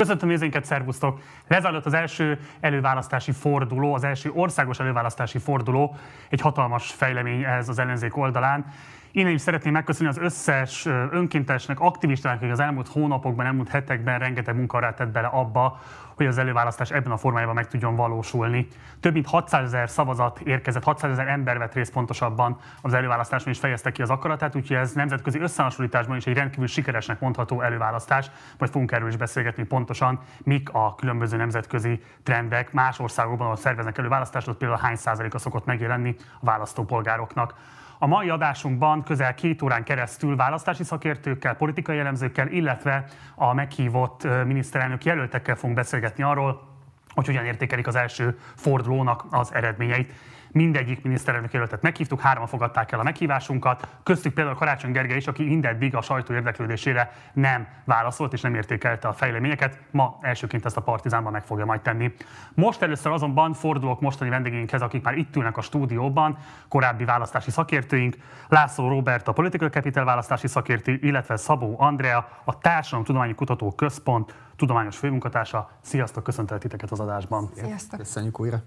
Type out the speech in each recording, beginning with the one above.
Köszöntöm nézőinket, szervusztok! Lezajlott az első előválasztási forduló, az első országos előválasztási forduló, egy hatalmas fejlemény ez az ellenzék oldalán. Innen is szeretném megköszönni az összes önkéntesnek, aktivistának, akik az elmúlt hónapokban, elmúlt hetekben rengeteg munkarát tett bele abba, hogy az előválasztás ebben a formájában meg tudjon valósulni. Több mint 600 ezer szavazat érkezett, 600 ezer ember vett részt pontosabban az előválasztáson és fejezte ki az akaratát, úgyhogy ez nemzetközi összehasonlításban is egy rendkívül sikeresnek mondható előválasztás. Majd fogunk erről is beszélgetni pontosan, mik a különböző nemzetközi trendek más országokban, ahol szerveznek előválasztást, ott például hány százaléka szokott megjelenni a választópolgároknak. A mai adásunkban közel két órán keresztül választási szakértőkkel, politikai elemzőkkel, illetve a meghívott miniszterelnök jelöltekkel fogunk beszélgetni arról, hogy hogyan értékelik az első fordulónak az eredményeit mindegyik miniszterelnök jelöltet meghívtuk, hárman fogadták el a meghívásunkat, köztük például Karácsony Gergely is, aki mindeddig a sajtó érdeklődésére nem válaszolt és nem értékelte a fejleményeket. Ma elsőként ezt a Partizánban meg fogja majd tenni. Most először azonban fordulok mostani vendégeinkhez, akik már itt ülnek a stúdióban, korábbi választási szakértőink, László Robert, a Political Capital választási szakértő, illetve Szabó Andrea, a Tudományi Kutató Központ tudományos főmunkatársa. Sziasztok, köszöntelek titeket az adásban. Sziasztok. Köszönjük újra.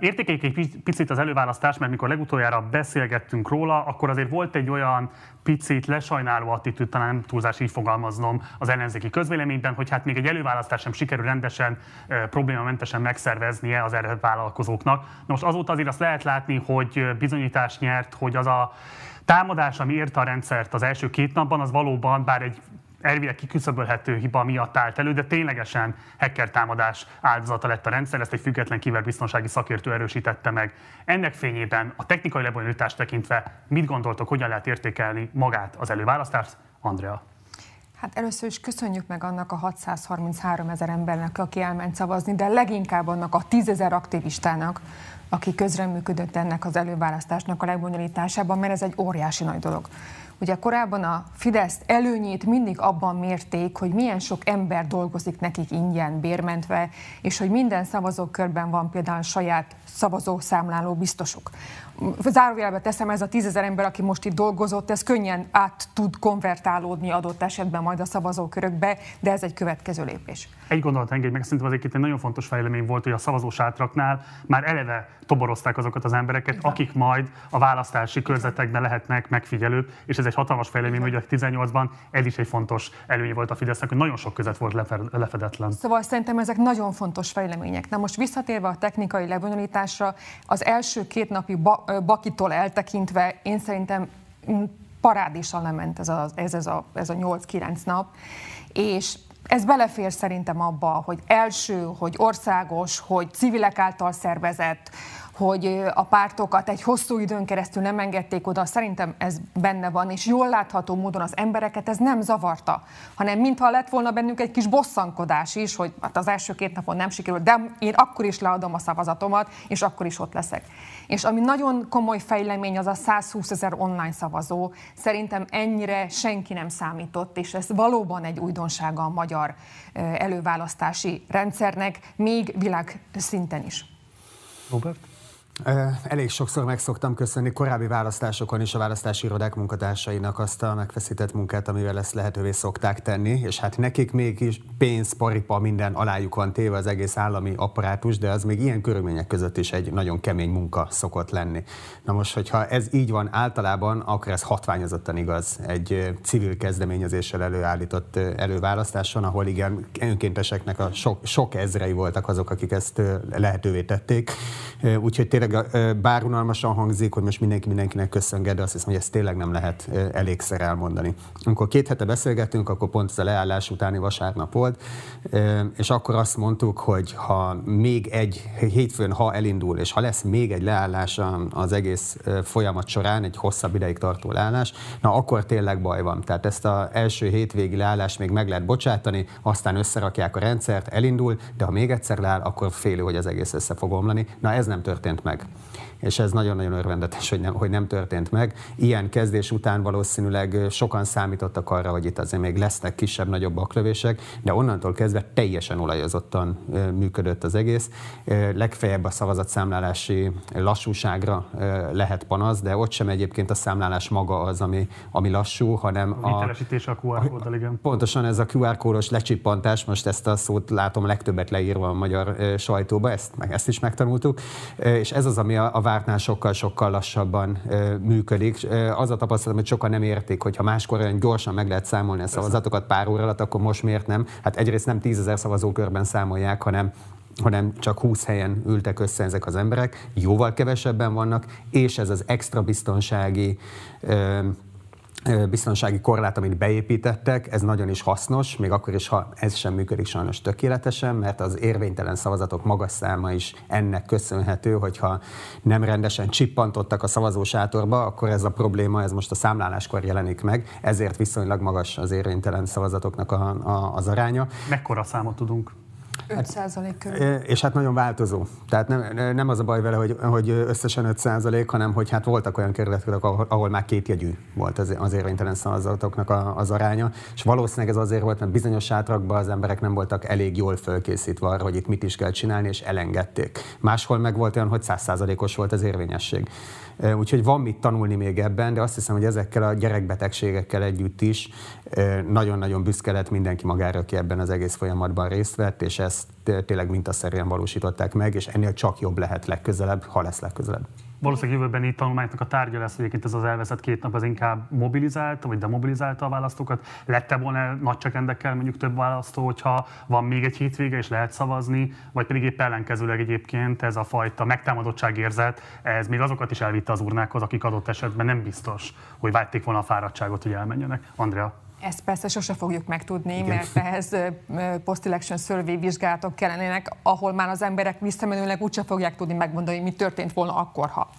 Értékeljük egy picit az előválasztást, mert mikor legutoljára beszélgettünk róla, akkor azért volt egy olyan picit lesajnáló attitűd, talán nem túlzás így fogalmaznom az ellenzéki közvéleményben, hogy hát még egy előválasztás sem sikerül rendesen, problémamentesen megszerveznie az erre vállalkozóknak. Na most azóta azért azt lehet látni, hogy bizonyítás nyert, hogy az a támadás, ami érte a rendszert az első két napban, az valóban, bár egy elvileg kiküszöbölhető hiba miatt állt elő, de ténylegesen hacker támadás áldozata lett a rendszer, ezt egy független kiberbiztonsági szakértő erősítette meg. Ennek fényében a technikai lebonyolítást tekintve mit gondoltok, hogyan lehet értékelni magát az előválasztást? Andrea. Hát először is köszönjük meg annak a 633 ezer embernek, aki elment szavazni, de leginkább annak a 10 ezer aktivistának, aki közreműködött ennek az előválasztásnak a lebonyolításában, mert ez egy óriási nagy dolog. Ugye korábban a Fidesz előnyét mindig abban mérték, hogy milyen sok ember dolgozik nekik ingyen, bérmentve, és hogy minden szavazókörben van például saját szavazószámláló biztosuk zárójelbe teszem, ez a tízezer ember, aki most itt dolgozott, ez könnyen át tud konvertálódni adott esetben majd a szavazókörökbe, de ez egy következő lépés. Egy gondolat engedj meg, szerintem az egy nagyon fontos fejlemény volt, hogy a szavazósátraknál már eleve toborozták azokat az embereket, Igen. akik majd a választási körzetekben lehetnek megfigyelők, és ez egy hatalmas fejlemény, hogy a 18-ban ez is egy fontos előnye volt a Fidesznek, hogy nagyon sok között volt lefedetlen. Szóval szerintem ezek nagyon fontos fejlemények. Na most visszatérve a technikai lebonyolításra, az első két napi ba- Bakitól eltekintve én szerintem parádésan lement ez a, ez, ez a, ez a 8-9 nap, és ez belefér szerintem abba, hogy első, hogy országos, hogy civilek által szervezett, hogy a pártokat egy hosszú időn keresztül nem engedték oda, szerintem ez benne van, és jól látható módon az embereket ez nem zavarta, hanem mintha lett volna bennünk egy kis bosszankodás is, hogy hát az első két napon nem sikerült, de én akkor is leadom a szavazatomat, és akkor is ott leszek. És ami nagyon komoly fejlemény, az a 120 ezer online szavazó. Szerintem ennyire senki nem számított, és ez valóban egy újdonsága a magyar előválasztási rendszernek, még világ szinten is. Robert? Elég sokszor meg szoktam köszönni korábbi választásokon is a választási irodák munkatársainak azt a megfeszített munkát, amivel ezt lehetővé szokták tenni, és hát nekik mégis pénz, paripa, minden alájuk van téve az egész állami apparátus, de az még ilyen körülmények között is egy nagyon kemény munka szokott lenni. Na most, hogyha ez így van általában, akkor ez hatványozottan igaz egy civil kezdeményezéssel előállított előválasztáson, ahol igen, önkénteseknek a sok, sok ezrei voltak azok, akik ezt lehetővé tették. Úgyhogy tényleg bár unalmasan hangzik, hogy most mindenki mindenkinek köszönget, de azt hiszem, hogy ezt tényleg nem lehet elégszer elmondani. Amikor két hete beszélgettünk, akkor pont ez a leállás utáni vasárnap volt, és akkor azt mondtuk, hogy ha még egy hétfőn, ha elindul, és ha lesz még egy leállás az egész folyamat során, egy hosszabb ideig tartó leállás, na akkor tényleg baj van. Tehát ezt az első hétvégi leállást még meg lehet bocsátani, aztán összerakják a rendszert, elindul, de ha még egyszer leáll, akkor félő, hogy az egész össze fog omlani. Na ez nem történt meg. Meg és ez nagyon-nagyon örvendetes, hogy nem, hogy nem történt meg. Ilyen kezdés után valószínűleg sokan számítottak arra, hogy itt azért még lesznek kisebb-nagyobb baklövések, de onnantól kezdve teljesen olajozottan működött az egész. Legfeljebb a szavazatszámlálási lassúságra lehet panasz, de ott sem egyébként a számlálás maga az, ami, ami lassú, hanem a... Hitelesítés a QR kóddal, igen. Pontosan ez a QR kódos lecsippantás, most ezt a szót látom legtöbbet leírva a magyar sajtóba, ezt, meg ezt is megtanultuk, és ez az, ami a, a vártnál sokkal-sokkal lassabban működik. Az a tapasztalat, hogy sokan nem értik, hogy ha máskor olyan gyorsan meg lehet számolni a szavazatokat pár óra alatt, akkor most miért nem? Hát egyrészt nem tízezer szavazókörben számolják, hanem hanem csak 20 helyen ültek össze ezek az emberek, jóval kevesebben vannak, és ez az extra biztonsági biztonsági korlát, amit beépítettek, ez nagyon is hasznos, még akkor is, ha ez sem működik sajnos tökéletesen, mert az érvénytelen szavazatok magas száma is ennek köszönhető, hogyha nem rendesen csippantottak a szavazósátorba, akkor ez a probléma, ez most a számláláskor jelenik meg, ezért viszonylag magas az érvénytelen szavazatoknak a, a, az aránya. Mekkora számot tudunk 5 százalék körül. És hát nagyon változó. Tehát nem, nem az a baj vele, hogy, hogy összesen 5 százalék, hanem hogy hát voltak olyan kerületek, ahol, ahol már két jegyű volt az, az érvénytelen szavazatoknak a, az aránya, és valószínűleg ez azért volt, mert bizonyos sátrakban az emberek nem voltak elég jól fölkészítve arra, hogy itt mit is kell csinálni, és elengedték. Máshol meg volt olyan, hogy 100 százalékos volt az érvényesség. Úgyhogy van mit tanulni még ebben, de azt hiszem, hogy ezekkel a gyerekbetegségekkel együtt is nagyon-nagyon büszke lett mindenki magára, aki ebben az egész folyamatban részt vett, és ezt tényleg mintaszerűen valósították meg, és ennél csak jobb lehet legközelebb, ha lesz legközelebb valószínűleg jövőbeni tanulmánynak a tárgya lesz, hogy ez az elveszett két nap az inkább mobilizálta, vagy demobilizálta a választókat. Lette volna nagy csakendekkel mondjuk több választó, hogyha van még egy hétvége és lehet szavazni, vagy pedig épp ellenkezőleg egyébként ez a fajta megtámadottságérzet, ez még azokat is elvitte az urnákhoz, akik adott esetben nem biztos, hogy vágyték volna a fáradtságot, hogy elmenjenek. Andrea? Ezt persze sose fogjuk megtudni, Igen. mert ehhez post-election survey vizsgálatok kellenének, ahol már az emberek visszamenőleg úgyse fogják tudni megmondani, mi történt volna akkor, ha.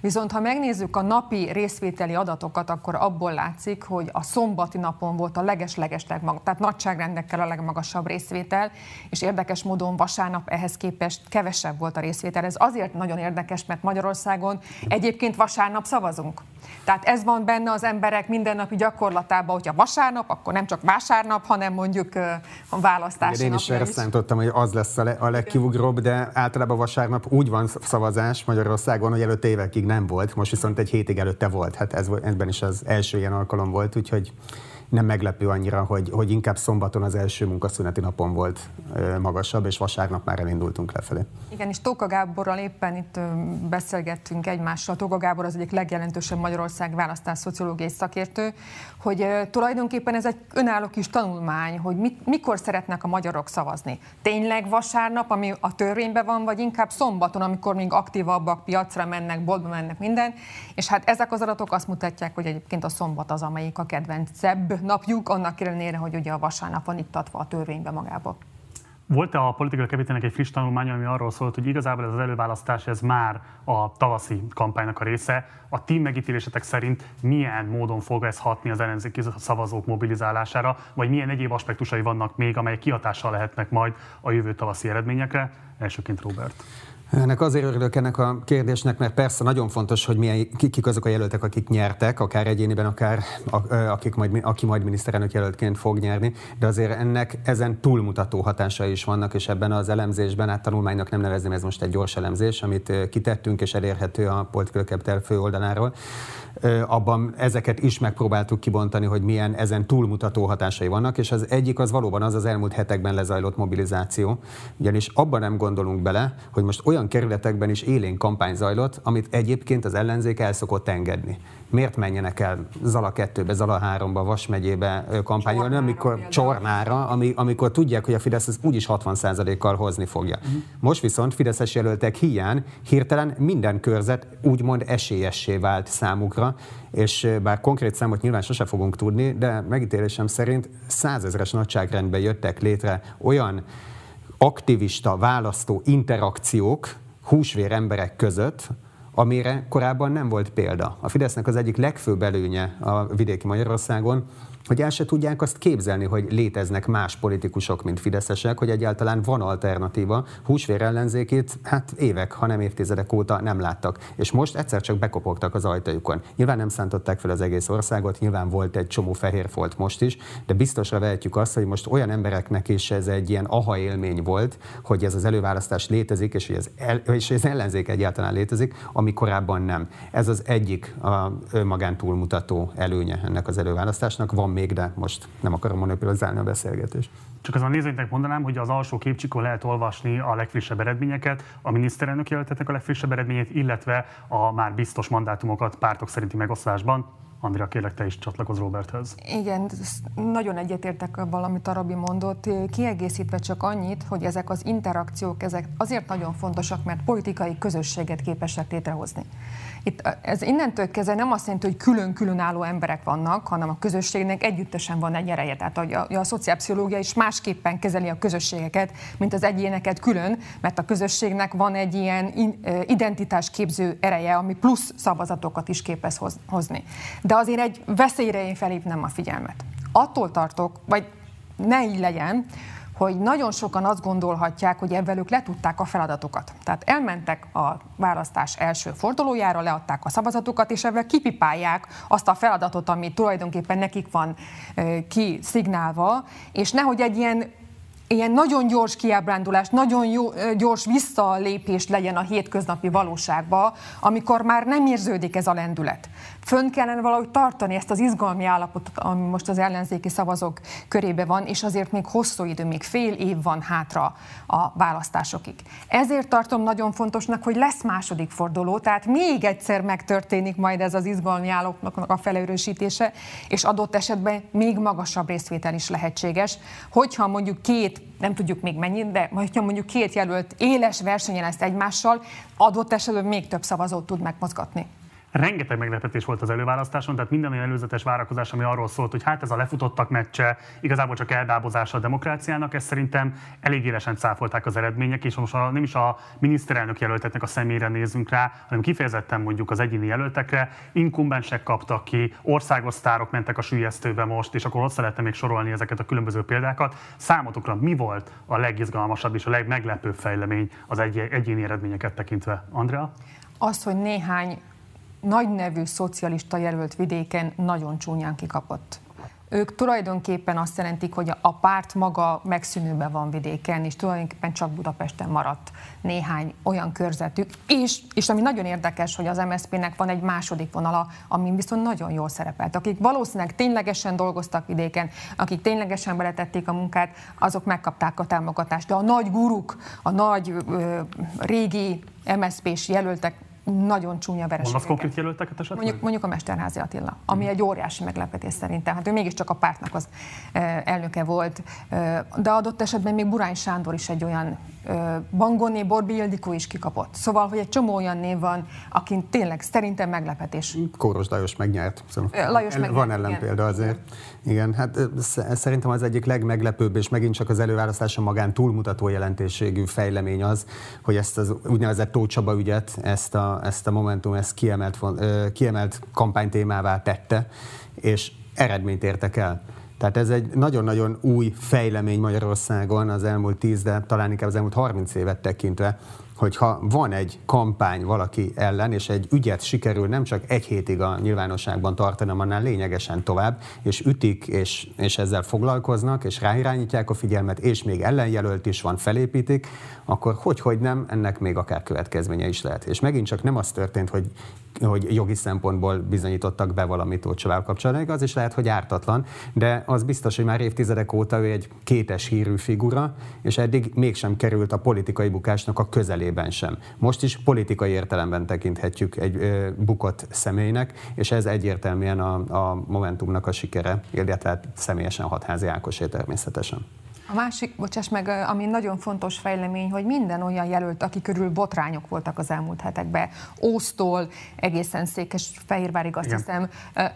Viszont ha megnézzük a napi részvételi adatokat, akkor abból látszik, hogy a szombati napon volt a leges-leges legmagasabb, tehát nagyságrendekkel a legmagasabb részvétel, és érdekes módon vasárnap ehhez képest kevesebb volt a részvétel. Ez azért nagyon érdekes, mert Magyarországon egyébként vasárnap szavazunk. Tehát ez van benne az emberek mindennapi gyakorlatában, hogyha vasárnap, akkor nem csak vásárnap, hanem mondjuk a választási Én is erre számítottam, hogy az lesz a, le, a legkivugróbb, de általában vasárnap úgy van szavazás Magyarországon, hogy előtte évekig nem volt, most viszont egy hétig előtte volt. Hát ez, ebben is az első ilyen alkalom volt, úgyhogy nem meglepő annyira, hogy, hogy inkább szombaton az első munkaszüneti napon volt magasabb, és vasárnap már elindultunk lefelé. Igen, és Tóka Gáborral éppen itt beszélgettünk egymással. Tóka Gábor az egyik legjelentősebb Magyarország választás szociológiai szakértő, hogy tulajdonképpen ez egy önálló kis tanulmány, hogy mit, mikor szeretnek a magyarok szavazni. Tényleg vasárnap, ami a törvényben van, vagy inkább szombaton, amikor még aktívabbak, piacra mennek, boltba mennek, minden. És hát ezek az adatok azt mutatják, hogy egyébként a szombat az, amelyik a kedvencebb napjuk, annak ellenére, hogy ugye a vasárnap van itt a törvénybe magába. Volt-e a politikai kevétének egy friss tanulmány, ami arról szólt, hogy igazából ez az előválasztás ez már a tavaszi kampánynak a része. A ti megítélésetek szerint milyen módon fog ez hatni az ellenzéki szavazók mobilizálására, vagy milyen egyéb aspektusai vannak még, amelyek kihatással lehetnek majd a jövő tavaszi eredményekre? Elsőként Robert. Ennek azért örülök ennek a kérdésnek, mert persze nagyon fontos, hogy milyen, kik azok a jelöltek, akik nyertek, akár egyéniben, akár akik majd, aki majd miniszterelnök jelöltként fog nyerni, de azért ennek ezen túlmutató hatásai is vannak, és ebben az elemzésben, hát tanulmánynak nem nevezném, ez most egy gyors elemzés, amit kitettünk és elérhető a Political Capital fő oldaláról abban ezeket is megpróbáltuk kibontani, hogy milyen ezen túlmutató hatásai vannak, és az egyik az valóban az az elmúlt hetekben lezajlott mobilizáció, ugyanis abban nem gondolunk bele, hogy most olyan kerületekben is élén kampány zajlott, amit egyébként az ellenzék el szokott engedni. Miért menjenek el Zala 2-be, Zala 3-ba, Vas megyébe kampányolni, amikor Csornára, ami, amikor tudják, hogy a Fidesz ez úgyis 60%-kal hozni fogja. Uh-huh. Most viszont Fideszes jelöltek hiány hirtelen minden körzet úgymond esélyessé vált számukra, és bár konkrét számot nyilván sose fogunk tudni, de megítélésem szerint százezres nagyságrendben jöttek létre olyan aktivista, választó interakciók húsvér emberek között, amire korábban nem volt példa. A Fidesznek az egyik legfőbb előnye a vidéki Magyarországon, hogy el se tudják azt képzelni, hogy léteznek más politikusok, mint fideszesek, hogy egyáltalán van alternatíva. Húsvér ellenzékét hát évek, ha nem évtizedek óta nem láttak. És most egyszer csak bekopogtak az ajtajukon. Nyilván nem szántották fel az egész országot, nyilván volt egy csomó fehér folt most is, de biztosra vehetjük azt, hogy most olyan embereknek is ez egy ilyen aha élmény volt, hogy ez az előválasztás létezik, és hogy az, el, és az ellenzék egyáltalán létezik, ami korábban nem. Ez az egyik a önmagán túlmutató előnye ennek az előválasztásnak. Van még, de most nem akarom monopolizálni a beszélgetést. Csak azon nézőinknek mondanám, hogy az alsó képcsikon lehet olvasni a legfrissebb eredményeket, a miniszterelnök jelöltetnek a legfrissebb eredményét, illetve a már biztos mandátumokat pártok szerinti megosztásban. Andrea, kérlek, te is csatlakozz Roberthez. Igen, nagyon egyetértek valamit a Rabi mondott. Kiegészítve csak annyit, hogy ezek az interakciók ezek azért nagyon fontosak, mert politikai közösséget képesek létrehozni. Itt ez innentől kezdve nem azt jelenti, hogy külön-külön álló emberek vannak, hanem a közösségnek együttesen van egy ereje. Tehát a, a, a szociálpszichológia is másképpen kezeli a közösségeket, mint az egyéneket külön, mert a közösségnek van egy ilyen identitásképző ereje, ami plusz szavazatokat is képes hozni. De azért egy veszélyre én felhívnám a figyelmet. Attól tartok, vagy ne így legyen, hogy nagyon sokan azt gondolhatják, hogy ebben ők letudták a feladatokat. Tehát elmentek a választás első fordulójára, leadták a szavazatokat, és ebben kipipálják azt a feladatot, ami tulajdonképpen nekik van kiszignálva, és nehogy egy ilyen ilyen nagyon gyors kiábrándulás, nagyon jó, gyors visszalépés legyen a hétköznapi valóságba, amikor már nem érződik ez a lendület. Fönn kellene valahogy tartani ezt az izgalmi állapotot, ami most az ellenzéki szavazók körébe van, és azért még hosszú idő, még fél év van hátra a választásokig. Ezért tartom nagyon fontosnak, hogy lesz második forduló, tehát még egyszer megtörténik majd ez az izgalmi állapotnak a felerősítése, és adott esetben még magasabb részvétel is lehetséges, hogyha mondjuk két nem tudjuk még mennyit, de ha mondjuk két jelölt éles versenyen lesz egymással, adott esetben még több szavazót tud megmozgatni rengeteg meglepetés volt az előválasztáson, tehát minden olyan előzetes várakozás, ami arról szólt, hogy hát ez a lefutottak meccse, igazából csak eldábozása a demokráciának, ezt szerintem elég élesen cáfolták az eredmények, és most nem is a miniszterelnök jelöltetnek a személyre nézünk rá, hanem kifejezetten mondjuk az egyéni jelöltekre, inkumbensek kaptak ki, országos sztárok mentek a sülyeztőbe most, és akkor hozzá lehetne még sorolni ezeket a különböző példákat. Számotokra mi volt a legizgalmasabb és a legmeglepőbb fejlemény az egy- egyéni eredményeket tekintve? Andrea? Az, hogy néhány nagy nevű szocialista jelölt vidéken nagyon csúnyán kikapott. Ők tulajdonképpen azt jelentik, hogy a párt maga megszűnőben van vidéken, és tulajdonképpen csak Budapesten maradt néhány olyan körzetük. És, és ami nagyon érdekes, hogy az MSZP-nek van egy második vonala, ami viszont nagyon jól szerepelt. Akik valószínűleg ténylegesen dolgoztak vidéken, akik ténylegesen beletették a munkát, azok megkapták a támogatást. De a nagy guruk, a nagy ö, régi MSZP-s jelöltek nagyon csúnya vereségeket. Mondasz konkrét jelölteket esetleg? Mondjuk, mondjuk a Mesterházi Attila, ami mm. egy óriási meglepetés szerintem. Hát ő mégiscsak a pártnak az elnöke volt, de adott esetben még Burány Sándor is egy olyan Bangoni, Borbi Ildikó is kikapott. Szóval, hogy egy csomó olyan név van, akin tényleg szerintem meglepetés. Kóros Lajos megnyert. Szóval Lajos el, megnyert, Van ellenpélda azért. Igen, hát szerintem az egyik legmeglepőbb, és megint csak az előválasztása magán túlmutató jelentőségű fejlemény az, hogy ezt az úgynevezett Tócsaba ügyet, ezt a, ezt a Momentum, ezt kiemelt, kiemelt kampánytémává tette, és eredményt értek el. Tehát ez egy nagyon-nagyon új fejlemény Magyarországon az elmúlt tíz, de talán inkább az elmúlt 30 évet tekintve, hogyha van egy kampány valaki ellen, és egy ügyet sikerül nem csak egy hétig a nyilvánosságban tartani, annál lényegesen tovább, és ütik, és, és ezzel foglalkoznak, és ráirányítják a figyelmet, és még ellenjelölt is van, felépítik, akkor hogy, hogy nem, ennek még akár következménye is lehet. És megint csak nem az történt, hogy hogy jogi szempontból bizonyítottak be valamit Tócsovával kapcsolatban. Az is lehet, hogy ártatlan, de az biztos, hogy már évtizedek óta ő egy kétes hírű figura, és eddig mégsem került a politikai bukásnak a közelében sem. Most is politikai értelemben tekinthetjük egy ö, bukott személynek, és ez egyértelműen a, a Momentumnak a sikere, illetve személyesen Hatházi Ákosé természetesen. A másik, bocsáss meg, ami nagyon fontos fejlemény, hogy minden olyan jelölt, aki körül botrányok voltak az elmúlt hetekben, Ósztól egészen Székesfehérvárig azt Igen. hiszem,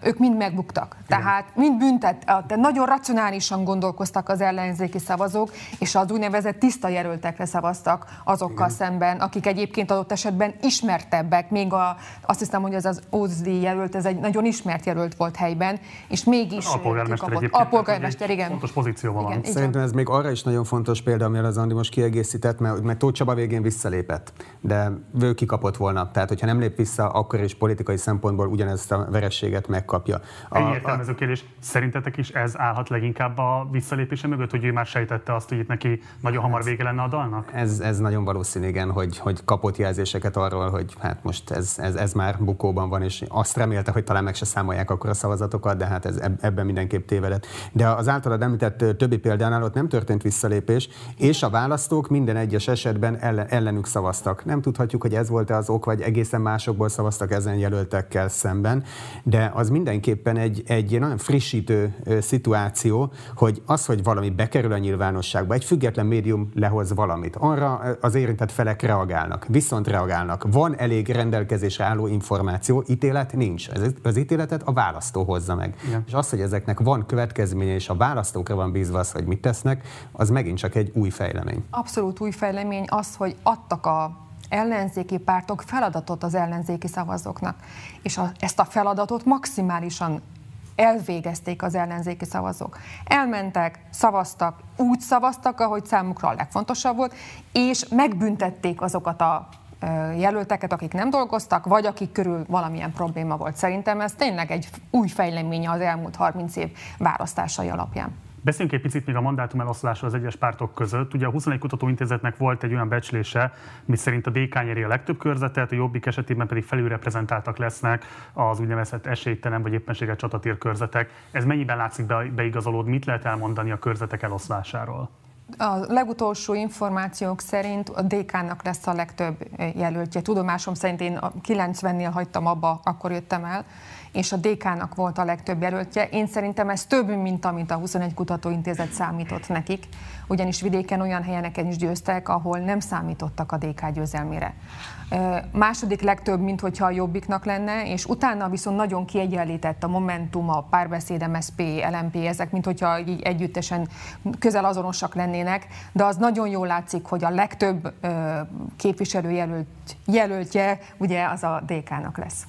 ők mind megbuktak. Igen. Tehát mind büntet, de nagyon racionálisan gondolkoztak az ellenzéki szavazók, és az úgynevezett tiszta jelöltekre szavaztak azokkal Igen. szemben, akik egyébként adott esetben ismertebbek, még a, azt hiszem, hogy ez az Ózdi jelölt, ez egy nagyon ismert jelölt volt helyben, és mégis a polgármester, a polgármester igen. Fontos pozícióban van. Szerintem ez még arra is nagyon fontos példa, amivel az Andi most kiegészített, mert, mert Tóth Csaba végén visszalépett, de ő kikapott volna. Tehát, hogyha nem lép vissza, akkor is politikai szempontból ugyanezt a verességet megkapja. A, Egy értelmező kérdés, szerintetek is ez állhat leginkább a visszalépése mögött, hogy ő már sejtette azt, hogy itt neki nagyon hamar vége lenne a dalnak? Ez, ez nagyon valószínű, igen, hogy, hogy kapott jelzéseket arról, hogy hát most ez, ez, ez már bukóban van, és azt remélte, hogy talán meg se számolják akkor a szavazatokat, de hát ez ebben mindenképp tévedett. De az általad említett többi példánál ott nem történt visszalépés, és a választók minden egyes esetben ellen, ellenük szavaztak. Nem tudhatjuk, hogy ez volt-e az ok, vagy egészen másokból szavaztak ezen jelöltekkel szemben, de az mindenképpen egy, egy nagyon frissítő szituáció, hogy az, hogy valami bekerül a nyilvánosságba, egy független médium lehoz valamit, arra az érintett felek reagálnak, viszont reagálnak. Van elég rendelkezésre álló információ, ítélet nincs. Az ítéletet a választó hozza meg. Ja. És az, hogy ezeknek van következménye, és a választókra van bízva az, hogy mit tesznek, az megint csak egy új fejlemény. Abszolút új fejlemény az, hogy adtak a ellenzéki pártok feladatot az ellenzéki szavazóknak. És a, ezt a feladatot maximálisan elvégezték az ellenzéki szavazók. Elmentek, szavaztak, úgy szavaztak, ahogy számukra a legfontosabb volt, és megbüntették azokat a jelölteket, akik nem dolgoztak, vagy akik körül valamilyen probléma volt. Szerintem ez tényleg egy új fejleménye az elmúlt 30 év választásai alapján. Beszéljünk egy picit még a mandátum eloszlásról az egyes pártok között. Ugye a 21 Kutatóintézetnek volt egy olyan becslése, mi szerint a DK nyeri a legtöbb körzetet, a Jobbik esetében pedig felülreprezentáltak lesznek az úgynevezett esélytelen vagy éppenséggel csatatér körzetek. Ez mennyiben látszik be, beigazolód? Mit lehet elmondani a körzetek eloszlásáról? A legutolsó információk szerint a DK-nak lesz a legtöbb jelöltje. Tudomásom szerint én 90-nél hagytam abba, akkor jöttem el és a DK-nak volt a legtöbb jelöltje. Én szerintem ez több, mint amit a 21 kutatóintézet számított nekik, ugyanis vidéken olyan helyeneken is győztek, ahol nem számítottak a DK győzelmére. Második legtöbb, mint hogyha a jobbiknak lenne, és utána viszont nagyon kiegyenlített a Momentum, a Párbeszéd, MSP, LMP, ezek, mint hogyha így együttesen közel azonosak lennének, de az nagyon jól látszik, hogy a legtöbb képviselőjelölt jelöltje ugye az a DK-nak lesz.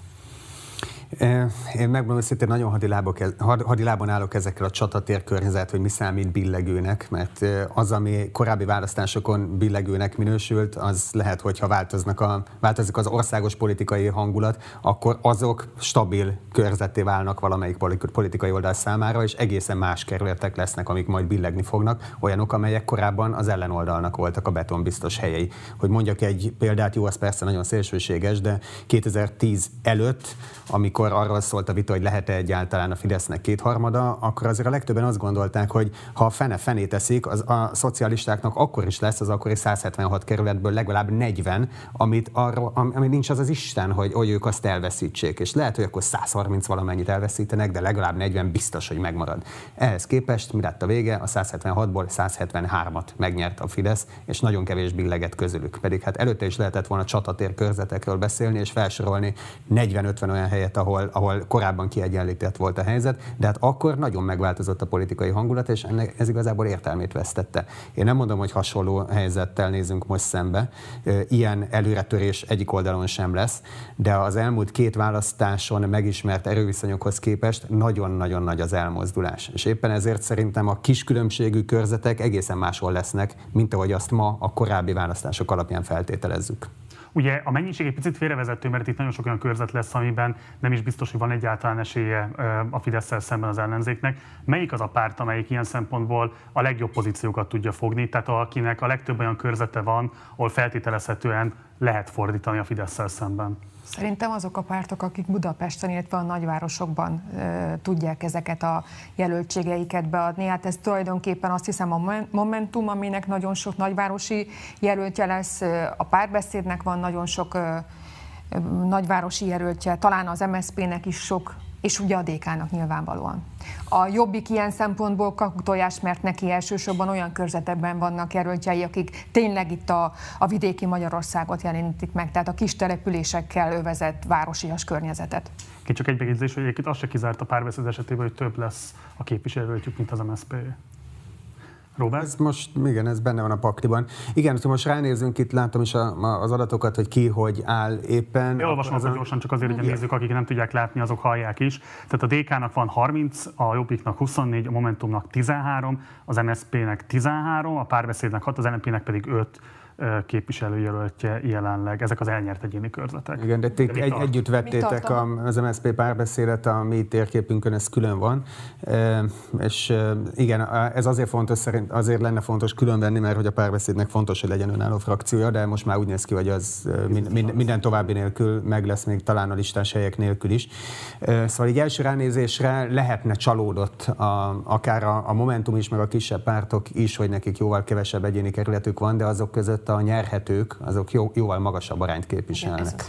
Én megmondom őszintén, nagyon hadilábok, hadilában állok ezekkel a csatatér környezet, hogy mi számít billegőnek, mert az, ami korábbi választásokon billegőnek minősült, az lehet, hogyha változnak a, változik az országos politikai hangulat, akkor azok stabil körzeté válnak valamelyik politikai oldal számára, és egészen más kerületek lesznek, amik majd billegni fognak, olyanok, amelyek korábban az ellenoldalnak voltak a betonbiztos helyei. Hogy mondjak egy példát, jó, az persze nagyon szélsőséges, de 2010 előtt, amikor amikor arról szólt a vita, hogy lehet-e egyáltalán a Fidesznek kétharmada, akkor azért a legtöbben azt gondolták, hogy ha a fene fené teszik, az a szocialistáknak akkor is lesz az akkori 176 kerületből legalább 40, amit arról, ami nincs az az Isten, hogy, hogy ők azt elveszítsék. És lehet, hogy akkor 130 valamennyit elveszítenek, de legalább 40 biztos, hogy megmarad. Ehhez képest mi lett a vége? A 176-ból 173-at megnyert a Fidesz, és nagyon kevés billeget közülük. Pedig hát előtte is lehetett volna csatatér körzetekről beszélni, és felsorolni 40-50 olyan helyet, ahol ahol, ahol korábban kiegyenlített volt a helyzet, de hát akkor nagyon megváltozott a politikai hangulat, és ennek ez igazából értelmét vesztette. Én nem mondom, hogy hasonló helyzettel nézünk most szembe, ilyen előretörés egyik oldalon sem lesz, de az elmúlt két választáson megismert erőviszonyokhoz képest nagyon-nagyon nagy az elmozdulás. És éppen ezért szerintem a kis különbségű körzetek egészen máshol lesznek, mint ahogy azt ma a korábbi választások alapján feltételezzük. Ugye a mennyiség egy picit félrevezető, mert itt nagyon sok olyan körzet lesz, amiben nem is biztos, hogy van egyáltalán esélye a fidesz szemben az ellenzéknek. Melyik az a párt, amelyik ilyen szempontból a legjobb pozíciókat tudja fogni, tehát akinek a legtöbb olyan körzete van, ahol feltételezhetően lehet fordítani a fidesz szemben? Szerintem azok a pártok, akik Budapesten, illetve a nagyvárosokban e, tudják ezeket a jelöltségeiket beadni. Hát ez tulajdonképpen azt hiszem a Momentum, aminek nagyon sok nagyvárosi jelöltje lesz, a párbeszédnek van nagyon sok e, nagyvárosi jelöltje, talán az MSZP-nek is sok és ugye a DK-nak nyilvánvalóan. A Jobbik ilyen szempontból kakutojás, mert neki elsősorban olyan körzetekben vannak jelöltjei, akik tényleg itt a, a vidéki Magyarországot jelenítik meg, tehát a kis településekkel övezett városias környezetet. Ki csak egy megjegyzés, hogy egyébként azt se kizárt a párbeszéd esetében, hogy több lesz a képviselőtjük, mint az MSZP. Robert? Ez most, igen, ez benne van a pakliban. Igen, ha most ránézünk, itt látom is a, a, az adatokat, hogy ki hogy áll éppen. Én olvasom az gyorsan, csak azért, hogy a nézők, akik nem tudják látni, azok hallják is. Tehát a DK-nak van 30, a Jobbiknak 24, a Momentumnak 13, az MSZP-nek 13, a párbeszédnek 6, az NLP-nek pedig 5 képviselőjelöltje jelenleg. Ezek az elnyert egyéni körzetek. Igen, de ti egy, együtt vettétek az MSZP párbeszédet, a mi térképünkön ez külön van. És igen, ez azért fontos, szerint azért lenne fontos külön venni, mert hogy a párbeszédnek fontos, hogy legyen önálló frakciója, de most már úgy néz ki, hogy az minden további nélkül meg lesz még talán a listás helyek nélkül is. Szóval egy első ránézésre lehetne csalódott a, akár a, a Momentum is, meg a kisebb pártok is, hogy nekik jóval kevesebb egyéni kerületük van, de azok között a nyerhetők, azok jó, jóval magasabb arányt képviselnek.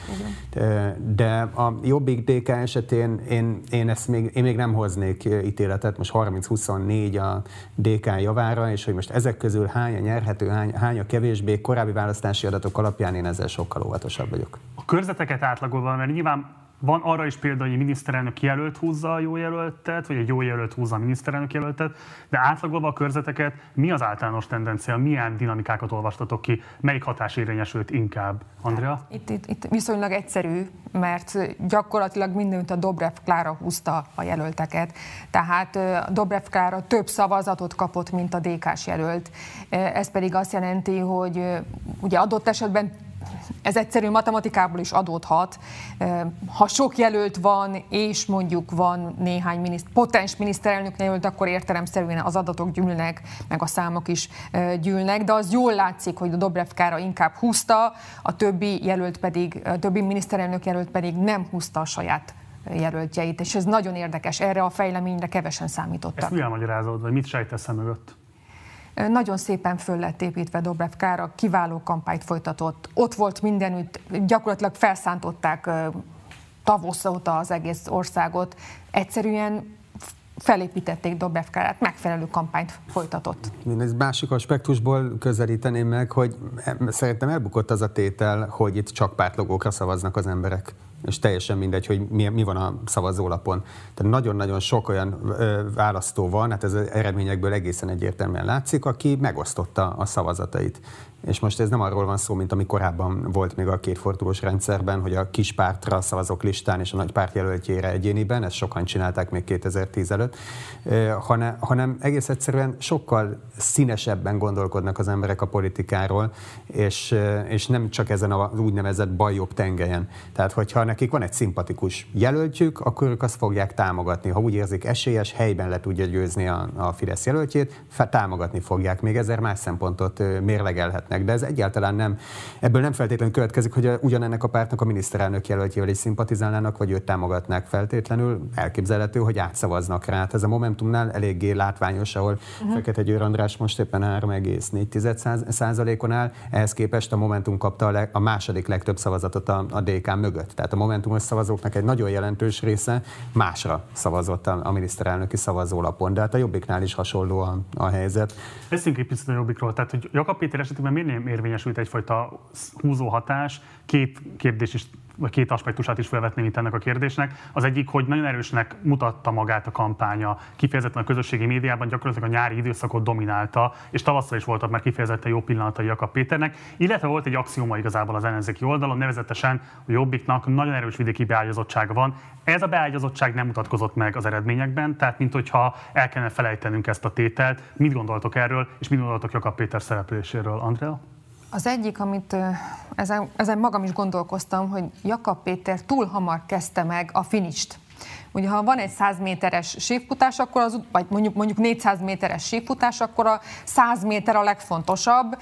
De a Jobbik DK esetén én, én, ezt még, én még nem hoznék ítéletet, most 30-24 a DK javára, és hogy most ezek közül hány a nyerhető, hány, hány a kevésbé, korábbi választási adatok alapján én ezzel sokkal óvatosabb vagyok. A körzeteket átlagolva, mert nyilván van arra is példa, hogy a miniszterelnök jelölt húzza a jó jelöltet, vagy egy jó jelölt húzza a miniszterelnök jelöltet, de átlagolva a körzeteket mi az általános tendencia, milyen dinamikákat olvastatok ki, melyik hatás érvényesült inkább? Andrea? Itt, itt, itt viszonylag egyszerű, mert gyakorlatilag mindent a Dobrev Klára húzta a jelölteket. Tehát Dobrev Klára több szavazatot kapott, mint a DK-s jelölt. Ez pedig azt jelenti, hogy ugye adott esetben ez egyszerű matematikából is adódhat. Ha sok jelölt van, és mondjuk van néhány miniszt, potens miniszterelnök jelölt, akkor értelemszerűen az adatok gyűlnek, meg a számok is gyűlnek, de az jól látszik, hogy a Dobrev Kára inkább húzta, a többi jelölt pedig, a többi miniszterelnök jelölt pedig nem húzta a saját jelöltjeit, és ez nagyon érdekes, erre a fejleményre kevesen számítottak. Ezt mi elmagyarázod, vagy mit sejtesz mögött? Nagyon szépen föl lett építve Dobrev Kára, kiváló kampányt folytatott. Ott volt mindenütt, gyakorlatilag felszántották tavasz óta az egész országot. Egyszerűen felépítették Dobrev Kárát, megfelelő kampányt folytatott. Én egy másik aspektusból közelíteném meg, hogy szerintem elbukott az a tétel, hogy itt csak pártlogókra szavaznak az emberek és teljesen mindegy, hogy mi, mi van a szavazólapon. Tehát nagyon-nagyon sok olyan ö, választó van, hát ez az eredményekből egészen egyértelműen látszik, aki megosztotta a szavazatait. És most ez nem arról van szó, mint ami korábban volt még a kétfordulós rendszerben, hogy a kis pártra szavazok listán és a nagy párt jelöltjére egyéniben, ezt sokan csinálták még 2010 előtt, hanem, hanem egész egyszerűen sokkal színesebben gondolkodnak az emberek a politikáról, és, és nem csak ezen az úgynevezett bajjobb tengelyen. Tehát, hogyha nekik van egy szimpatikus jelöltjük, akkor ők azt fogják támogatni. Ha úgy érzik esélyes, helyben le tudja győzni a, a Fidesz jelöltjét, támogatni fogják. Még ezer más szempontot mérlegelhetnek lehetnek, de ez egyáltalán nem, ebből nem feltétlenül következik, hogy ugyanennek a pártnak a miniszterelnök jelöltjével is szimpatizálnának, vagy őt támogatnák feltétlenül. Elképzelhető, hogy átszavaznak rá. Hát ez a Momentumnál eléggé látványos, ahol uh-huh. Fekete Győr András most éppen 3,4 százalékon áll, ehhez képest a Momentum kapta a, leg, a második legtöbb szavazatot a, a DK mögött. Tehát a Momentumos szavazóknak egy nagyon jelentős része másra szavazott a, a miniszterelnöki szavazólapon, de hát a Jobbiknál is hasonló a, a helyzet. Beszéljünk egy picit a Jobbikról. Tehát, hogy Jakab Péter esetében nem érvényesült egyfajta húzó hatás? Két kérdés is két aspektusát is felvetném itt ennek a kérdésnek. Az egyik, hogy nagyon erősnek mutatta magát a kampánya, kifejezetten a közösségi médiában gyakorlatilag a nyári időszakot dominálta, és tavasszal is voltak már kifejezetten jó pillanatai Jakab Péternek, illetve volt egy axioma igazából az ellenzéki oldalon, nevezetesen a Jobbiknak nagyon erős vidéki beágyazottsága van. Ez a beágyazottság nem mutatkozott meg az eredményekben, tehát mint hogyha el kellene felejtenünk ezt a tételt. Mit gondoltok erről, és mit gondoltok Jakab Péter szerepléséről, Andrea? Az egyik, amit ezen, ezen magam is gondolkoztam, hogy Jakab Péter túl hamar kezdte meg a finist. Ugye, ha van egy 100 méteres séfutás, akkor az, vagy mondjuk, mondjuk 400 méteres séfutás, akkor a 100 méter a legfontosabb.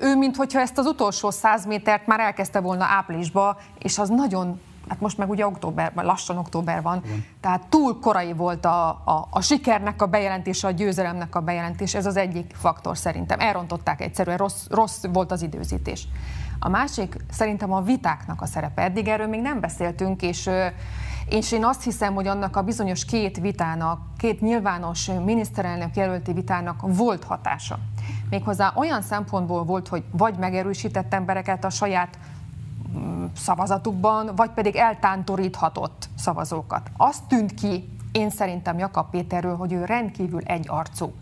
Ő, mintha ezt az utolsó 100 métert már elkezdte volna áprilisba, és az nagyon hát most meg ugye október, lassan október van, Igen. tehát túl korai volt a, a, a sikernek a bejelentése, a győzelemnek a bejelentése, ez az egyik faktor szerintem. Elrontották egyszerűen, rossz, rossz volt az időzítés. A másik szerintem a vitáknak a szerepe. Eddig erről még nem beszéltünk, és És én azt hiszem, hogy annak a bizonyos két vitának, két nyilvános miniszterelnök jelölti vitának volt hatása. Méghozzá olyan szempontból volt, hogy vagy megerősített embereket a saját szavazatukban, vagy pedig eltántoríthatott szavazókat. Azt tűnt ki, én szerintem Jakab Péterről, hogy ő rendkívül egy arcú.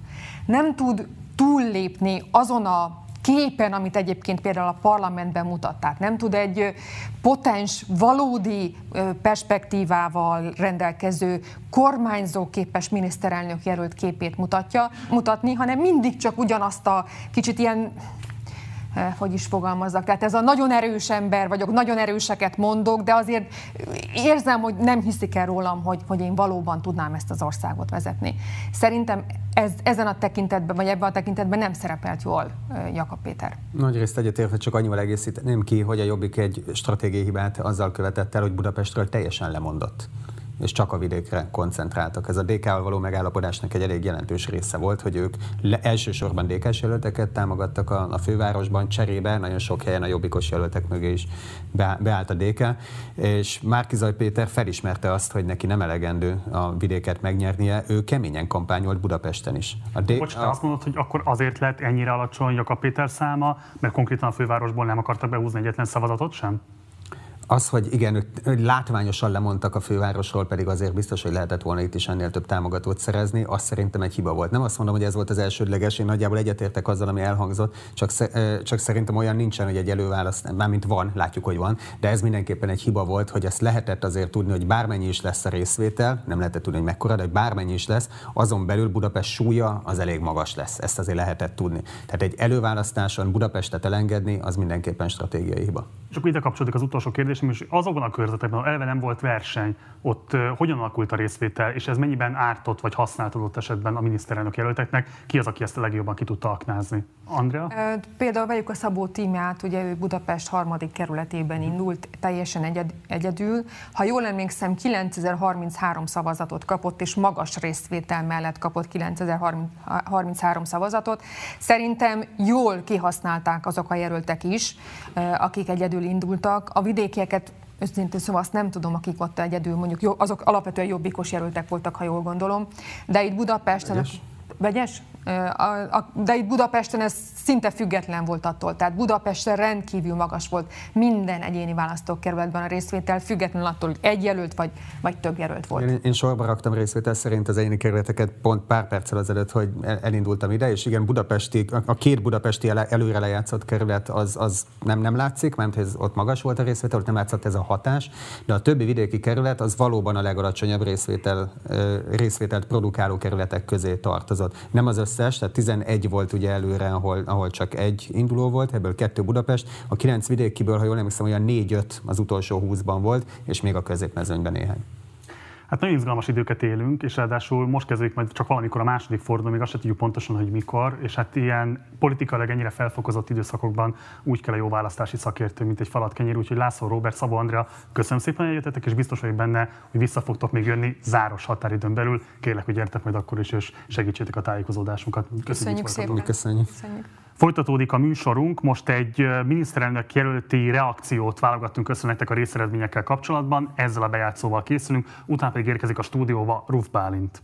Nem tud túllépni azon a képen, amit egyébként például a parlamentben mutatták. Nem tud egy potens, valódi perspektívával rendelkező, kormányzóképes miniszterelnök jelölt képét mutatja, mutatni, hanem mindig csak ugyanazt a kicsit ilyen hogy is fogalmazzak. Tehát ez a nagyon erős ember vagyok, nagyon erőseket mondok, de azért érzem, hogy nem hiszik el rólam, hogy, hogy én valóban tudnám ezt az országot vezetni. Szerintem ez, ezen a tekintetben, vagy ebben a tekintetben nem szerepelt jól eh, Jakab Péter. Nagyrészt egyetértve csak annyival egészíteném ki, hogy a Jobbik egy stratégiai hibát azzal követett el, hogy Budapestről teljesen lemondott és csak a vidékre koncentráltak. Ez a DK-val való megállapodásnak egy elég jelentős része volt, hogy ők le, elsősorban dk jelölteket támogattak a, a fővárosban, cserébe nagyon sok helyen a jobbikos jelöltek mögé is be, beállt a DK, és Márkizaj Péter felismerte azt, hogy neki nem elegendő a vidéket megnyernie, ő keményen kampányolt Budapesten is. A D- Bocs, te azt mondod, hogy akkor azért lett ennyire alacsony a Péter száma, mert konkrétan a fővárosból nem akartak behúzni egyetlen szavazatot sem? Az, hogy igen, hogy látványosan lemondtak a fővárosról, pedig azért biztos, hogy lehetett volna itt is ennél több támogatót szerezni, azt szerintem egy hiba volt. Nem azt mondom, hogy ez volt az elsődleges, én nagyjából egyetértek azzal, ami elhangzott, csak, csak szerintem olyan nincsen, hogy egy előválaszt, mármint van, látjuk, hogy van, de ez mindenképpen egy hiba volt, hogy ezt lehetett azért tudni, hogy bármennyi is lesz a részvétel, nem lehetett tudni, hogy mekkora, de hogy bármennyi is lesz, azon belül Budapest súlya az elég magas lesz. Ezt azért lehetett tudni. Tehát egy előválasztáson Budapestet elengedni, az mindenképpen stratégiai hiba. Csak ide kapcsolódik az utolsó kérdés, kérdésem is, azokban a körzetekben, ahol eleve nem volt verseny, ott hogyan alakult a részvétel, és ez mennyiben ártott vagy használt adott esetben a miniszterelnök jelölteknek? Ki az, aki ezt a legjobban ki tudta aknázni? Andrea? Például vegyük a Szabó tímját, ugye ő Budapest harmadik kerületében indult, teljesen egyed, egyedül. Ha jól emlékszem, 9033 szavazatot kapott, és magas részvétel mellett kapott 9033 szavazatot. Szerintem jól kihasználták azok a jelöltek is, akik egyedül indultak. A vidékieket őszintén szóval azt nem tudom, akik ott egyedül, mondjuk azok alapvetően jobbikos jelöltek voltak, ha jól gondolom, de itt Budapesten... Vegyes? De itt Budapesten ez szinte független volt attól. Tehát Budapesten rendkívül magas volt minden egyéni választókerületben a részvétel, függetlenül attól, hogy egy jelölt vagy, vagy több jelölt volt. Én, én sorba raktam részvétel szerint az egyéni kerületeket pont pár perccel azelőtt, hogy elindultam ide, és igen, Budapesti, a két budapesti előre lejátszott kerület az, az nem, nem látszik, mert ez ott magas volt a részvétel, ott nem látszott ez a hatás, de a többi vidéki kerület az valóban a legalacsonyabb részvétel, részvételt produkáló kerületek közé tartozott. Nem az összes, tehát 11 volt ugye előre, ahol, ahol csak egy induló volt, ebből kettő Budapest. A kilenc vidékiből, ha jól emlékszem, olyan 4-5 az utolsó 20-ban volt, és még a középmezőnyben néhány. Hát nagyon izgalmas időket élünk, és ráadásul most kezdődik majd csak valamikor a második forduló, még azt sem tudjuk pontosan, hogy mikor, és hát ilyen politikailag ennyire felfokozott időszakokban úgy kell a jó választási szakértő, mint egy falat kenyér, úgyhogy László Robert, Szabó Andrea, köszönöm szépen, hogy jöttetek, és biztos vagyok benne, hogy vissza fogtok még jönni záros határidőn belül. Kérlek, hogy gyertek majd akkor is, és segítsétek a tájékozódásunkat. Köszönjük, Köszönjük szépen. Köszönjük. Köszönjük. Folytatódik a műsorunk, most egy miniszterelnök jelölti reakciót válogattunk össze nektek a részeredményekkel kapcsolatban, ezzel a bejátszóval készülünk, utána pedig érkezik a stúdióba Ruf Bálint.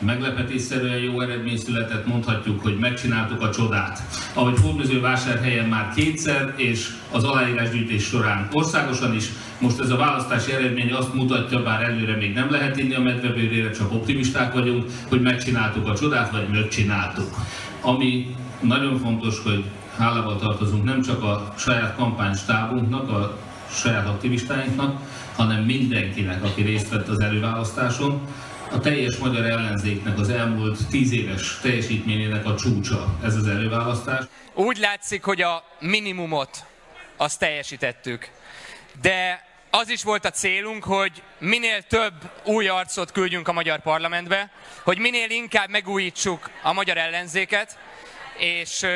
Meglepetésszerűen jó eredmény született, mondhatjuk, hogy megcsináltuk a csodát. Ahogy vásárhelyen már kétszer, és az aláírásgyűjtés során országosan is, most ez a választási eredmény azt mutatja, bár előre még nem lehet inni a medvebőrére, csak optimisták vagyunk, hogy megcsináltuk a csodát, vagy megcsináltuk. Ami nagyon fontos, hogy hálával tartozunk nem csak a saját kampánystábunknak, a saját aktivistáinknak, hanem mindenkinek, aki részt vett az előválasztáson. A teljes magyar ellenzéknek az elmúlt tíz éves teljesítményének a csúcsa ez az előválasztás. Úgy látszik, hogy a minimumot azt teljesítettük. De az is volt a célunk, hogy minél több új arcot küldjünk a magyar parlamentbe, hogy minél inkább megújítsuk a magyar ellenzéket, és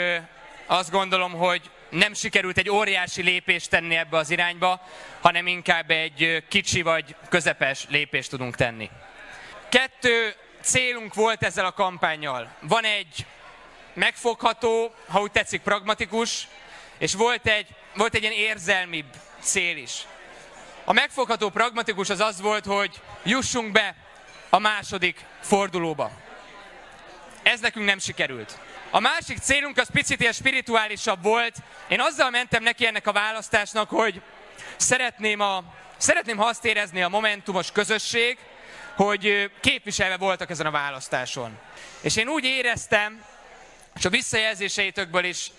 azt gondolom, hogy nem sikerült egy óriási lépést tenni ebbe az irányba, hanem inkább egy kicsi vagy közepes lépést tudunk tenni. Kettő célunk volt ezzel a kampányjal. Van egy megfogható, ha úgy tetszik, pragmatikus, és volt egy, volt egy ilyen érzelmibb cél is. a megfogható pragmatikus az az volt, hogy jussunk be a második fordulóba. Ez nekünk nem sikerült. A másik célunk az picit ilyen spirituálisabb volt. Én azzal mentem neki ennek a választásnak, hogy szeretném, a, szeretném ha azt érezni a Momentumos közösség, hogy képviselve voltak ezen a választáson. És én úgy éreztem, és a visszajelzéseitökből is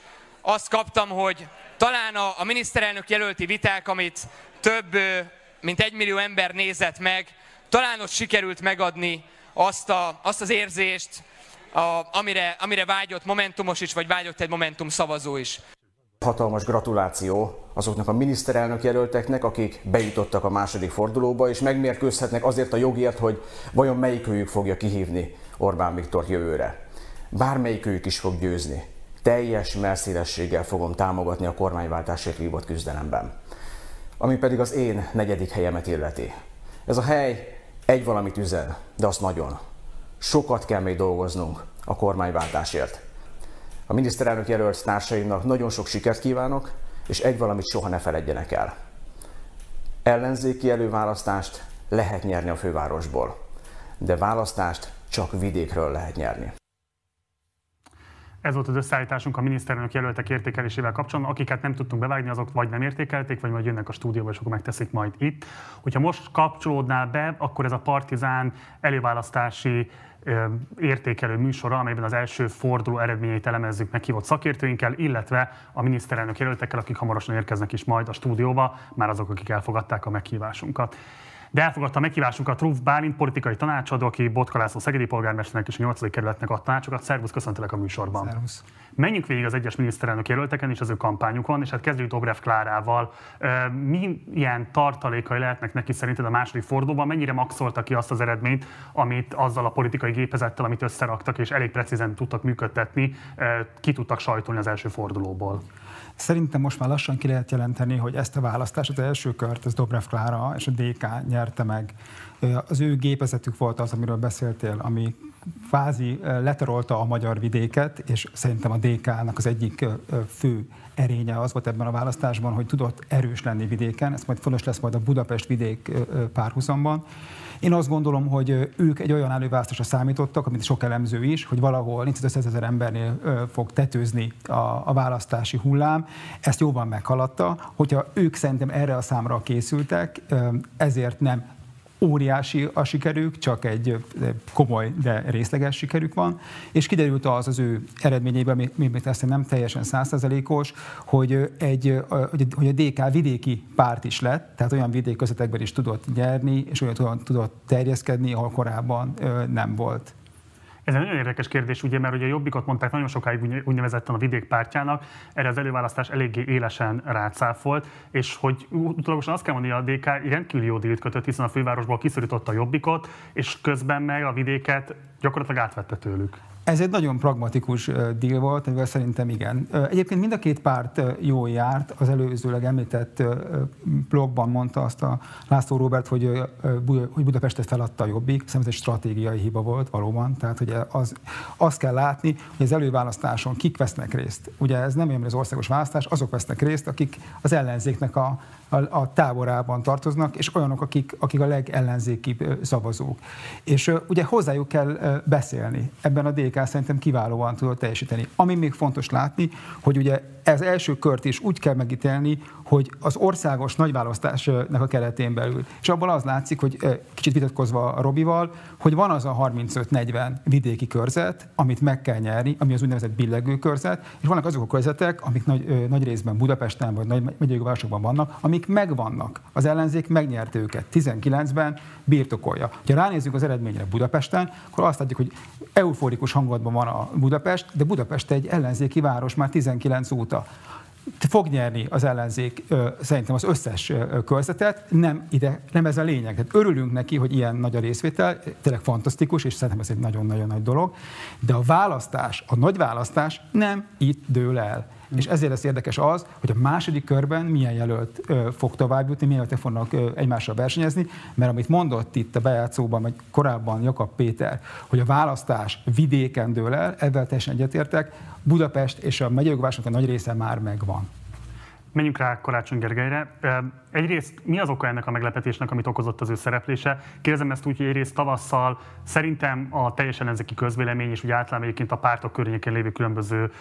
azt kaptam, hogy talán a, a miniszterelnök jelölti viták, amit több mint egy millió ember nézett meg, talán ott sikerült megadni azt, a, azt az érzést, a, amire, amire vágyott Momentumos is, vagy vágyott egy Momentum szavazó is. Hatalmas gratuláció azoknak a miniszterelnök jelölteknek, akik bejutottak a második fordulóba, és megmérkőzhetnek azért a jogért, hogy vajon melyikőjük fogja kihívni Orbán Viktor jövőre. Bármelyikőjük is fog győzni. Teljes merszélességgel fogom támogatni a kormányváltásért vívott küzdelemben. Ami pedig az én negyedik helyemet illeti. Ez a hely egy valamit üzen, de azt nagyon. Sokat kell még dolgoznunk a kormányváltásért. A miniszterelnök jelölt társaimnak nagyon sok sikert kívánok, és egy valamit soha ne feledjenek el. Ellenzéki előválasztást lehet nyerni a fővárosból, de választást csak vidékről lehet nyerni. Ez volt az összeállításunk a miniszterelnök jelöltek értékelésével kapcsolatban. Akiket nem tudtunk bevágni, azok vagy nem értékelték, vagy majd jönnek a stúdióba, és akkor megteszik majd itt. Hogyha most kapcsolódnál be, akkor ez a Partizán előválasztási értékelő műsora, amelyben az első forduló eredményeit elemezzük meghívott szakértőinkkel, illetve a miniszterelnök jelöltekkel, akik hamarosan érkeznek is majd a stúdióba, már azok, akik elfogadták a meghívásunkat de elfogadta a meghívásunkat Ruf Bálint, politikai tanácsadó, aki Botka László szegedi polgármesternek és a 8. kerületnek a tanácsokat. Szervusz, köszöntelek a műsorban. Szervusz. Menjünk végig az egyes miniszterelnök jelölteken és az ő kampányukon, és hát kezdjük Dobrev Klárával. Milyen tartalékai lehetnek neki szerinted a második fordulóban? Mennyire maxolta ki azt az eredményt, amit azzal a politikai gépezettel, amit összeraktak, és elég precízen tudtak működtetni, ki tudtak sajtolni az első fordulóból? Szerintem most már lassan ki lehet jelenteni, hogy ezt a választást, az első kört, ez Dobrev Klára és a DK nyerte meg. Az ő gépezetük volt az, amiről beszéltél, ami kvázi leterolta a magyar vidéket, és szerintem a DK-nak az egyik fő erénye az volt ebben a választásban, hogy tudott erős lenni vidéken, ez majd fontos lesz majd a Budapest vidék párhuzamban. Én azt gondolom, hogy ők egy olyan előválasztásra számítottak, amit sok elemző is, hogy valahol 400 ezer embernél fog tetőzni a, a választási hullám. Ezt jóban meghaladta. Hogyha ők szerintem erre a számra készültek, ezért nem óriási a sikerük, csak egy komoly, de részleges sikerük van, és kiderült az az ő eredményében, még ezt nem teljesen százszerzelékos, hogy, egy, hogy a DK vidéki párt is lett, tehát olyan vidékközetekben is tudott nyerni, és olyan tudott terjeszkedni, ahol korábban nem volt. Ez egy nagyon érdekes kérdés, ugye, mert ugye a Jobbikot mondták nagyon sokáig úgynevezetten a vidékpártjának, erre az előválasztás eléggé élesen rácáfolt, és hogy utólagosan azt kell mondani, hogy a DK rendkívül jó dílt kötött, hiszen a fővárosból kiszorította a Jobbikot, és közben meg a vidéket gyakorlatilag átvette tőlük. Ez egy nagyon pragmatikus deal volt, amivel szerintem igen. Egyébként mind a két párt jó járt, az előzőleg említett blogban mondta azt a László Robert, hogy, hogy Budapestet feladta a Jobbik, szerintem ez egy stratégiai hiba volt valóban, tehát hogy az, azt kell látni, hogy az előválasztáson kik vesznek részt. Ugye ez nem olyan, az országos választás, azok vesznek részt, akik az ellenzéknek a, a, a táborában tartoznak, és olyanok, akik, akik a legellenzékibb szavazók. És ugye hozzájuk kell beszélni. Ebben a DK szerintem kiválóan tudott teljesíteni. Ami még fontos látni, hogy ugye ez első kört is úgy kell megítélni, hogy az országos nagyválasztásnak a keretén belül. És abból az látszik, hogy kicsit vitatkozva a Robival, hogy van az a 35-40 vidéki körzet, amit meg kell nyerni, ami az úgynevezett billegő körzet, és vannak azok a körzetek, amik nagy, nagy részben Budapesten vagy nagy megyei városokban vannak, amik megvannak. Az ellenzék megnyerte őket. 19-ben birtokolja. Ha ránézzük az eredményre Budapesten, akkor azt látjuk, hogy euforikus hangulatban van a Budapest, de Budapest egy ellenzéki város már 19 óta fog nyerni az ellenzék szerintem az összes körzetet, nem, ide, nem ez a lényeg. Tehát örülünk neki, hogy ilyen nagy a részvétel, tényleg fantasztikus, és szerintem ez egy nagyon-nagyon nagy dolog, de a választás, a nagy választás nem itt dől el. És ezért lesz érdekes az, hogy a második körben milyen jelölt ö, fog tovább jutni, milyen jelöltek fognak ö, egymással versenyezni, mert amit mondott itt a bejátszóban, vagy korábban Jakab Péter, hogy a választás vidéken dől el, ebben teljesen egyetértek, Budapest és a megyei nagy része már megvan. Menjünk rá Karácsony Gergelyre. Egyrészt mi az oka ennek a meglepetésnek, amit okozott az ő szereplése? Kérdezem ezt úgy, hogy egyrészt tavasszal szerintem a teljes ellenzéki közvélemény és úgy általában egyébként a pártok környékén lévő különböző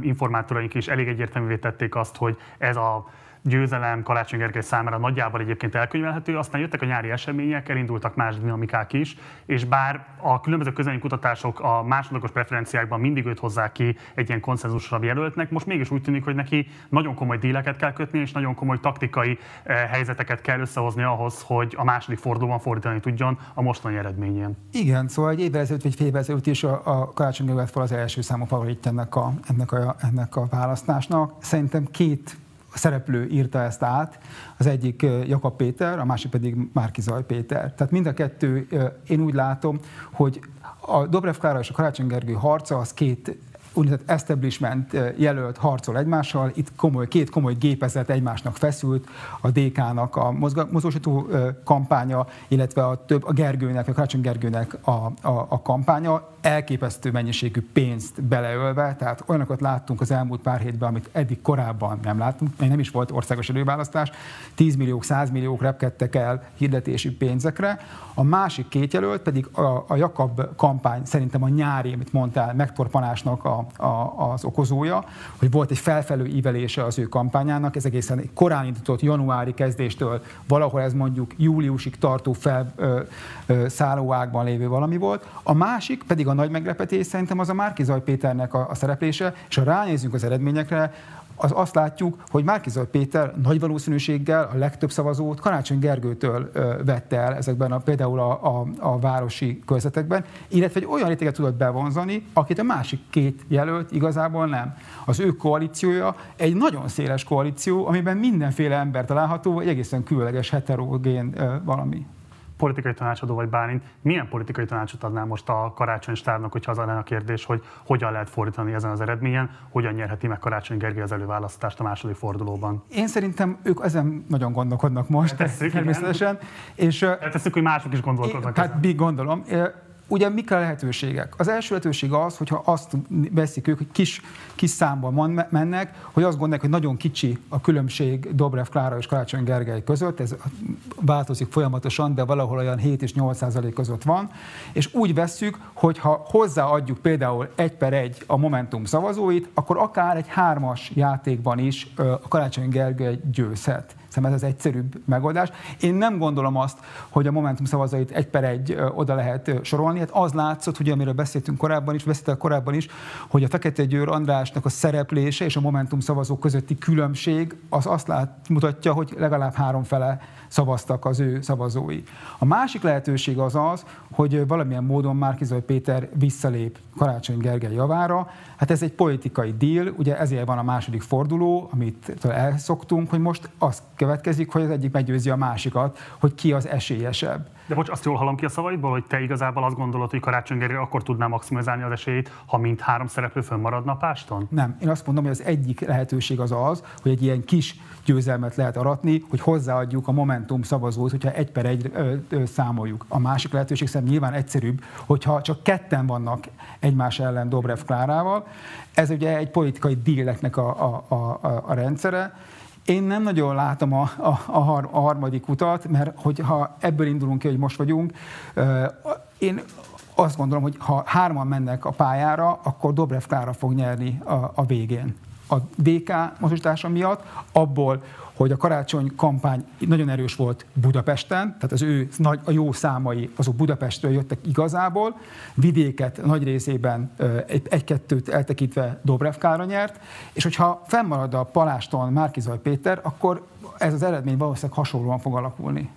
informátoraink is elég egyértelművé tették azt, hogy ez a győzelem Karácsony Gergely számára nagyjából egyébként elkönyvelhető, aztán jöttek a nyári események, elindultak más dinamikák is, és bár a különböző kutatások a másodlagos preferenciákban mindig őt hozzák ki egy ilyen konszenzusra jelöltnek, most mégis úgy tűnik, hogy neki nagyon komoly díleket kell kötni, és nagyon komoly taktikai eh, helyzeteket kell összehozni ahhoz, hogy a második fordulóban fordítani tudjon a mostani eredményén. Igen, szóval egy évvel ezelőtt, vagy fél évvel ezelőtt is a, a Karácsony Gergely az első számú favorit ennek a, ennek, a, ennek a választásnak. Szerintem két szereplő írta ezt át, az egyik Jakab Péter, a másik pedig Márki Zaj Péter. Tehát mind a kettő, én úgy látom, hogy a Dobrev Klára és a Karácsony Gergő harca az két úgynevezett establishment jelölt harcol egymással, itt komoly, két komoly gépezet egymásnak feszült, a DK-nak a mozgósító kampánya, illetve a több a Gergőnek, a Karácsony Gergőnek a, a, a kampánya elképesztő mennyiségű pénzt beleölve, tehát olyanokat láttunk az elmúlt pár hétben, amit eddig korábban nem láttunk, még nem is volt országos előválasztás, 10 milliók, 100 milliók repkedtek el hirdetési pénzekre. A másik két jelölt pedig a, a Jakab kampány, szerintem a nyári, amit mondtál, megtorpanásnak a, a, az okozója, hogy volt egy felfelő ívelése az ő kampányának, ez egészen korán indított januári kezdéstől valahol ez mondjuk júliusig tartó felszállóágban lévő valami volt. A másik pedig a nagy meglepetés szerintem az a Márkizaj Péternek a, a szereplése, és ha ránézünk az eredményekre, az azt látjuk, hogy Márkizaj Péter nagy valószínűséggel a legtöbb szavazót Karácsony Gergőtől vette el ezekben a, például a, a, a városi körzetekben, illetve egy olyan réteget tudott bevonzani, akit a másik két jelölt igazából nem. Az ő koalíciója egy nagyon széles koalíció, amiben mindenféle ember található, egy egészen különleges heterogén valami politikai tanácsadó vagy Bálint, milyen politikai tanácsot adnál most a karácsony stábnak, hogyha az lenne a kérdés, hogy hogyan lehet fordítani ezen az eredményen, hogyan nyerheti meg Karácsony Gergely az előválasztást a második fordulóban? Én szerintem ők ezen nagyon gondolkodnak most, Tesszük, természetesen. És, Tesszük, hogy mások is gondolkodnak. Tehát mi gondolom ugye mik a lehetőségek? Az első lehetőség az, hogyha azt veszik ők, hogy kis, kis számban mennek, hogy azt gondolják, hogy nagyon kicsi a különbség Dobrev Klára és Karácsony Gergely között, ez változik folyamatosan, de valahol olyan 7 és 8 százalék között van, és úgy vesszük, hogy ha hozzáadjuk például egy per egy a Momentum szavazóit, akkor akár egy hármas játékban is a Karácsony Gergely győzhet. Szerintem ez az egyszerűbb megoldás. Én nem gondolom azt, hogy a Momentum szavazait egy per egy oda lehet sorolni. Hát az látszott, hogy amiről beszéltünk korábban is, beszéltek korábban is, hogy a Fekete Győr Andrásnak a szereplése és a Momentum szavazók közötti különbség az azt lát, mutatja, hogy legalább három fele szavaztak az ő szavazói. A másik lehetőség az az, hogy valamilyen módon Márkizaj Péter visszalép Karácsony Gergely javára. Hát ez egy politikai deal, ugye ezért van a második forduló, amit elszoktunk, hogy most az következik, hogy az egyik meggyőzi a másikat, hogy ki az esélyesebb. De bocs, azt jól hallom ki a szavaidból, hogy te igazából azt gondolod, hogy Karácsony Gergely akkor tudná maximalizálni az esélyét, ha mind három szereplő fönnmaradna a páston? Nem. Én azt mondom, hogy az egyik lehetőség az az, hogy egy ilyen kis győzelmet lehet aratni, hogy hozzáadjuk a Momentum szavazót, hogyha egy per egy ö, ö, számoljuk. A másik lehetőség szerintem nyilván egyszerűbb, hogyha csak ketten vannak egymás ellen Dobrev Klárával. Ez ugye egy politikai díleknek a, a, a, a rendszere. Én nem nagyon látom a, a, a, har, a harmadik utat, mert hogyha ebből indulunk ki, hogy most vagyunk, én azt gondolom, hogy ha hárman mennek a pályára, akkor Dobrev Klára fog nyerni a, a végén. A DK mozgósítása miatt, abból, hogy a karácsony kampány nagyon erős volt Budapesten, tehát az ő nagy, a jó számai azok Budapestről jöttek igazából, vidéket nagy részében egy-kettőt eltekintve Dobrev nyert, és hogyha fennmarad a Paláston Márkizaj Péter, akkor ez az eredmény valószínűleg hasonlóan fog alakulni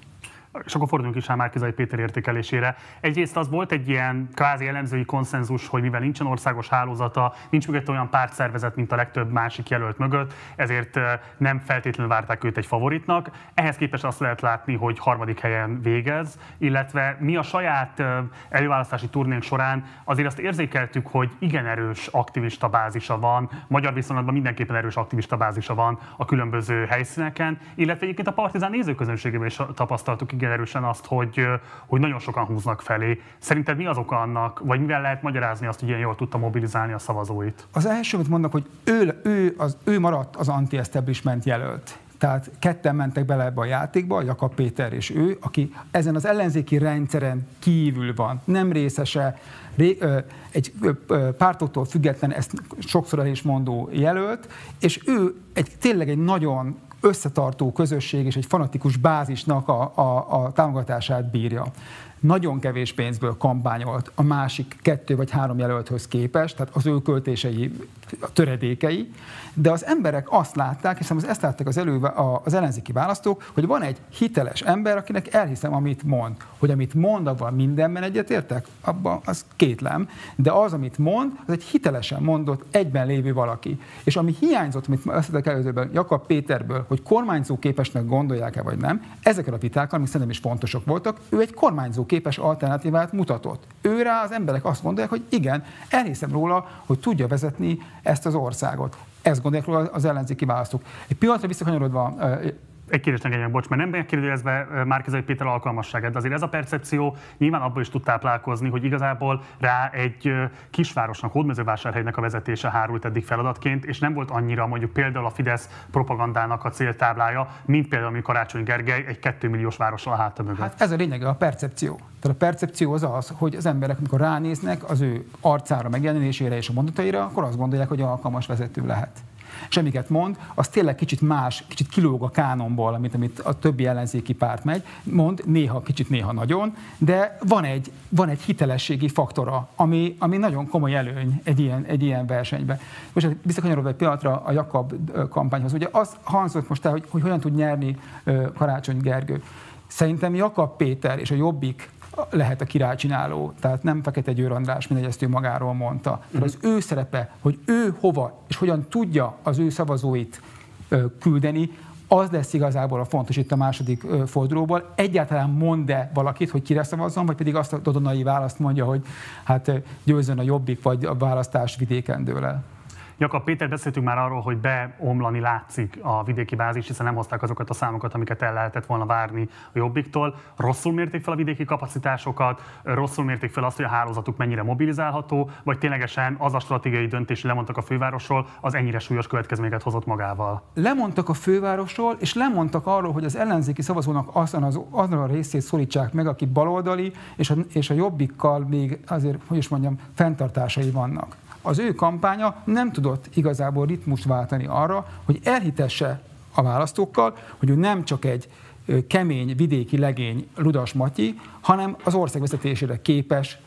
és akkor forduljunk is rá Márkizai Péter értékelésére. Egyrészt az volt egy ilyen kvázi elemzői konszenzus, hogy mivel nincsen országos hálózata, nincs mögött olyan pártszervezet, mint a legtöbb másik jelölt mögött, ezért nem feltétlenül várták őt egy favoritnak. Ehhez képest azt lehet látni, hogy harmadik helyen végez, illetve mi a saját előválasztási turnénk során azért azt érzékeltük, hogy igen erős aktivista bázisa van, magyar viszonylatban mindenképpen erős aktivista bázisa van a különböző helyszíneken, illetve egyébként a partizán nézőközönségében is tapasztaltuk igen igen erősen azt, hogy, hogy nagyon sokan húznak felé. Szerinted mi az oka annak, vagy mivel lehet magyarázni azt, hogy ilyen jól tudta mobilizálni a szavazóit? Az első, amit mondok, hogy ő, ő, az, ő maradt az anti-establishment jelölt. Tehát ketten mentek bele ebbe a játékba, Jakab Péter és ő, aki ezen az ellenzéki rendszeren kívül van, nem részese, egy pártoktól független, ezt sokszor el is mondó jelölt, és ő egy tényleg egy nagyon összetartó közösség és egy fanatikus bázisnak a, a, a támogatását bírja. Nagyon kevés pénzből kampányolt a másik kettő vagy három jelölthöz képest, tehát az ő költései, a töredékei, de az emberek azt látták, hiszen az ezt látták az, elő, az ellenzéki választók, hogy van egy hiteles ember, akinek elhiszem, amit mond. Hogy amit mond, abban mindenben egyetértek, abban az kétlem, de az, amit mond, az egy hitelesen mondott, egyben lévő valaki. És ami hiányzott, amit összetek előzőben Jakab Péterből, hogy kormányzó képesnek gondolják-e vagy nem, ezekkel a vitákkal, amik szerintem is fontosak voltak, ő egy kormányzó képes alternatívát mutatott. Őre az emberek azt gondolják, hogy igen, elhiszem róla, hogy tudja vezetni ezt az országot. Ezt gondolják az ellenzéki választók. Egy pillanatra visszakanyarodva egy kérdést engedjen, bocs, mert nem megkérdezve Márkizai Péter alkalmasságát, de azért ez a percepció nyilván abból is tud táplálkozni, hogy igazából rá egy kisvárosnak, Hódmezővásárhelynek a vezetése hárult eddig feladatként, és nem volt annyira mondjuk például a Fidesz propagandának a céltáblája, mint például, amikor Karácsony Gergely egy 2 milliós várossal a háta mögött. Hát ez a lényege, a percepció. Tehát a percepció az az, hogy az emberek, amikor ránéznek az ő arcára, megjelenésére és a mondataira, akkor azt gondolják, hogy alkalmas vezető lehet és amiket mond, az tényleg kicsit más, kicsit kilóg a kánonból, amit, amit a többi ellenzéki párt megy, mond, néha kicsit, néha nagyon, de van egy, van egy hitelességi faktora, ami, ami nagyon komoly előny egy ilyen, egy ilyen versenyben. Most visszakanyarodva egy pillanatra a Jakab kampányhoz. Ugye az hangzott most el, hogy, hogy hogyan tud nyerni Karácsony Gergő. Szerintem Jakab Péter és a Jobbik lehet a királycsináló, tehát nem Fekete Győr András, mint ezt ő magáról mondta. Uh-huh. Tehát az ő szerepe, hogy ő hova és hogyan tudja az ő szavazóit küldeni, az lesz igazából a fontos itt a második fordulóból. Egyáltalán mond-e valakit, hogy kire szavazzon, vagy pedig azt a dodonai választ mondja, hogy hát győzön a jobbik, vagy a választás vidéken dől el. Jakab Péter, beszéltünk már arról, hogy beomlani látszik a vidéki bázis, hiszen nem hozták azokat a számokat, amiket el lehetett volna várni a Jobbiktól. Rosszul mérték fel a vidéki kapacitásokat, rosszul mérték fel azt, hogy a hálózatuk mennyire mobilizálható, vagy ténylegesen az a stratégiai döntés, hogy lemondtak a fővárosról, az ennyire súlyos következményeket hozott magával. Lemondtak a fővárosról, és lemondtak arról, hogy az ellenzéki szavazónak azon, az, azon a részét szólítsák meg, aki baloldali, és a, és a jobbikkal még azért, hogy is mondjam, fenntartásai vannak az ő kampánya nem tudott igazából ritmust váltani arra, hogy elhitesse a választókkal, hogy ő nem csak egy kemény vidéki legény Ludas Matyi, hanem az ország vezetésére képes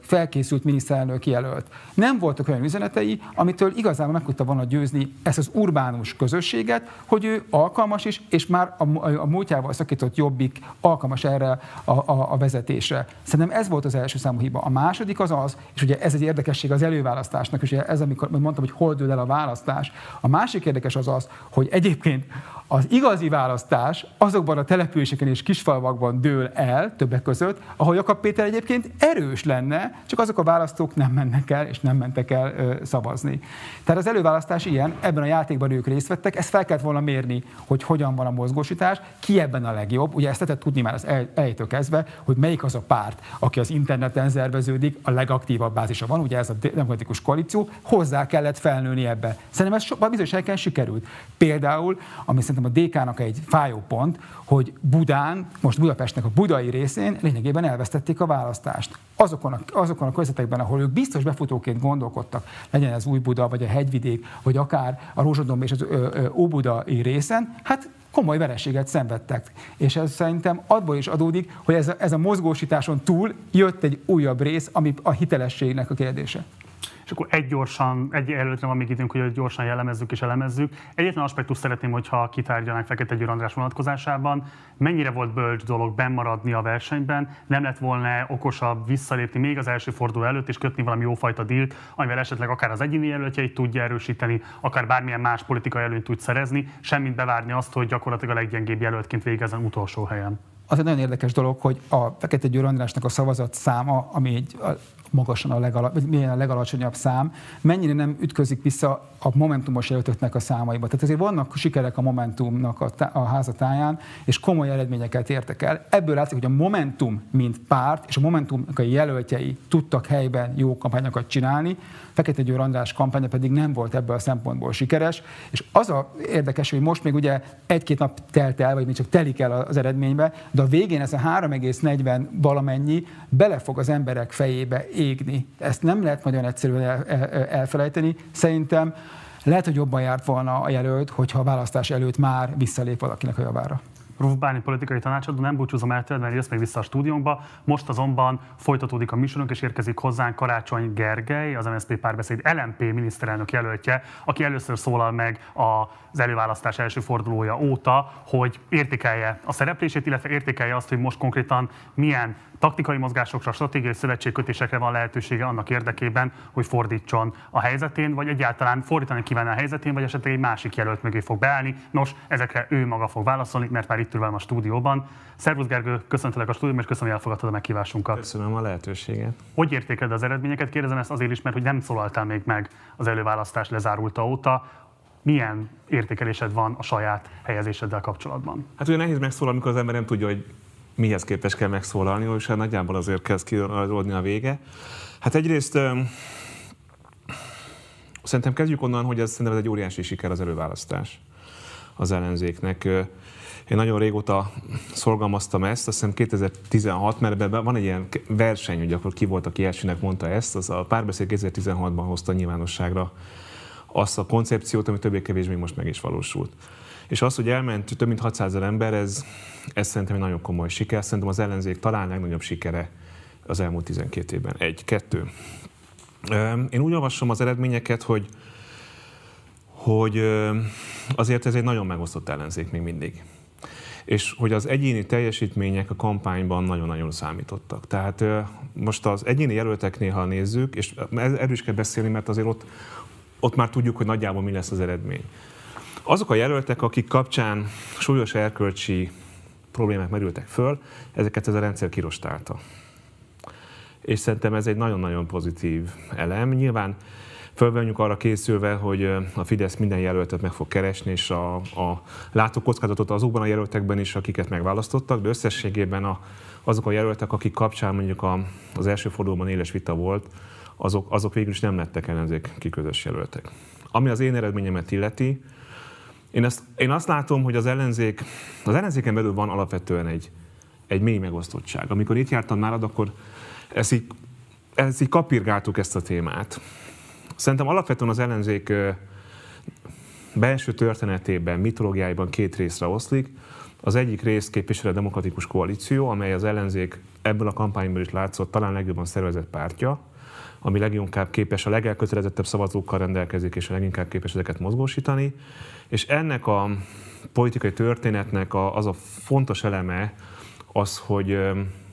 felkészült miniszterelnök jelölt. Nem voltak olyan üzenetei, amitől igazából meg tudta volna győzni ezt az urbánus közösséget, hogy ő alkalmas is, és már a, a múltjával szakított jobbik alkalmas erre a, a, a vezetésre. Szerintem ez volt az első számú hiba. A második az az, és ugye ez egy érdekesség az előválasztásnak, és ez amikor mondtam, hogy hol dől el a választás. A másik érdekes az az, hogy egyébként az igazi választás azokban a településeken és kisfalvakban dől el, többek között, ahol Jakab Péter egyébként erős lenne, csak azok a választók nem mennek el, és nem mentek el ö, szavazni. Tehát az előválasztás ilyen, ebben a játékban ők részt vettek, ezt fel kellett volna mérni, hogy hogyan van a mozgósítás, ki ebben a legjobb. Ugye ezt lehetett tudni már az elejétől kezdve, hogy melyik az a párt, aki az interneten szerveződik, a legaktívabb bázisa van, ugye ez a demokratikus koalíció, hozzá kellett felnőni ebbe. Szerintem ez so, bizonyos sikerült. Például, ami szerintem a DK-nak egy fájó pont, hogy Budán, most Budapestnek a budai részén lényegében elvesztették a választást. Azokon a, azokon a közvetekben, ahol ők biztos befutóként gondolkodtak, legyen ez Új Buda, vagy a hegyvidék, vagy akár a Rózsadomb és az Óbudai részen, hát komoly vereséget szenvedtek. És ez szerintem abból is adódik, hogy ez a, ez a mozgósításon túl jött egy újabb rész, ami a hitelességnek a kérdése. És akkor egy gyorsan, egy előtt van még időnk, hogy gyorsan jellemezzük és elemezzük. Egyetlen aspektus szeretném, hogyha kitárgyalnánk Fekete Győr András vonatkozásában. Mennyire volt bölcs dolog bennmaradni a versenyben? Nem lett volna okosabb visszalépni még az első forduló előtt és kötni valami jófajta dílt, amivel esetleg akár az egyéni jelöltjeit tudja erősíteni, akár bármilyen más politikai előnyt tud szerezni, semmit bevárni azt, hogy gyakorlatilag a leggyengébb jelöltként végezzen utolsó helyen az egy nagyon érdekes dolog, hogy a Fekete Győr Andrásnak a szavazat száma, ami egy magasan a, legala, vagy milyen a legalacsonyabb szám, mennyire nem ütközik vissza a Momentumos jelöltöknek a számaiba. Tehát azért vannak sikerek a Momentumnak a, tá- a házatáján, és komoly eredményeket értek el. Ebből látszik, hogy a Momentum, mint párt, és a Momentumnak a jelöltjei tudtak helyben jó kampányokat csinálni, Fekete Győr András kampánya pedig nem volt ebből a szempontból sikeres, és az a érdekes, hogy most még ugye egy-két nap telt el, vagy még csak telik el az eredménybe, de a végén ez a 3,40 valamennyi bele fog az emberek fejébe égni. Ezt nem lehet nagyon egyszerűen el, el, elfelejteni. Szerintem lehet, hogy jobban járt volna a jelölt, hogyha a választás előtt már visszalép valakinek a javára. Rufbáni politikai tanácsadó, nem búcsúzom el tőled, mert jössz még vissza a stúdiónkba. Most azonban folytatódik a műsorunk, és érkezik hozzánk Karácsony Gergely, az MSZP párbeszéd LMP miniszterelnök jelöltje, aki először szólal meg az előválasztás első fordulója óta, hogy értékelje a szereplését, illetve értékelje azt, hogy most konkrétan milyen taktikai mozgásokra, stratégiai szövetségkötésekre van lehetősége annak érdekében, hogy fordítson a helyzetén, vagy egyáltalán fordítani kívánna a helyzetén, vagy esetleg egy másik jelölt mögé fog beállni. Nos, ezekre ő maga fog válaszolni, mert már itt ül velem a stúdióban. Szervusz Gergő, köszöntelek a stúdióban, és köszönöm, hogy elfogadtad a meghívásunkat. Köszönöm a lehetőséget. Hogy értékeled az eredményeket? Kérdezem ezt azért is, mert hogy nem szólaltál még meg az előválasztás lezárulta óta. Milyen értékelésed van a saját helyezéseddel kapcsolatban? Hát ugye nehéz megszólalni, amikor az ember nem tudja, hogy mihez képes kell megszólalni, és hát nagyjából azért kezd kirajzolódni a vége. Hát egyrészt szerintem kezdjük onnan, hogy ez szerintem ez egy óriási siker az előválasztás az ellenzéknek. Én nagyon régóta szorgalmaztam ezt, azt hiszem 2016, mert ebben van egy ilyen verseny, hogy akkor ki volt, aki elsőnek mondta ezt, az a párbeszéd 2016-ban hozta nyilvánosságra azt a koncepciót, ami többé-kevésbé most meg is valósult. És az, hogy elment több mint 600 ezer ember, ez, ez szerintem egy nagyon komoly siker. Szerintem az ellenzék talán legnagyobb sikere az elmúlt 12 évben. Egy, kettő. Én úgy olvasom az eredményeket, hogy, hogy azért ez egy nagyon megosztott ellenzék még mindig. És hogy az egyéni teljesítmények a kampányban nagyon-nagyon számítottak. Tehát most az egyéni jelölteknél, ha nézzük, és erről is kell beszélni, mert azért ott, ott már tudjuk, hogy nagyjából mi lesz az eredmény. Azok a jelöltek, akik kapcsán súlyos erkölcsi problémák merültek föl, ezeket ez a rendszer kirostálta. És szerintem ez egy nagyon-nagyon pozitív elem. Nyilván fölvenjük arra készülve, hogy a Fidesz minden jelöltet meg fog keresni, és a, a látókockázatot azokban a jelöltekben is, akiket megválasztottak, de összességében a, azok a jelöltek, akik kapcsán mondjuk a, az első fordulóban éles vita volt, azok, azok végül is nem lettek ellenzék kiközös jelöltek. Ami az én eredményemet illeti, én, ezt, én azt látom, hogy az ellenzék, az ellenzéken belül van alapvetően egy, egy mély megosztottság. Amikor itt jártam nálad, akkor ezt így, ezt így kapirgáltuk ezt a témát. Szerintem alapvetően az ellenzék belső történetében, mitológiájában két részre oszlik. Az egyik rész képvisel a demokratikus koalíció, amely az ellenzék ebből a kampányból is látszott talán legjobban szervezett pártja, ami leginkább képes, a legelkötelezettebb szavazókkal rendelkezik, és a leginkább képes ezeket mozgósítani. És ennek a politikai történetnek az a fontos eleme az, hogy,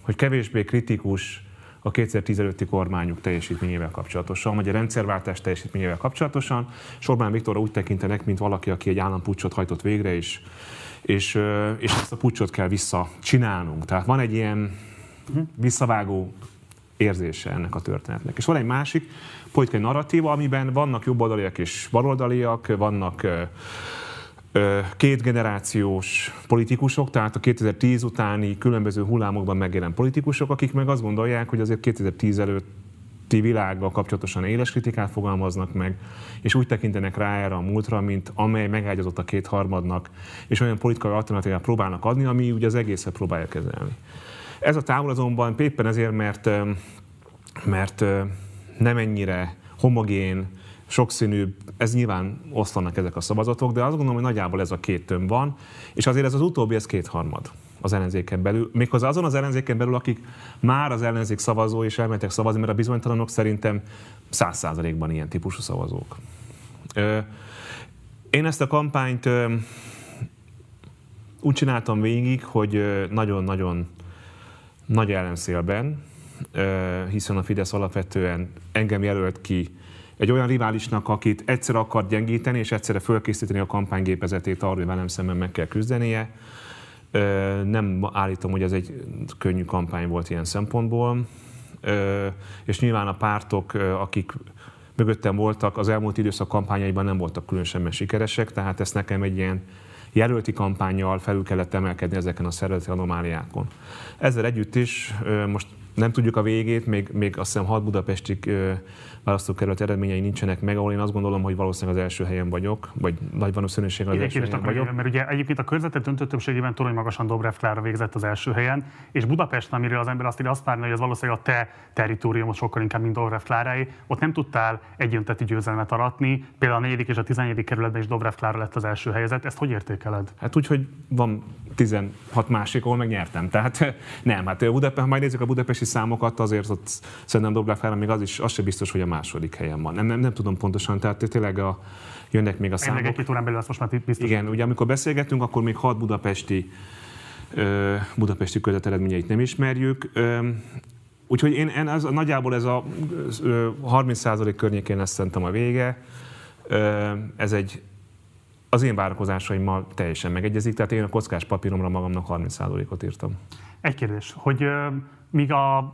hogy kevésbé kritikus a 2010 előtti kormányuk teljesítményével kapcsolatosan, vagy a rendszerváltás teljesítményével kapcsolatosan. Sorbán Viktorra úgy tekintenek, mint valaki, aki egy állampucsot hajtott végre, és, és, és ezt a pucsot kell visszacsinálnunk. Tehát van egy ilyen visszavágó érzése ennek a történetnek. És van egy másik politikai narratíva, amiben vannak jobboldaliak és baloldaliak, vannak két generációs politikusok, tehát a 2010 utáni különböző hullámokban megjelent politikusok, akik meg azt gondolják, hogy azért 2010 előtti világgal kapcsolatosan éles kritikát fogalmaznak meg, és úgy tekintenek rá erre a múltra, mint amely megágyazott a kétharmadnak, és olyan politikai alternatívát próbálnak adni, ami ugye az egészet próbálja kezelni. Ez a távol azonban éppen ezért, mert, mert nem ennyire homogén, sokszínű, ez nyilván oszlanak ezek a szavazatok, de azt gondolom, hogy nagyjából ez a két tömb van, és azért ez az utóbbi, ez kétharmad az ellenzéken belül, méghozzá azon az ellenzéken belül, akik már az ellenzék szavazó és elmentek szavazni, mert a bizonytalanok szerintem száz százalékban ilyen típusú szavazók. Én ezt a kampányt úgy csináltam végig, hogy nagyon-nagyon nagy ellenszélben, hiszen a Fidesz alapvetően engem jelölt ki egy olyan riválisnak, akit egyszer akar gyengíteni, és egyszerre fölkészíteni a kampánygépezetét arra, hogy velem szemben meg kell küzdenie. Nem állítom, hogy ez egy könnyű kampány volt ilyen szempontból. és nyilván a pártok, akik mögöttem voltak, az elmúlt időszak kampányaiban nem voltak különösen sikeresek, tehát ezt nekem egy ilyen jelölti kampányjal felül kellett emelkedni ezeken a szervezeti anomáliákon. Ezzel együtt is most nem tudjuk a végét, még, még azt hiszem 6 budapesti választókerület eredményei nincsenek meg, ahol én azt gondolom, hogy valószínűleg az első helyen vagyok, vagy nagy valószínűséggel az első helyen vagyok. Mert ugye egyébként a körzetet döntő többségében torony magasan Dobrev Klára végzett az első helyen, és Budapest, amiről az ember azt írja, azt várna, hogy ez valószínűleg a te territóriumot sokkal inkább, mint Dobrev Kláráé, ott nem tudtál egyöntetű győzelmet aratni, például a negyedik és a tizenegyedik kerületben is Dobrev Klára lett az első helyzet. Ezt hogy értékeled? Hát úgy, hogy van 16 másik, ahol megnyertem. Tehát nem, hát Budapest, ha majd nézzük a budapesti számokat, azért ott szerintem Dobrev Klára még az is, az sem biztos, hogy a második helyen van. Nem, nem, nem tudom pontosan, tehát tényleg a, jönnek még a számok. egy-két órán belül azt most már biztos. Igen, ugye amikor beszélgetünk, akkor még hat budapesti ö, budapesti között eredményeit nem ismerjük. Ö, úgyhogy én, én az, nagyjából ez a ö, 30% környékén lesz szerintem a vége. Ö, ez egy az én várakozásaimmal teljesen megegyezik, tehát én a kockás papíromra magamnak 30%-ot írtam. Egy kérdés, hogy míg a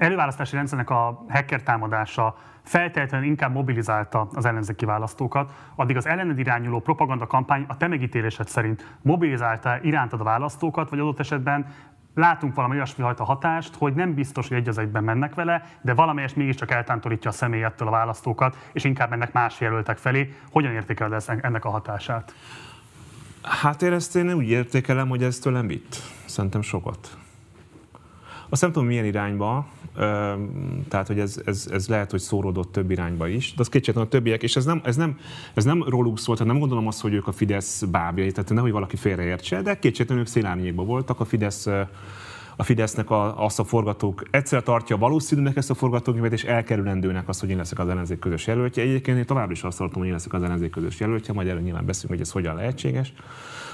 előválasztási rendszernek a hacker támadása feltétlenül inkább mobilizálta az ellenzéki választókat, addig az ellened irányuló propaganda kampány a te megítélésed szerint mobilizálta irántad a választókat, vagy adott esetben látunk valami olyasfajta hatást, hogy nem biztos, hogy egy az egyben mennek vele, de valamelyest mégiscsak eltántorítja a személyettől a választókat, és inkább mennek más jelöltek felé. Hogyan értékeled ennek a hatását? Hát én ezt én úgy értékelem, hogy ez tőlem mit. Szerintem sokat. Azt nem tudom milyen irányba, tehát hogy ez, ez, ez lehet, hogy szóródott több irányba is, de az kétségtelen a többiek, és ez nem, ez nem, ez nem róluk szólt, tehát nem gondolom azt, hogy ők a Fidesz bábjai, tehát nehogy valaki félreértse, de kétségtelenül ők szélárnyékban voltak, a Fidesz a Fidesznek a, azt a forgatók, egyszer tartja valószínűnek ezt a forgatókönyvet, és elkerülendőnek azt, hogy én leszek az ellenzék közös jelöltje. Egyébként én továbbra is azt tartom, hogy én leszek az ellenzék közös jelöltje, majd erről nyilván beszélünk, hogy ez hogyan lehetséges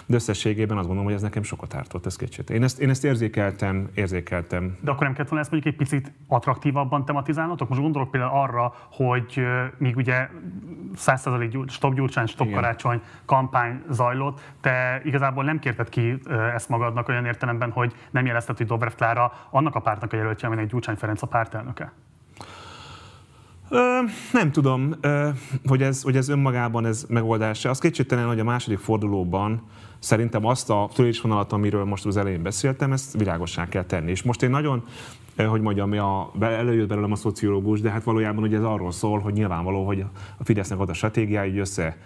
de összességében azt gondolom, hogy ez nekem sokat ártott, ez kétség. Én ezt, én ezt érzékeltem, érzékeltem. De akkor nem kellett volna ezt mondjuk egy picit attraktívabban tematizálnotok? Most gondolok például arra, hogy míg ugye 100% stop Gyurcsány, stop Igen. karácsony kampány zajlott, te igazából nem kérted ki ezt magadnak olyan értelemben, hogy nem jelezted, hogy Dobrev Klára annak a pártnak a jelöltje, aminek Gyurcsány Ferenc a pártelnöke? Ö, nem tudom, ö, hogy, ez, hogy ez önmagában ez megoldása. Az kétségtelen, hogy a második fordulóban szerintem azt a törésvonalat, amiről most az elején beszéltem, ezt világossá kell tenni. És most én nagyon, hogy mondjam, a, előjött belőlem a szociológus, de hát valójában ugye ez arról szól, hogy nyilvánvaló, hogy a Fidesznek az a stratégiája, hogy össze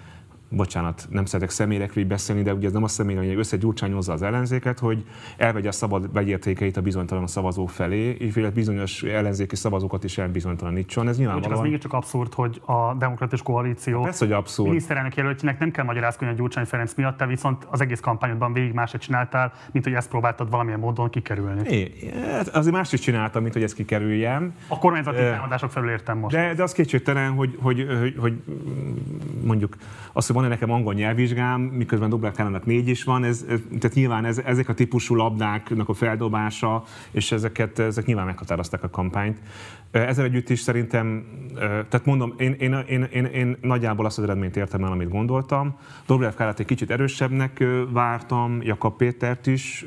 bocsánat, nem szeretek személyekről beszélni, de ugye ez nem azt személy, hogy összegyurcsányozza az ellenzéket, hogy elvegye a szabad vegyértékeit a bizonytalan szavazó felé, és bizonyos ellenzéki szavazókat is elbizonytalanítson. Ez nyilvánvalóan... Csak az mégiscsak abszurd, hogy a demokratikus koalíció Persze, hogy abszurd. miniszterelnök jelöltjének nem kell magyarázkodni a Gyurcsány Ferenc miatt, te viszont az egész kampányodban végig máshogy csináltál, mint hogy ezt próbáltad valamilyen módon kikerülni. É, hát azért más is csináltam, mint hogy ezt kikerüljem. A kormányzati támadások felül értem most. De, de az kétségtelen, hogy, hogy, hogy, hogy mondjuk azt, hogy van-e nekem angol nyelvvizsgám, miközben Dobrákának négy is van, ez, ez, tehát nyilván ez, ezek a típusú labdáknak a feldobása, és ezeket, ezek nyilván meghatározták a kampányt. Ezzel együtt is szerintem, tehát mondom, én, én, én, én, én nagyjából azt az eredményt értem el, amit gondoltam. Dobrev Kálát egy kicsit erősebbnek vártam, Jakab Pétert is,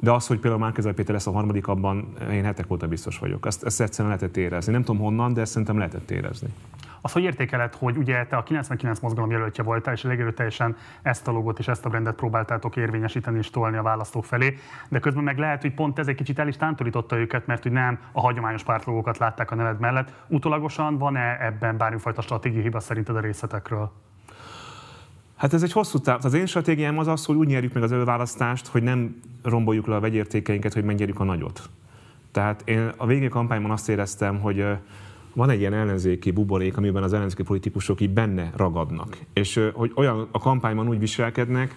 de az, hogy például Márkezel Péter lesz a harmadik, abban én hetek óta biztos vagyok. Ezt, ezt egyszerűen lehetett érezni. Nem tudom honnan, de ezt szerintem lehetett érezni. Az, hogy értékeled, hogy ugye te a 99 mozgalom jelöltje voltál, és legerőteljesen ezt a logot és ezt a brendet próbáltátok érvényesíteni és tolni a választók felé, de közben meg lehet, hogy pont ez egy kicsit el is tántorította őket, mert hogy nem a hagyományos pártlogókat látták a neved mellett. Utolagosan van-e ebben bármifajta stratégiai hiba szerinted a részletekről? Hát ez egy hosszú táv. Az én stratégiám az az, hogy úgy nyerjük meg az előválasztást, hogy nem romboljuk le a vegyértékeinket, hogy megnyerjük a nagyot. Tehát én a végén kampányban azt éreztem, hogy van egy ilyen ellenzéki buborék, amiben az ellenzéki politikusok így benne ragadnak. És hogy olyan a kampányban úgy viselkednek,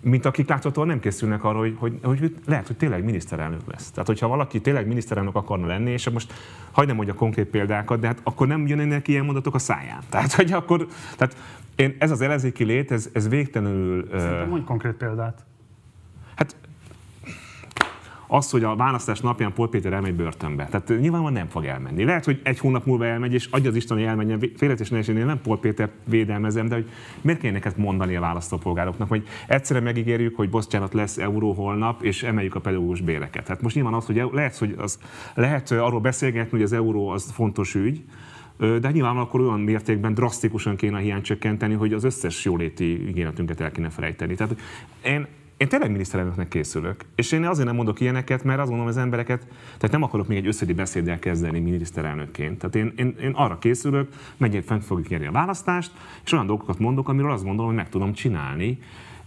mint akik láthatóan nem készülnek arra, hogy, hogy, hogy lehet, hogy tényleg miniszterelnök lesz. Tehát, hogyha valaki tényleg miniszterelnök akarna lenni, és most hagyd nem mondja konkrét példákat, de hát akkor nem jönnek ilyen mondatok a száján. Tehát, hogy akkor, tehát én, ez az ellenzéki lét, ez, ez végtelenül... Szerintem mondj konkrét példát. Hát az, hogy a választás napján Paul Péter elmegy börtönbe. Tehát nyilvánvalóan nem fog elmenni. Lehet, hogy egy hónap múlva elmegy, és adja az Isten, hogy elmenjen. Félretés én nem Paul Péter védelmezem, de hogy miért kéne neked mondani a választópolgároknak, hogy egyszerre megígérjük, hogy bocsánat lesz euró holnap, és emeljük a pedagógus béreket. Hát most nyilván az, hogy lehet, hogy az, lehet arról beszélgetni, hogy az euró az fontos ügy, de nyilván akkor olyan mértékben drasztikusan kéne a hiányt csökkenteni, hogy az összes jóléti igényetünket el kéne felejteni. Tehát én én tényleg miniszterelnöknek készülök. És én azért nem mondok ilyeneket, mert azt gondolom az embereket, tehát nem akarok még egy összedi beszéddel kezdeni miniszterelnökként. Tehát én, én, én arra készülök, megyek fent fogjuk nyerni a választást, és olyan dolgokat mondok, amiről azt gondolom, hogy meg tudom csinálni.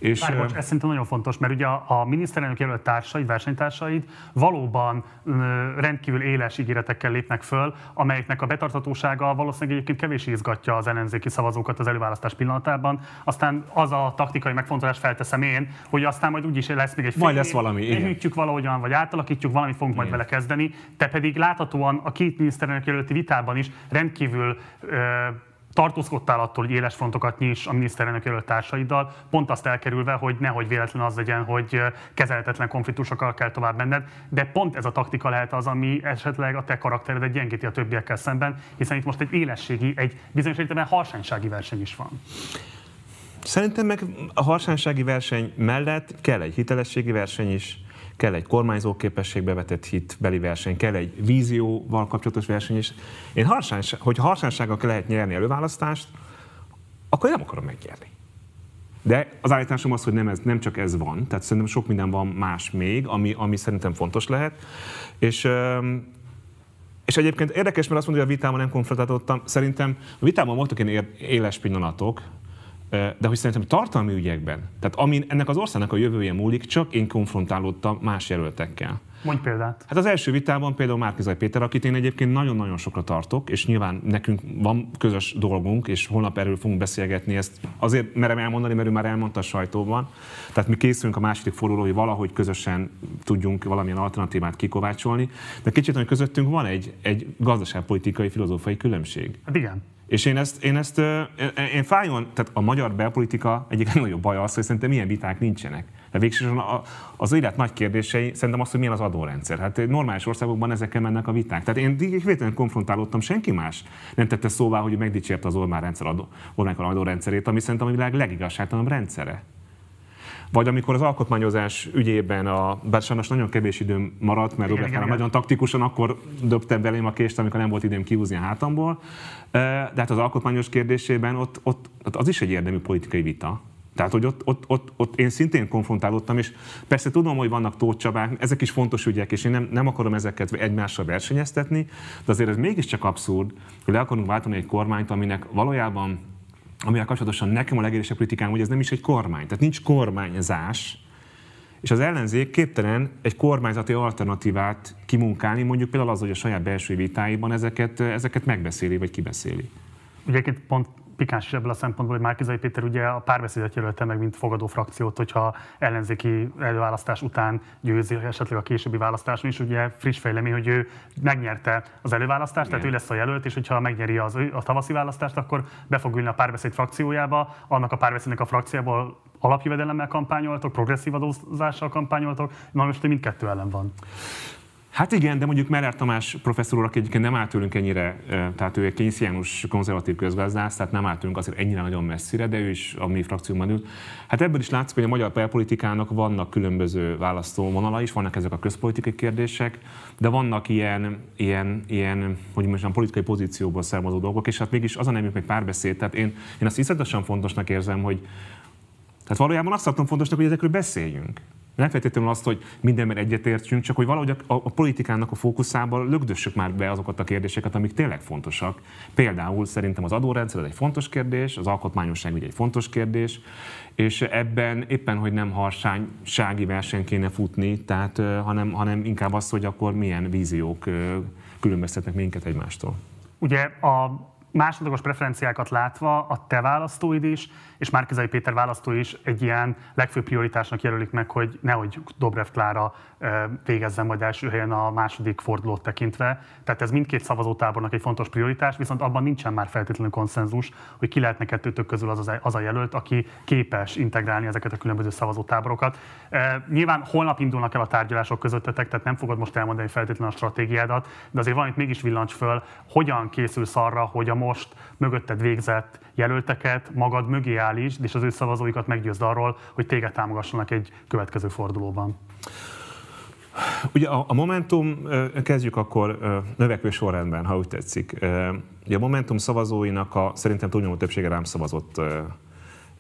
És, Várj, bocs, ez szerintem nagyon fontos, mert ugye a, a miniszterelnök jelölt társaid, versenytársaid valóban ö, rendkívül éles ígéretekkel lépnek föl, amelyeknek a betartatósága valószínűleg egyébként kevés izgatja az ellenzéki szavazókat az előválasztás pillanatában. Aztán az a taktikai megfontolás felteszem én, hogy aztán majd úgyis lesz még egy fél Majd lesz valami, Elhűtjük valahogyan, vagy átalakítjuk, valamit fogunk igen. majd vele kezdeni. Te pedig láthatóan a két miniszterelnök jelölti vitában is rendkívül ö, tartózkodtál attól, hogy éles frontokat nyis a miniszterelnök jelölt társaiddal, pont azt elkerülve, hogy nehogy véletlen az legyen, hogy kezelhetetlen konfliktusokkal kell tovább menned, de pont ez a taktika lehet az, ami esetleg a te karakteredet gyengíti a többiekkel szemben, hiszen itt most egy élességi, egy bizonyos értelemben harsánysági verseny is van. Szerintem meg a harsánysági verseny mellett kell egy hitelességi verseny is, kell egy kormányzó képességbe vetett hitbeli verseny, kell egy vízióval kapcsolatos verseny is. Én harsányság, hogy harsánysággal lehet nyerni előválasztást, akkor nem akarom megnyerni. De az állításom az, hogy nem, ez, nem csak ez van, tehát szerintem sok minden van más még, ami, ami szerintem fontos lehet. És, és egyébként érdekes, mert azt mondja, hogy a vitában nem konfrontálódtam. Szerintem a vitában voltak ilyen éles pillanatok, de hogy szerintem tartalmi ügyekben, tehát amin ennek az országnak a jövője múlik, csak én konfrontálódtam más jelöltekkel. Mondj példát. Hát az első vitában például Márkizaj Péter, akit én egyébként nagyon-nagyon sokra tartok, és nyilván nekünk van közös dolgunk, és holnap erről fogunk beszélgetni, ezt azért merem elmondani, mert ő már elmondta a sajtóban. Tehát mi készülünk a második forduló, hogy valahogy közösen tudjunk valamilyen alternatívát kikovácsolni, de kicsit, hogy közöttünk van egy, egy gazdaságpolitikai, filozófiai különbség. Hát igen. És én ezt, én ezt én fájón, tehát a magyar belpolitika egyik nagyobb baj az, hogy szerintem ilyen viták nincsenek. De végsősorban az élet nagy kérdései szerintem az, hogy milyen az adórendszer. Hát normális országokban ezekkel mennek a viták. Tehát én végtelen konfrontálódtam, senki más nem tette szóvá, hogy megdicsérte az Orbán rendszer adó, Orbán adórendszerét, ami szerintem a világ legigazságtalanabb rendszere. Vagy amikor az alkotmányozás ügyében, a, bár sajnos nagyon kevés időm maradt, mert Robert igen, nagyon taktikusan akkor dobta belém a kést, amikor nem volt időm kihúzni a hátamból. De hát az alkotmányos kérdésében ott, ott, az is egy érdemű politikai vita. Tehát, hogy ott, ott, ott, ott én szintén konfrontálódtam, és persze tudom, hogy vannak tócsabák, ezek is fontos ügyek, és én nem, nem akarom ezeket egymással versenyeztetni, de azért ez mégiscsak abszurd, hogy le akarunk váltani egy kormányt, aminek valójában amivel kapcsolatosan nekem a legéresebb kritikám, hogy ez nem is egy kormány, tehát nincs kormányzás, és az ellenzék képtelen egy kormányzati alternatívát kimunkálni, mondjuk például az, hogy a saját belső vitáiban ezeket, ezeket megbeszéli, vagy kibeszéli. Ugye pont pikáns is ebből a szempontból, hogy Márkizai Péter ugye a párbeszédet jelölte meg, mint fogadó frakciót, hogyha ellenzéki előválasztás után győzi esetleg a későbbi választáson is. Ugye friss fejlemény, hogy ő megnyerte az előválasztást, Igen. tehát ő lesz a jelölt, és hogyha megnyeri az, a tavaszi választást, akkor be fog ülni a párbeszéd frakciójába, annak a párbeszédnek a frakciából alapjövedelemmel kampányoltok, progresszív adózással kampányoltok, na most mindkettő ellen van. Hát igen, de mondjuk Meller Tamás professzor úr, aki egyébként nem állt tőlünk ennyire, tehát ő egy kénysziánus konzervatív közgazdász, tehát nem állt tőlünk azért ennyire nagyon messzire, de ő is a mi frakcióban ül. Hát ebből is látszik, hogy a magyar belpolitikának vannak különböző választóvonala is, vannak ezek a közpolitikai kérdések, de vannak ilyen, ilyen, ilyen hogy mondjam, politikai pozícióból származó dolgok, és hát mégis az a nemük egy párbeszéd. Tehát én, én azt iszonyatosan fontosnak érzem, hogy tehát valójában azt tartom fontosnak, hogy ezekről beszéljünk. Nem feltétlenül azt, hogy mindenben egyetértsünk, csak hogy valahogy a, a, a politikának a fókuszába lögdössük már be azokat a kérdéseket, amik tényleg fontosak. Például szerintem az adórendszer ez egy fontos kérdés, az alkotmányosság ugye egy fontos kérdés, és ebben éppen, hogy nem harsánysági verseny kéne futni, tehát, hanem, hanem inkább az, hogy akkor milyen víziók különböztetnek minket egymástól. Ugye a másodlagos preferenciákat látva a te választóid is, és Márkizai Péter választói is egy ilyen legfőbb prioritásnak jelölik meg, hogy nehogy Dobrev Klára végezzen majd első helyen a második fordulót tekintve. Tehát ez mindkét szavazótábornak egy fontos prioritás, viszont abban nincsen már feltétlenül konszenzus, hogy ki lehetne kettőtök közül az, az, az a jelölt, aki képes integrálni ezeket a különböző szavazótáborokat. Nyilván holnap indulnak el a tárgyalások közöttetek, tehát nem fogod most elmondani feltétlenül a stratégiádat, de azért valamit mégis villancs föl, hogyan készülsz arra, hogy a most mögötted végzett jelölteket magad mögé állítsd, és az ő szavazóikat meggyőzd arról, hogy téged támogassanak egy következő fordulóban. Ugye a, Momentum, kezdjük akkor növekvő sorrendben, ha úgy tetszik. Ugye a Momentum szavazóinak a, szerintem túlnyomó többsége rám szavazott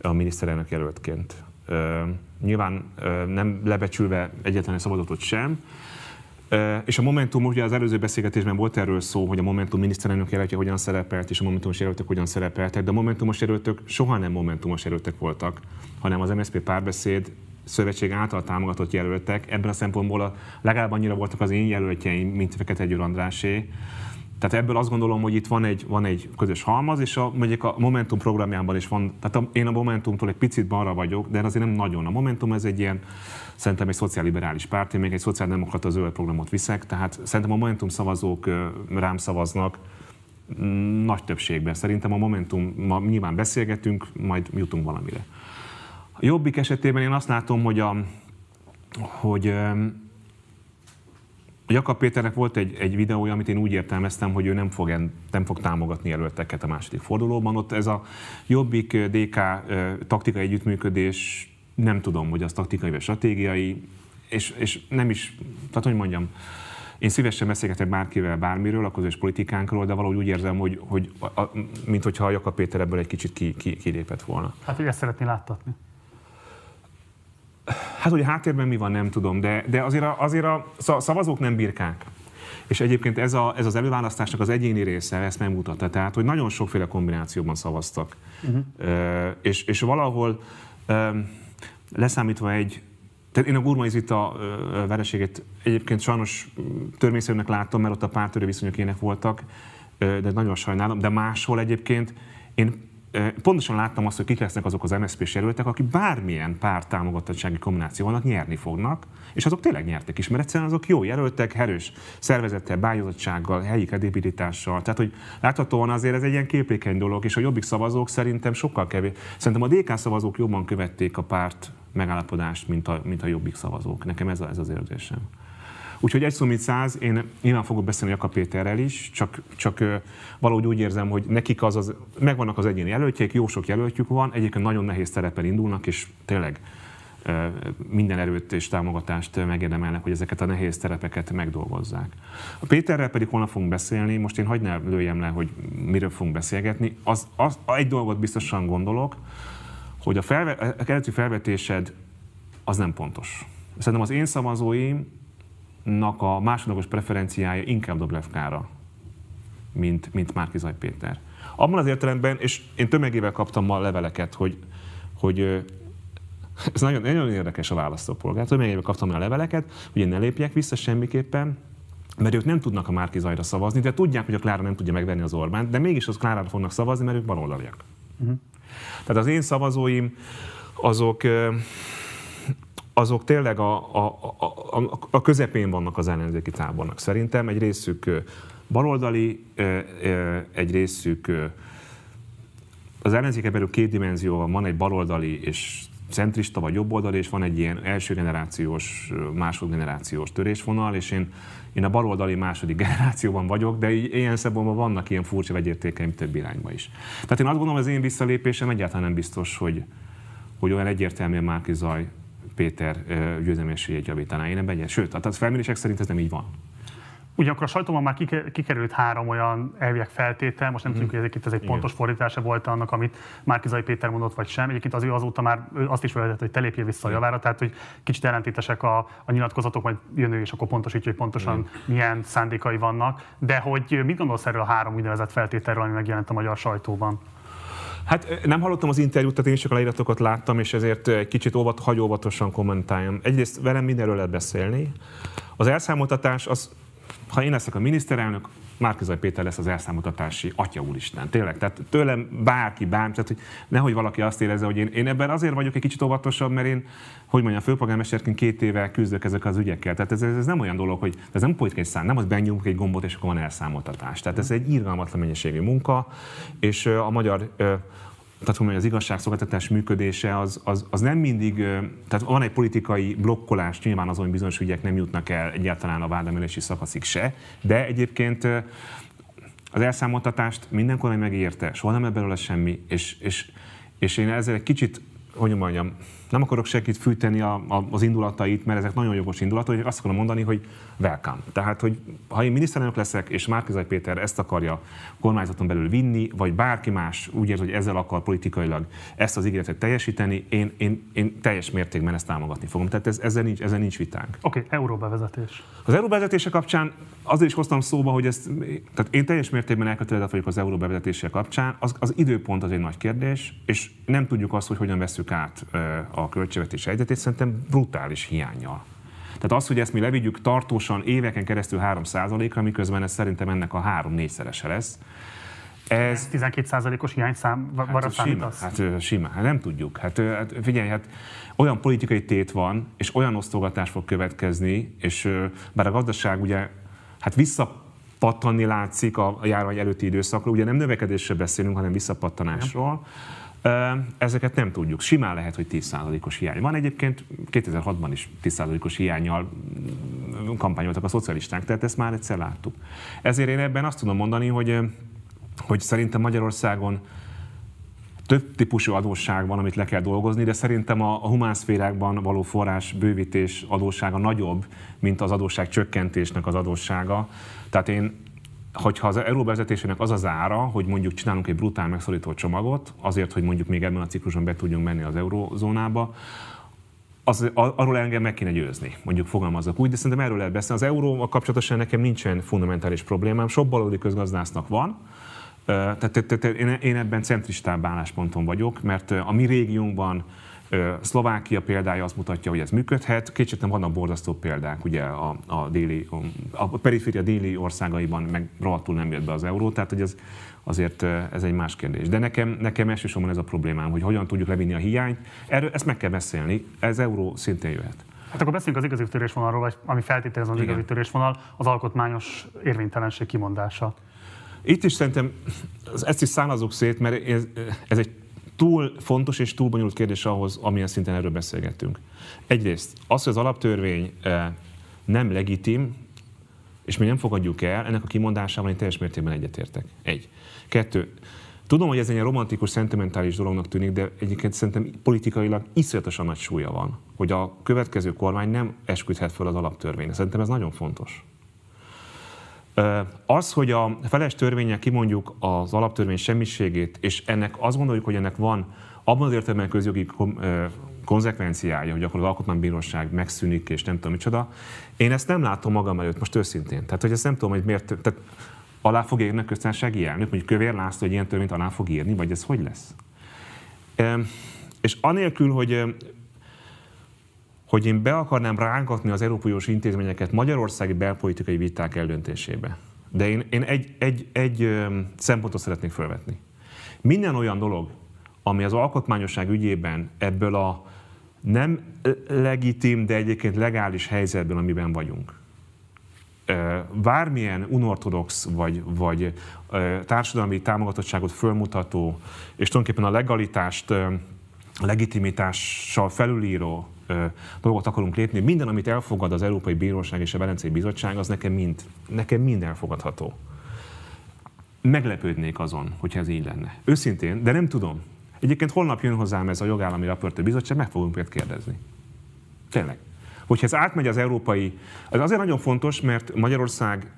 a miniszterelnök jelöltként. Nyilván nem lebecsülve egyetlen szavazatot sem, és a Momentum, ugye az előző beszélgetésben volt erről szó, hogy a Momentum miniszterelnök jelöltje hogyan szerepelt, és a Momentumos jelöltek hogyan szerepeltek, de a Momentumos jelöltök soha nem Momentumos jelöltek voltak, hanem az MSZP párbeszéd szövetség által támogatott jelöltek. Ebben a szempontból a, legalább annyira voltak az én jelöltjeim, mint Fekete Győr Andrásé. Tehát ebből azt gondolom, hogy itt van egy, van egy közös halmaz, és a, mondjuk a Momentum programjában is van, tehát a, én a Momentumtól egy picit balra vagyok, de azért nem nagyon. A Momentum ez egy ilyen, szerintem egy szociálliberális párt, én még egy szociáldemokrata zöld programot viszek, tehát szerintem a Momentum szavazók rám szavaznak, mm, nagy többségben. Szerintem a Momentum, ma nyilván beszélgetünk, majd jutunk valamire. A Jobbik esetében én azt látom, hogy, a, hogy Jakab Péternek volt egy, egy videója, amit én úgy értelmeztem, hogy ő nem fog, nem fog támogatni jelölteket a második fordulóban. Ott ez a Jobbik DK taktikai együttműködés, nem tudom, hogy az taktikai vagy stratégiai, és, és nem is, tehát hogy mondjam, én szívesen beszélgetek bárkivel bármiről, a közös politikánkról, de valahogy úgy érzem, hogy, hogy a, mint hogyha a Jakab Péter ebből egy kicsit ki, ki, kilépett volna. Hát, hogy ezt szeretné láttatni. Hát, hogy a háttérben mi van, nem tudom, de, de azért, a, azért a szavazók nem birkák. És egyébként ez, a, ez az előválasztásnak az egyéni része ezt nem mutatta. Tehát, hogy nagyon sokféle kombinációban szavaztak. Uh-huh. Uh, és, és valahol uh, leszámítva egy, tehát én a Gurmai Zita vereségét egyébként sajnos törvényszerűnek láttam, mert ott a pártörő viszonyok ilyenek voltak, de nagyon sajnálom, de máshol egyébként én pontosan láttam azt, hogy kik lesznek azok az MSZP-s jelöltek, akik bármilyen párt támogatottsági kombináció vannak, nyerni fognak, és azok tényleg nyertek is, mert egyszerűen azok jó jelöltek, erős szervezettel, bájozottsággal, helyi kredibilitással. Tehát, hogy láthatóan azért ez egy ilyen képlékeny dolog, és a jobbik szavazók szerintem sokkal kevés. Szerintem a DK szavazók jobban követték a párt megállapodást, mint a, mint a jobbik szavazók. Nekem ez, a, ez az érzésem. Úgyhogy egy szó, mint száz, én nyilván fogok beszélni Jakab Péterrel is, csak, csak valahogy úgy érzem, hogy nekik az, az, megvannak az egyéni jelöltjeik, jó sok jelöltjük van, egyébként nagyon nehéz terepen indulnak, és tényleg minden erőt és támogatást megérdemelnek, hogy ezeket a nehéz terepeket megdolgozzák. A Péterrel pedig holnap fogunk beszélni, most én hagyd ne lőjem le, hogy miről fogunk beszélgetni. Az, az, egy dolgot biztosan gondolok, hogy a, felve, a keleti felvetésed az nem pontos. Szerintem az én szavazóim nak a másodlagos preferenciája inkább Dobrevkára, mint, mint Márkizaj Péter. Abban az értelemben, és én tömegével kaptam ma leveleket, hogy, hogy ez nagyon, nagyon érdekes a választópolgár. Tömegével kaptam a leveleket, hogy én ne lépjek vissza semmiképpen, mert ők nem tudnak a Márki Zajra szavazni, de tudják, hogy a Klára nem tudja megvenni az Orbánt, de mégis az Klárára fognak szavazni, mert ők baloldaliak. Uh-huh. Tehát az én szavazóim azok azok tényleg a, a, a, a, közepén vannak az ellenzéki tábornak. Szerintem egy részük baloldali, egy részük az ellenzéke belül két dimenzió van, van egy baloldali és centrista vagy jobboldali, és van egy ilyen első generációs, másodgenerációs törésvonal, és én, én a baloldali második generációban vagyok, de ilyen szempontból vannak ilyen furcsa vegyértékeim több irányba is. Tehát én azt gondolom, az én visszalépésem egyáltalán nem biztos, hogy, hogy olyan egyértelműen Márki Zaj Péter győzelmi esélyét javítaná. Én ebben Sőt, a felmérések szerint ez nem így van. Ugyanakkor a sajtóban már kikerült három olyan elviek feltétel, most nem tudjuk, hogy egyébként ez egy pontos fordítása volt annak, amit Márkizai Péter mondott, vagy sem. Egyébként az ő azóta már azt is felvetett, hogy te lépjél vissza a javára, tehát hogy kicsit ellentétesek a, a nyilatkozatok, majd jön ő, és akkor pontosítja, hogy pontosan mm. milyen szándékai vannak. De hogy mit gondolsz erről a három úgynevezett feltételről, ami megjelent a magyar sajtóban? Hát nem hallottam az interjút, tehát én csak a leíratokat láttam, és ezért egy kicsit óvat, hagy óvatosan kommentáljam. Egyrészt velem mindenről lehet beszélni. Az elszámoltatás, az, ha én leszek a miniszterelnök, Márkizaj Péter lesz az elszámoltatási atya úristen. Tényleg, tehát tőlem bárki, bármi, tehát hogy nehogy valaki azt érezze, hogy én, én ebben azért vagyok egy kicsit óvatosabb, mert én, hogy mondjam, főpolgármesterként két éve küzdök ezek az ügyekkel. Tehát ez, ez nem olyan dolog, hogy ez nem politikai szám, nem az benyomunk egy gombot, és akkor van elszámoltatás. Tehát ez egy irgalmatlan mennyiségű munka, és a magyar tehát hogy az igazságszolgáltatás működése az, az, az, nem mindig, tehát van egy politikai blokkolás, nyilván azon, hogy bizonyos ügyek nem jutnak el egyáltalán a vádemelési szakaszig se, de egyébként az elszámoltatást minden kormány megérte, soha nem belőle semmi, és, és, és én ezzel egy kicsit, hogy mondjam, nem akarok senkit fűteni a, a, az indulatait, mert ezek nagyon jogos indulatok, hogy azt akarom mondani, hogy welcome. Tehát, hogy ha én miniszterelnök leszek, és Márkizaj Péter ezt akarja kormányzaton belül vinni, vagy bárki más úgy érzi, hogy ezzel akar politikailag ezt az ígéretet teljesíteni, én, én, én teljes mértékben ezt támogatni fogom. Tehát ez, ezzel, nincs, ezzel nincs vitánk. Oké, okay, euróbevezetés. Az euróbevezetése kapcsán azért is hoztam szóba, hogy ezt, tehát én teljes mértékben elkötelezett vagyok az euróbevezetése kapcsán. Az, az időpont az egy nagy kérdés, és nem tudjuk azt, hogy hogyan veszük át a költségvetés egyetét, szerintem brutális hiányjal. Tehát az, hogy ezt mi levigyük tartósan éveken keresztül 3%-ra, miközben ez szerintem ennek a 3-4-szerese lesz, ez 12%-os hiányszám hát, van sima, hát simán, hát nem tudjuk. Hát, hát figyelj, hát olyan politikai tét van, és olyan osztogatás fog következni, és bár a gazdaság ugye hát visszapattanni látszik a járvány előtti időszakról, ugye nem növekedésről beszélünk, hanem visszapattanásról. Nem Ezeket nem tudjuk. Simán lehet, hogy 10%-os hiány van. Egyébként 2006-ban is 10%-os hiányjal mm, kampányoltak a szocialisták, tehát ezt már egyszer láttuk. Ezért én ebben azt tudom mondani, hogy, hogy szerintem Magyarországon több típusú adósság van, amit le kell dolgozni, de szerintem a, a humán szférákban való forrás bővítés adóssága nagyobb, mint az adósság csökkentésnek az adóssága. Tehát én hogyha az euróvezetésének az az ára, hogy mondjuk csinálunk egy brutál megszorító csomagot, azért, hogy mondjuk még ebben a cikluson be tudjunk menni az eurózónába, az, arról engem meg kéne győzni, mondjuk fogalmazok úgy, de szerintem erről lehet beszélni. Az euró kapcsolatosan nekem nincsen fundamentális problémám, sok baloldali közgazdásznak van, tehát én ebben centristább állásponton vagyok, mert a mi régiónkban Szlovákia példája azt mutatja, hogy ez működhet. Kicsit nem vannak borzasztó példák, ugye a, a, déli, a periféria déli országaiban meg rohadtul nem jött be az euró, tehát hogy ez, azért ez egy más kérdés. De nekem, nekem elsősorban ez a problémám, hogy hogyan tudjuk levinni a hiányt. Erről ezt meg kell beszélni, ez euró szintén jöhet. Hát akkor beszéljünk az igazi törésvonalról, vagy ami feltételez az Igen. igazi törésvonal, az alkotmányos érvénytelenség kimondása. Itt is szerintem ezt is szánazok szét, mert ez, ez egy túl fontos és túl bonyolult kérdés ahhoz, amilyen szinten erről beszélgettünk. Egyrészt az, hogy az alaptörvény eh, nem legitim, és mi nem fogadjuk el, ennek a kimondásával én teljes mértékben egyetértek. Egy. Kettő. Tudom, hogy ez egy romantikus, szentimentális dolognak tűnik, de egyébként szerintem politikailag iszonyatosan nagy súlya van, hogy a következő kormány nem esküdhet föl az alaptörvényre. Szerintem ez nagyon fontos. Az, hogy a feles törvényel kimondjuk az alaptörvény semmiségét, és ennek azt gondoljuk, hogy ennek van abban az értelemben közjogi konzekvenciája, hogy akkor az alkotmánybíróság megszűnik, és nem tudom micsoda. Én ezt nem látom magam előtt, most őszintén. Tehát, hogy ezt nem tudom, hogy miért, tehát alá fog írni a köztársasági elnök, mondjuk Kövér László, hogy ilyen törvényt alá fog írni, vagy ez hogy lesz? És anélkül, hogy hogy én be akarnám rángatni az Európai intézményeket magyarországi belpolitikai viták eldöntésébe. De én, én egy, egy, egy szempontot szeretnék felvetni. Minden olyan dolog, ami az alkotmányosság ügyében ebből a nem legitim, de egyébként legális helyzetben, amiben vagyunk, bármilyen unortodox vagy, vagy társadalmi támogatottságot fölmutató, és tulajdonképpen a legalitást legitimitással felülíró dolgot akarunk lépni, minden, amit elfogad az Európai Bíróság és a Velencei Bizottság, az nekem mind, nekem mind elfogadható. Meglepődnék azon, hogyha ez így lenne. Őszintén, de nem tudom. Egyébként holnap jön hozzám ez a jogállami raportőr bizottság, meg fogunk őt kérdezni. Tényleg. Hogyha ez átmegy az európai... Ez azért nagyon fontos, mert Magyarország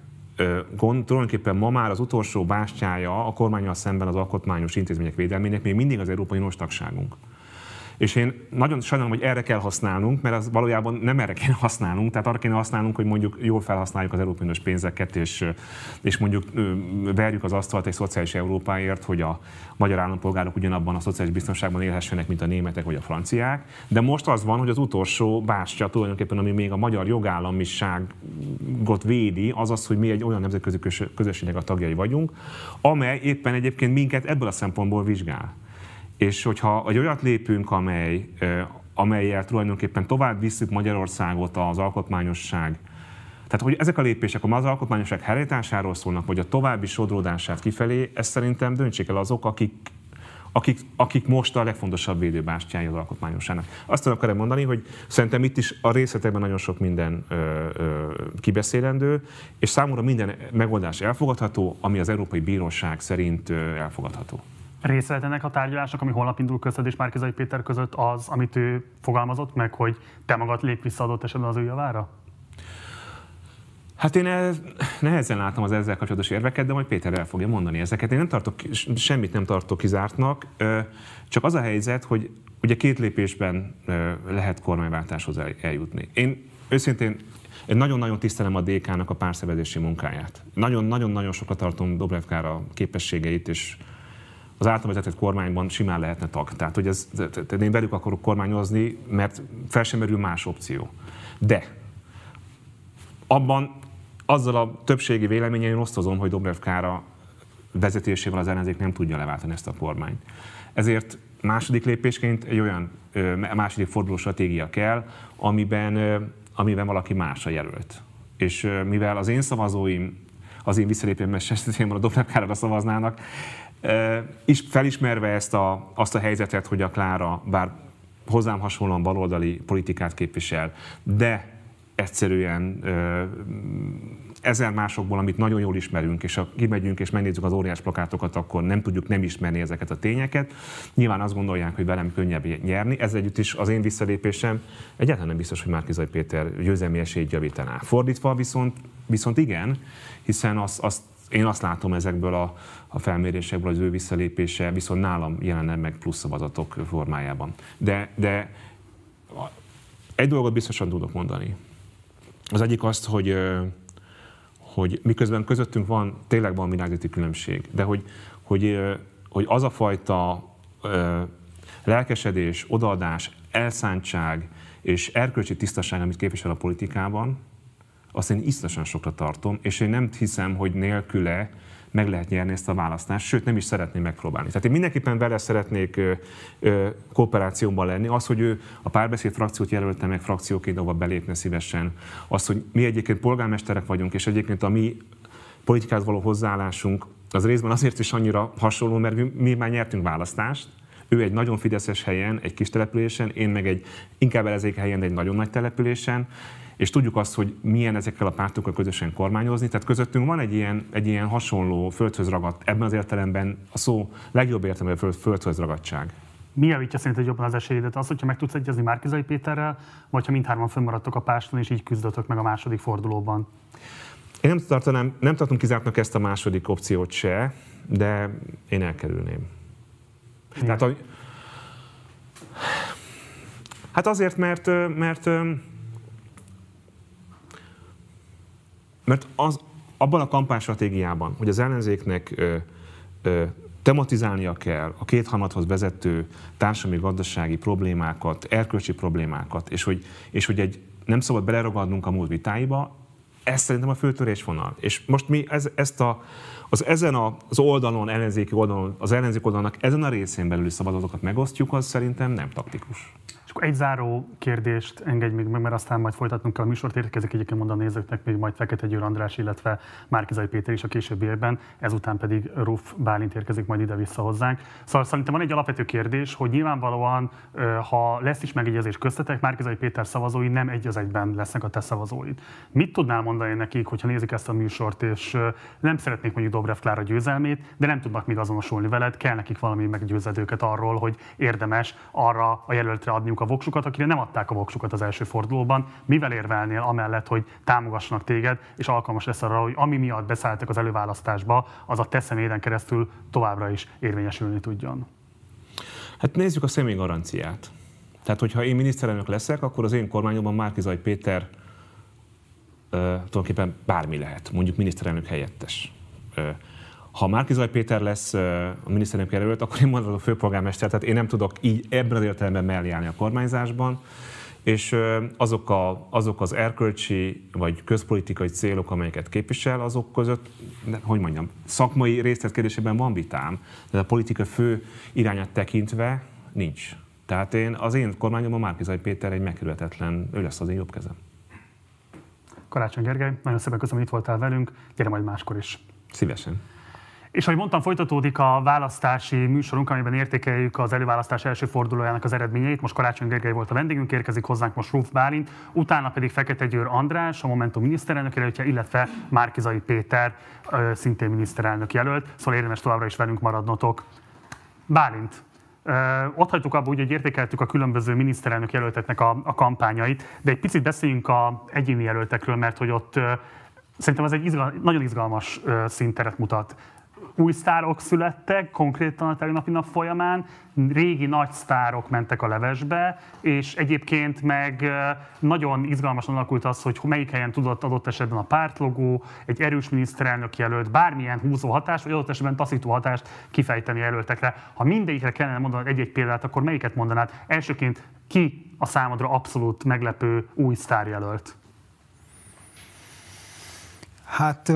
gond, tulajdonképpen ma már az utolsó bástyája a kormányal szemben az alkotmányos intézmények védelmének még mindig az Európai Uniós tagságunk. És én nagyon sajnálom, hogy erre kell használnunk, mert az valójában nem erre kell használnunk, tehát arra kéne használnunk, hogy mondjuk jól felhasználjuk az Európai Uniós pénzeket, és, és mondjuk verjük az asztalt egy szociális Európáért, hogy a magyar állampolgárok ugyanabban a szociális biztonságban élhessenek, mint a németek vagy a franciák. De most az van, hogy az utolsó bástya tulajdonképpen, ami még a magyar jogállamiságot védi, az az, hogy mi egy olyan nemzetközi közösségnek a tagjai vagyunk, amely éppen egyébként minket ebből a szempontból vizsgál. És hogyha egy olyat lépünk, amely, amelyel tulajdonképpen tovább visszük Magyarországot az alkotmányosság, tehát, hogy ezek a lépések az alkotmányosság helyreállításáról szólnak, vagy a további sodródását kifelé, ezt szerintem döntsék el azok, akik, akik, akik most a legfontosabb védőbástyája az alkotmányosságnak. Azt akarok mondani, hogy szerintem itt is a részletekben nagyon sok minden ö, ö, kibeszélendő, és számomra minden megoldás elfogadható, ami az Európai Bíróság szerint elfogadható. Része ennek a tárgyalásnak, ami holnap indul között és Márkizai Péter között az, amit ő fogalmazott meg, hogy te magad lép vissza adott esetben az ő javára? Hát én nehezen látom az ezzel kapcsolatos érveket, de majd Péter el fogja mondani ezeket. Én nem tartok, semmit nem tartok kizártnak, csak az a helyzet, hogy ugye két lépésben lehet kormányváltáshoz eljutni. Én őszintén én nagyon-nagyon tisztelem a DK-nak a párszervezési munkáját. Nagyon-nagyon-nagyon sokat tartom Dobrev képességeit, és az által vezetett kormányban simán lehetne tag. Tehát, hogy ez, én velük akarok kormányozni, mert fel sem merül más opció. De abban azzal a többségi véleményen én osztozom, hogy Dobrev Kára vezetésével az ellenzék nem tudja leváltani ezt a kormányt. Ezért második lépésként egy olyan második forduló stratégia kell, amiben, amiben valaki más a jelölt. És mivel az én szavazóim az én visszalépőm esetében a Dobrev Kárára szavaznának, is felismerve ezt a, azt a helyzetet, hogy a Klára bár hozzám hasonlóan baloldali politikát képvisel, de egyszerűen ezer másokból, amit nagyon jól ismerünk, és ha kimegyünk és megnézzük az óriás plakátokat, akkor nem tudjuk nem ismerni ezeket a tényeket. Nyilván azt gondolják, hogy velem könnyebb nyerni. Ez együtt is az én visszalépésem egyáltalán nem biztos, hogy Márkizai Péter győzelmi esélyt javítaná. Fordítva viszont, viszont igen, hiszen azt, azt én azt látom ezekből a, a felmérésekből az ő visszalépése, viszont nálam jelenne meg plusz szavazatok formájában. De, de egy dolgot biztosan tudok mondani. Az egyik azt, hogy, hogy miközben közöttünk van, tényleg van világzati különbség, de hogy, hogy, hogy az a fajta lelkesedés, odaadás, elszántság és erkölcsi tisztaság, amit képvisel a politikában, azt én isztosan sokra tartom, és én nem hiszem, hogy nélküle meg lehet nyerni ezt a választást, sőt nem is szeretném megpróbálni. Tehát én mindenképpen vele szeretnék kooperációban lenni. Az, hogy ő a párbeszéd frakciót jelölte meg frakcióként, ahova belépne szívesen, az, hogy mi egyébként polgármesterek vagyunk, és egyébként a mi politikához való hozzáállásunk az részben azért is annyira hasonló, mert mi, mi már nyertünk választást, ő egy nagyon fideszes helyen, egy kis településen, én meg egy inkább ellenzék helyen, de egy nagyon nagy településen, és tudjuk azt, hogy milyen ezekkel a pártokkal közösen kormányozni. Tehát közöttünk van egy ilyen, egy ilyen hasonló földhöz ragadt, ebben az értelemben a szó legjobb értelemben föld, földhöz ragadtság. Mi javítja szerinted jobban az esélyedet? Az, hogyha meg tudsz egyezni Márkizai Péterrel, vagy ha mindhárman fönnmaradtok a páston, és így küzdötök meg a második fordulóban? Én nem, tartanám, nem tartom kizártnak ezt a második opciót se, de én elkerülném. Tehát, a, hát azért, mert, mert Mert az, abban a kampánystratégiában, hogy az ellenzéknek ö, ö, tematizálnia kell a kétharmadhoz vezető társadalmi gazdasági problémákat, erkölcsi problémákat, és hogy, és hogy egy, nem szabad beleragadnunk a múlt vitáiba, ez szerintem a főtörésvonal. És most mi ez, ezt a, az ezen az oldalon, ellenzéki oldalon, az ellenzéki oldalnak ezen a részén belül szavazatokat megosztjuk, az szerintem nem taktikus. Akkor egy záró kérdést engedj még meg, mert aztán majd folytatnunk kell a műsort. Érkezik egyébként mondani a nézőknek még majd Fekete Győr András, illetve Márkizai Péter is a későbbiekben. Ezután pedig Ruf Bálint érkezik majd ide-vissza hozzánk. Szóval szerintem van egy alapvető kérdés, hogy nyilvánvalóan, ha lesz is megegyezés köztetek, Márkizai Péter szavazói nem egy az egyben lesznek a te szavazóid. Mit tudnál mondani nekik, hogyha nézik ezt a műsort, és nem szeretnék mondjuk Dobrev Klára győzelmét, de nem tudnak még azonosulni veled, kell nekik valami meggyőzedőket arról, hogy érdemes arra a jelöltre adniuk a voksukat, akire nem adták a voksukat az első fordulóban, mivel érvelnél amellett, hogy támogassanak téged, és alkalmas lesz arra, hogy ami miatt beszálltak az előválasztásba, az a te személyeden keresztül továbbra is érvényesülni tudjon. Hát nézzük a személy garanciát. Tehát, hogyha én miniszterelnök leszek, akkor az én kormányomban Márkizaj Péter ö, tulajdonképpen bármi lehet, mondjuk miniszterelnök helyettes. Ö, ha Márkizaj Péter lesz a miniszterelnök jelölt, akkor én mondom a főpolgármester, tehát én nem tudok így ebben az értelemben mellé állni a kormányzásban, és azok, a, azok az erkölcsi vagy közpolitikai célok, amelyeket képvisel, azok között, hogy mondjam, szakmai részletkérdésében van vitám, de a politika fő irányát tekintve nincs. Tehát én, az én kormányomban Márkizaj Péter egy megkerülhetetlen, ő lesz az én jobb kezem. Karácsony Gergely, nagyon szépen köszönöm, hogy itt voltál velünk, gyere majd máskor is. Szívesen. És ahogy mondtam, folytatódik a választási műsorunk, amiben értékeljük az előválasztás első fordulójának az eredményeit. Most Karácsony Gergely volt a vendégünk, érkezik hozzánk most Ruf Bálint, utána pedig Fekete Győr András, a Momentum miniszterelnök jelöltje, illetve Márkizai Péter, szintén miniszterelnök jelölt, szóval érdemes továbbra is velünk maradnotok. Bálint, ott hagytuk abba, hogy értékeltük a különböző miniszterelnök jelölteknek a, a kampányait, de egy picit beszéljünk a egyéni jelöltekről, mert hogy ott szerintem ez egy izgal, nagyon izgalmas színteret mutat új sztárok születtek, konkrétan a tegnapi nap folyamán, régi nagy sztárok mentek a levesbe, és egyébként meg nagyon izgalmasan alakult az, hogy melyik helyen tudott adott esetben a pártlogó, egy erős miniszterelnök jelölt, bármilyen húzó hatást, vagy adott esetben taszító hatást kifejteni jelöltekre. Ha mindegyikre kellene mondanod egy-egy példát, akkor melyiket mondanád? Elsőként ki a számodra abszolút meglepő új sztárjelölt? Hát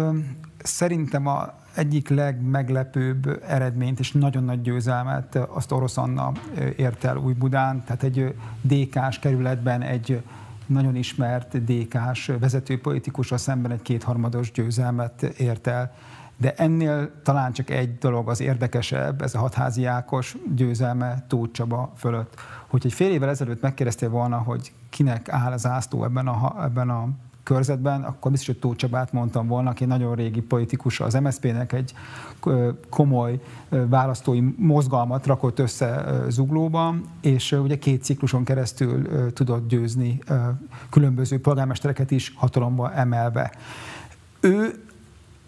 szerintem a egyik legmeglepőbb eredményt és nagyon nagy győzelmet azt Orosz Anna ért el Új-Budán, tehát egy DK-s kerületben egy nagyon ismert DK-s vezetőpolitikusra szemben egy kétharmados győzelmet ért el. De ennél talán csak egy dolog az érdekesebb, ez a hatházi Ákos győzelme Tóth Csaba fölött. Hogy egy fél évvel ezelőtt megkérdeztél volna, hogy kinek áll az ászló ebben a, ebben a körzetben, akkor biztos, hogy Tóth Csabát mondtam volna, aki nagyon régi politikus az MSZP-nek egy komoly választói mozgalmat rakott össze Zuglóban, és ugye két cikluson keresztül tudott győzni különböző polgármestereket is hatalomba emelve. Ő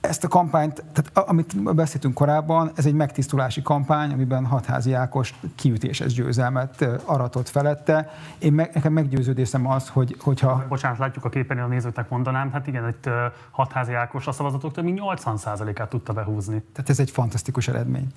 ezt a kampányt, tehát amit beszéltünk korábban, ez egy megtisztulási kampány, amiben Hatházi Ákos kiütéses győzelmet aratott felette. Én meg, nekem meggyőződésem az, hogy, hogyha... Bocsánat, látjuk a képen, a nézőknek mondanám, hát igen, egy Hatházi Ákos a szavazatok több mint 80%-át tudta behúzni. Tehát ez egy fantasztikus eredmény.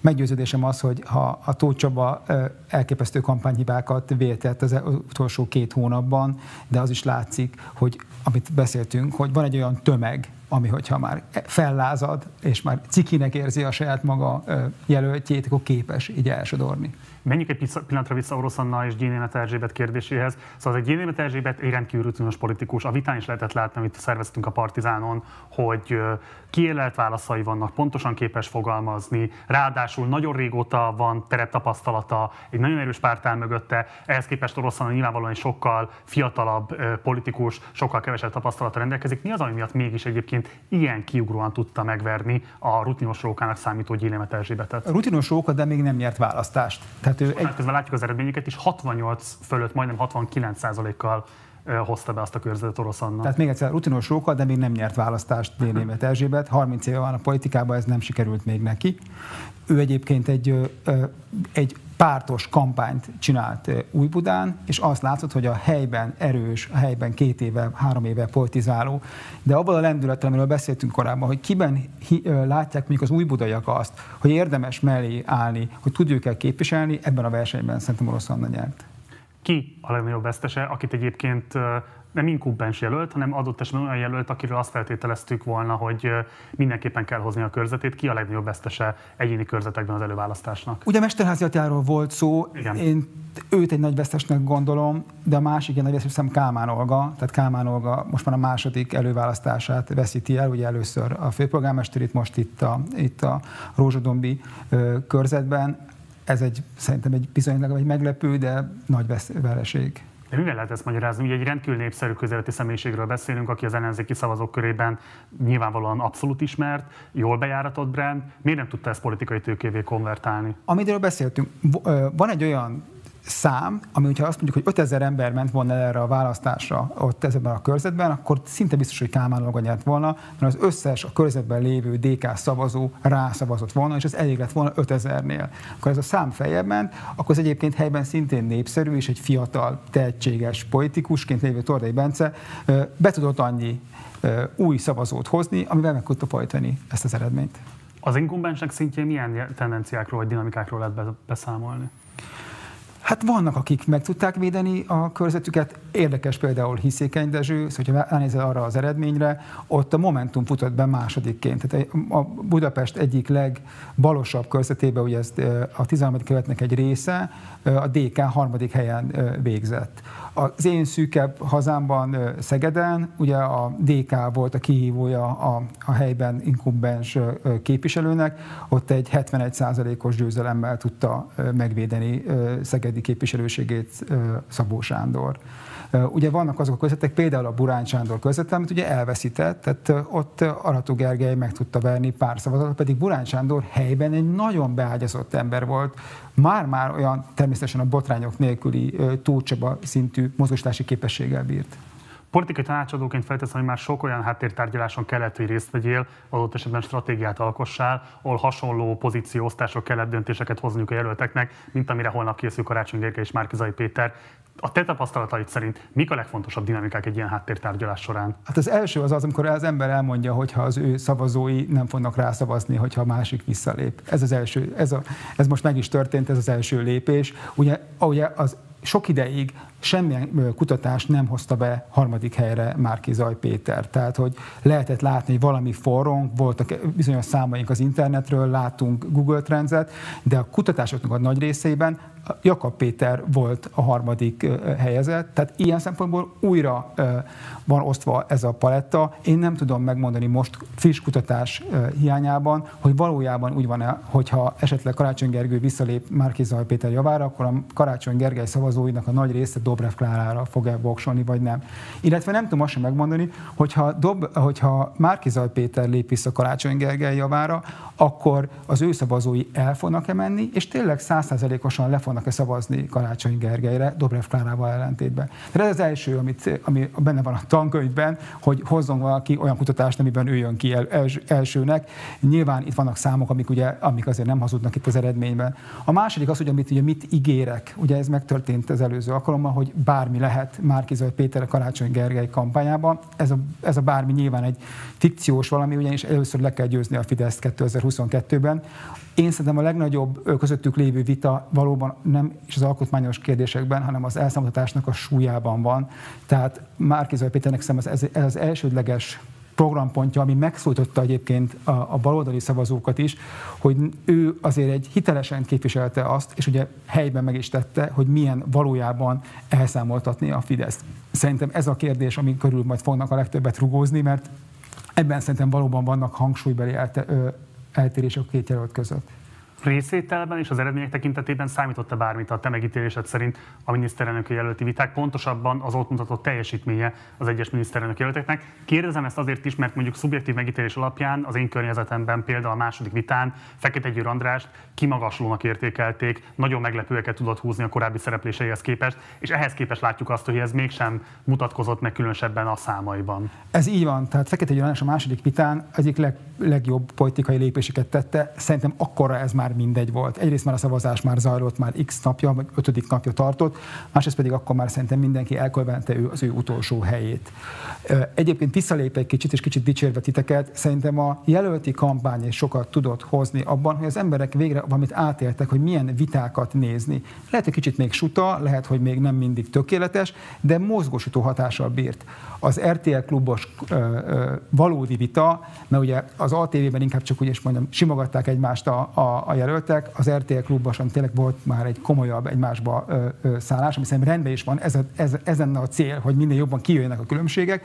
Meggyőződésem az, hogy ha a Tóth Csaba elképesztő kampányhibákat vétett az utolsó két hónapban, de az is látszik, hogy amit beszéltünk, hogy van egy olyan tömeg, ami hogyha már fellázad, és már cikinek érzi a saját maga jelöltjét, akkor képes így elsodorni. Menjünk egy pillanatra vissza Orosz Anna és Gyénémet Erzsébet kérdéséhez. Szóval egy Gyénémet Erzsébet egy rendkívül politikus. A vitán is lehetett látni, amit szerveztünk a Partizánon, hogy kiélelt válaszai vannak, pontosan képes fogalmazni, ráadásul nagyon régóta van tereptapasztalata, egy nagyon erős pártál mögötte, ehhez képest Orosz Anna nyilvánvalóan egy sokkal fiatalabb politikus, sokkal kevesebb tapasztalata rendelkezik. Mi az, ami miatt mégis egyébként ilyen kiugróan tudta megverni a rutinos rókának számító Gyénémet Erzsébetet? A rutinos róka, de még nem nyert választást. Tehát ő egy... Közben látjuk az eredményeket, és 68 fölött, majdnem 69 kal hozta be azt a körzetet orosz Anna. Tehát még egyszer rutinos róka, de még nem nyert választást Német Erzsébet. 30 éve van a politikában, ez nem sikerült még neki. Ő egyébként egy, egy pártos kampányt csinált Újbudán, és azt látszott, hogy a helyben erős, a helyben két éve, három éve politizáló, de abban a lendülettel, amiről beszéltünk korábban, hogy kiben látják mondjuk az újbudaiak azt, hogy érdemes mellé állni, hogy tudjuk el képviselni, ebben a versenyben szerintem Orosz Anna nyert. Ki a legnagyobb vesztese, akit egyébként nem inkubens jelölt, hanem adott esetben olyan jelölt, akiről azt feltételeztük volna, hogy mindenképpen kell hozni a körzetét. Ki a legnagyobb vesztese egyéni körzetekben az előválasztásnak? Ugye Mesterházi Attiláról volt szó, Igen. én őt egy nagy vesztesnek gondolom, de a másik egy nagy vesztes hiszem Kálmán Olga, tehát Kálmán Olga most már a második előválasztását veszíti el, ugye először a főpolgármester, itt most itt a, itt a Rózsadombi körzetben. Ez egy, szerintem egy bizonylag egy meglepő, de nagy vereség. De mivel lehet ezt magyarázni? Ugye egy rendkívül népszerű közéleti személyiségről beszélünk, aki az ellenzéki szavazók körében nyilvánvalóan abszolút ismert, jól bejáratott brand. Miért nem tudta ezt politikai tőkévé konvertálni? Amiről beszéltünk, van egy olyan szám, ami hogyha azt mondjuk, hogy 5000 ember ment volna erre a választásra ott ezekben a körzetben, akkor szinte biztos, hogy Kálmán maga nyert volna, mert az összes a körzetben lévő DK szavazó rászavazott volna, és ez elég lett volna 5000-nél. Akkor ez a szám feljebb ment, akkor ez egyébként helyben szintén népszerű, és egy fiatal, tehetséges politikusként lévő Tordai Bence be tudott annyi új szavazót hozni, amivel meg tudta folytani ezt az eredményt. Az inkumbensek szintjén milyen tendenciákról vagy dinamikákról lehet beszámolni? Hát vannak, akik meg tudták védeni a körzetüket. Érdekes például Hiszékeny Dezső, szóval, hogyha elnézel arra az eredményre, ott a Momentum futott be másodikként. Tehát a Budapest egyik legbalosabb körzetében, ugye ez a 13. követnek egy része, a DK harmadik helyen végzett. Az én szűkebb hazámban, Szegeden, ugye a DK volt a kihívója a, a helyben inkumbens képviselőnek, ott egy 71%-os győzelemmel tudta megvédeni szegedi képviselőségét Szabó Sándor. Ugye vannak azok a közvetek, például a Burány Sándor között, amit ugye elveszített, tehát ott Arató Gergely meg tudta verni pár szavazatot, pedig Burány Sándor helyben egy nagyon beágyazott ember volt, már-már olyan természetesen a botrányok nélküli túlcsaba szintű mozgósítási képességgel bírt. Politikai tanácsadóként felteszem, hogy már sok olyan háttértárgyaláson kellett, hogy részt vegyél, adott esetben stratégiát alkossál, ahol hasonló pozícióosztások kellett döntéseket hozniuk a jelölteknek, mint amire holnap készül Karácsony Gergely és Márkizai Péter. A te tapasztalataid szerint mik a legfontosabb dinamikák egy ilyen háttértárgyalás során? Hát az első az az, amikor az ember elmondja, hogyha az ő szavazói nem fognak rászavazni, hogyha a másik visszalép. Ez az első, ez, a, ez most meg is történt, ez az első lépés. Ugye, ugye az sok ideig semmilyen kutatás nem hozta be harmadik helyre Márki Zaj Péter. Tehát, hogy lehetett látni, hogy valami forrong, voltak bizonyos számaink az internetről, látunk Google Trends-et, de a kutatásoknak a nagy részében Jakab Péter volt a harmadik helyezett, tehát ilyen szempontból újra van osztva ez a paletta. Én nem tudom megmondani most friss kutatás hiányában, hogy valójában úgy van-e, hogyha esetleg Karácsony Gergő visszalép Márki Zaj Péter javára, akkor a Karácsony Gergely szavazóinak a nagy része Dobrev Klárára fog-e voksolni, vagy nem. Illetve nem tudom azt sem megmondani, hogyha, Dob, hogyha Márkizaj Péter lép vissza Karácsony Gergely javára, akkor az ő szavazói el fognak-e menni, és tényleg százszerzelékosan le fognak-e szavazni Karácsony Gergelyre, Dobrev Klárával ellentétben. Tehát ez az első, amit, ami benne van a tankönyvben, hogy hozzon valaki olyan kutatást, amiben ő jön ki el, els, elsőnek. Nyilván itt vannak számok, amik, ugye, amik azért nem hazudnak itt az eredményben. A második az, hogy amit ugye mit ígérek. Ugye ez megtörtént az előző alkalommal, hogy bármi lehet Márkizaj Péter a Karácsony Gergely kampányában. Ez a, ez a bármi nyilván egy fikciós valami, ugyanis először le kell győzni a Fidesz 2022-ben. Én szerintem a legnagyobb közöttük lévő vita valóban nem is az alkotmányos kérdésekben, hanem az elszámoltatásnak a súlyában van. Tehát Márkizaj Péternek szerintem ez, ez az elsődleges programpontja, ami megszólította egyébként a, a baloldali szavazókat is, hogy ő azért egy hitelesen képviselte azt, és ugye helyben meg is tette, hogy milyen valójában elszámoltatni a Fidesz. Szerintem ez a kérdés, ami körül majd fognak a legtöbbet rugózni, mert ebben szerintem valóban vannak hangsúlybeli eltérések a két jelölt között részételben és az eredmények tekintetében számította bármit a te megítélésed szerint a miniszterelnöki jelölti viták, pontosabban az ott mutatott teljesítménye az egyes miniszterelnök jelölteknek. Kérdezem ezt azért is, mert mondjuk szubjektív megítélés alapján az én környezetemben például a második vitán Fekete Győr Andrást kimagaslónak értékelték, nagyon meglepőeket tudott húzni a korábbi szerepléseihez képest, és ehhez képest látjuk azt, hogy ez mégsem mutatkozott meg különösebben a számaiban. Ez így van, tehát Fekete Győr András a második vitán egyik leg, legjobb politikai lépéseket tette, szerintem akkora ez már már mindegy volt. Egyrészt már a szavazás már zajlott, már x napja, vagy ötödik napja tartott, másrészt pedig akkor már szerintem mindenki elkölvente ő az ő utolsó helyét. Egyébként visszalép egy kicsit, és kicsit dicsérve titeket, szerintem a jelölti kampány is sokat tudott hozni abban, hogy az emberek végre valamit átéltek, hogy milyen vitákat nézni. Lehet, hogy kicsit még suta, lehet, hogy még nem mindig tökéletes, de mozgósító hatással bírt. Az RTL klubos ö, ö, valódi vita, mert ugye az ATV-ben inkább csak úgy is mondjam, simogatták egymást a, a, a jelöltek, az RTL klubban tényleg volt már egy komolyabb egymásba ö, ö, szállás, ami szerintem rendben is van, ez, ez, ez a cél, hogy minél jobban kijöjjenek a különbségek.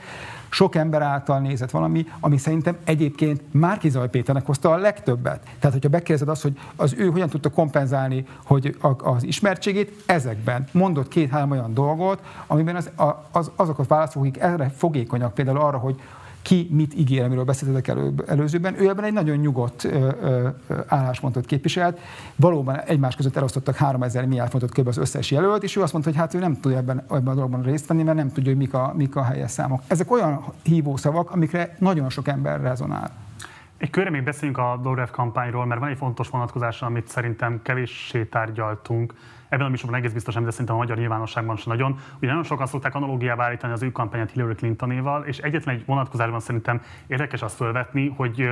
Sok ember által nézett valami, ami szerintem egyébként Márki Zaj Péternek hozta a legtöbbet. Tehát, hogyha megkérdezed azt, hogy az ő hogyan tudta kompenzálni hogy az ismertségét, ezekben mondott két-három olyan dolgot, amiben az, az, azok a válaszok, akik erre fogékonyak, például arra, hogy ki mit ígér, amiről beszéltetek elő, előzőben. Ő ebben egy nagyon nyugodt ö, ö, álláspontot képviselt. Valóban egymás között elosztottak 3000 milliárd fontot kb. az összes jelölt, és ő azt mondta, hogy hát ő nem tudja ebben, ebben a dologban részt venni, mert nem tudja, hogy mik a, mik a helyes számok. Ezek olyan hívó szavak, amikre nagyon sok ember rezonál. Egy körre még beszéljünk a Dobrev kampányról, mert van egy fontos vonatkozása, amit szerintem kevéssé tárgyaltunk. Ebben a műsorban egész biztosan, de szerintem a magyar nyilvánosságban sem nagyon. Ugye nagyon sokan szokták analógiába állítani az ő kampányát Hillary Clintonéval, és egyetlen egy vonatkozásban szerintem érdekes azt fölvetni, hogy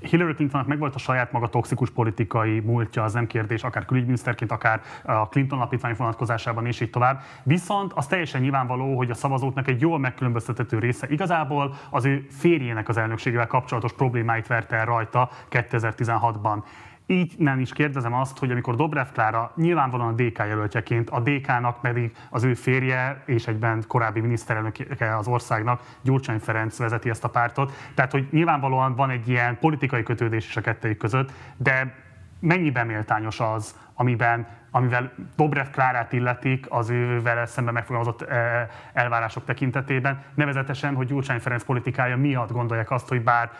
Hillary Clintonnak megvolt a saját maga toxikus politikai múltja, az nem kérdés, akár külügyminiszterként, akár a Clinton alapítvány vonatkozásában, és így tovább. Viszont az teljesen nyilvánvaló, hogy a szavazóknak egy jól megkülönböztethető része igazából az ő férjének az elnökségével kapcsolatos problémáit verte el rajta 2016-ban. Így nem is kérdezem azt, hogy amikor Dobrev Klára nyilvánvalóan a DK jelöltjeként, a DK-nak pedig az ő férje és egyben korábbi miniszterelnöke az országnak, Gyurcsány Ferenc vezeti ezt a pártot. Tehát, hogy nyilvánvalóan van egy ilyen politikai kötődés is a kettőjük között, de mennyiben méltányos az, amiben, amivel Dobrev Klárát illetik az ővel szemben megfogalmazott elvárások tekintetében, nevezetesen, hogy Gyurcsány Ferenc politikája miatt gondolják azt, hogy bár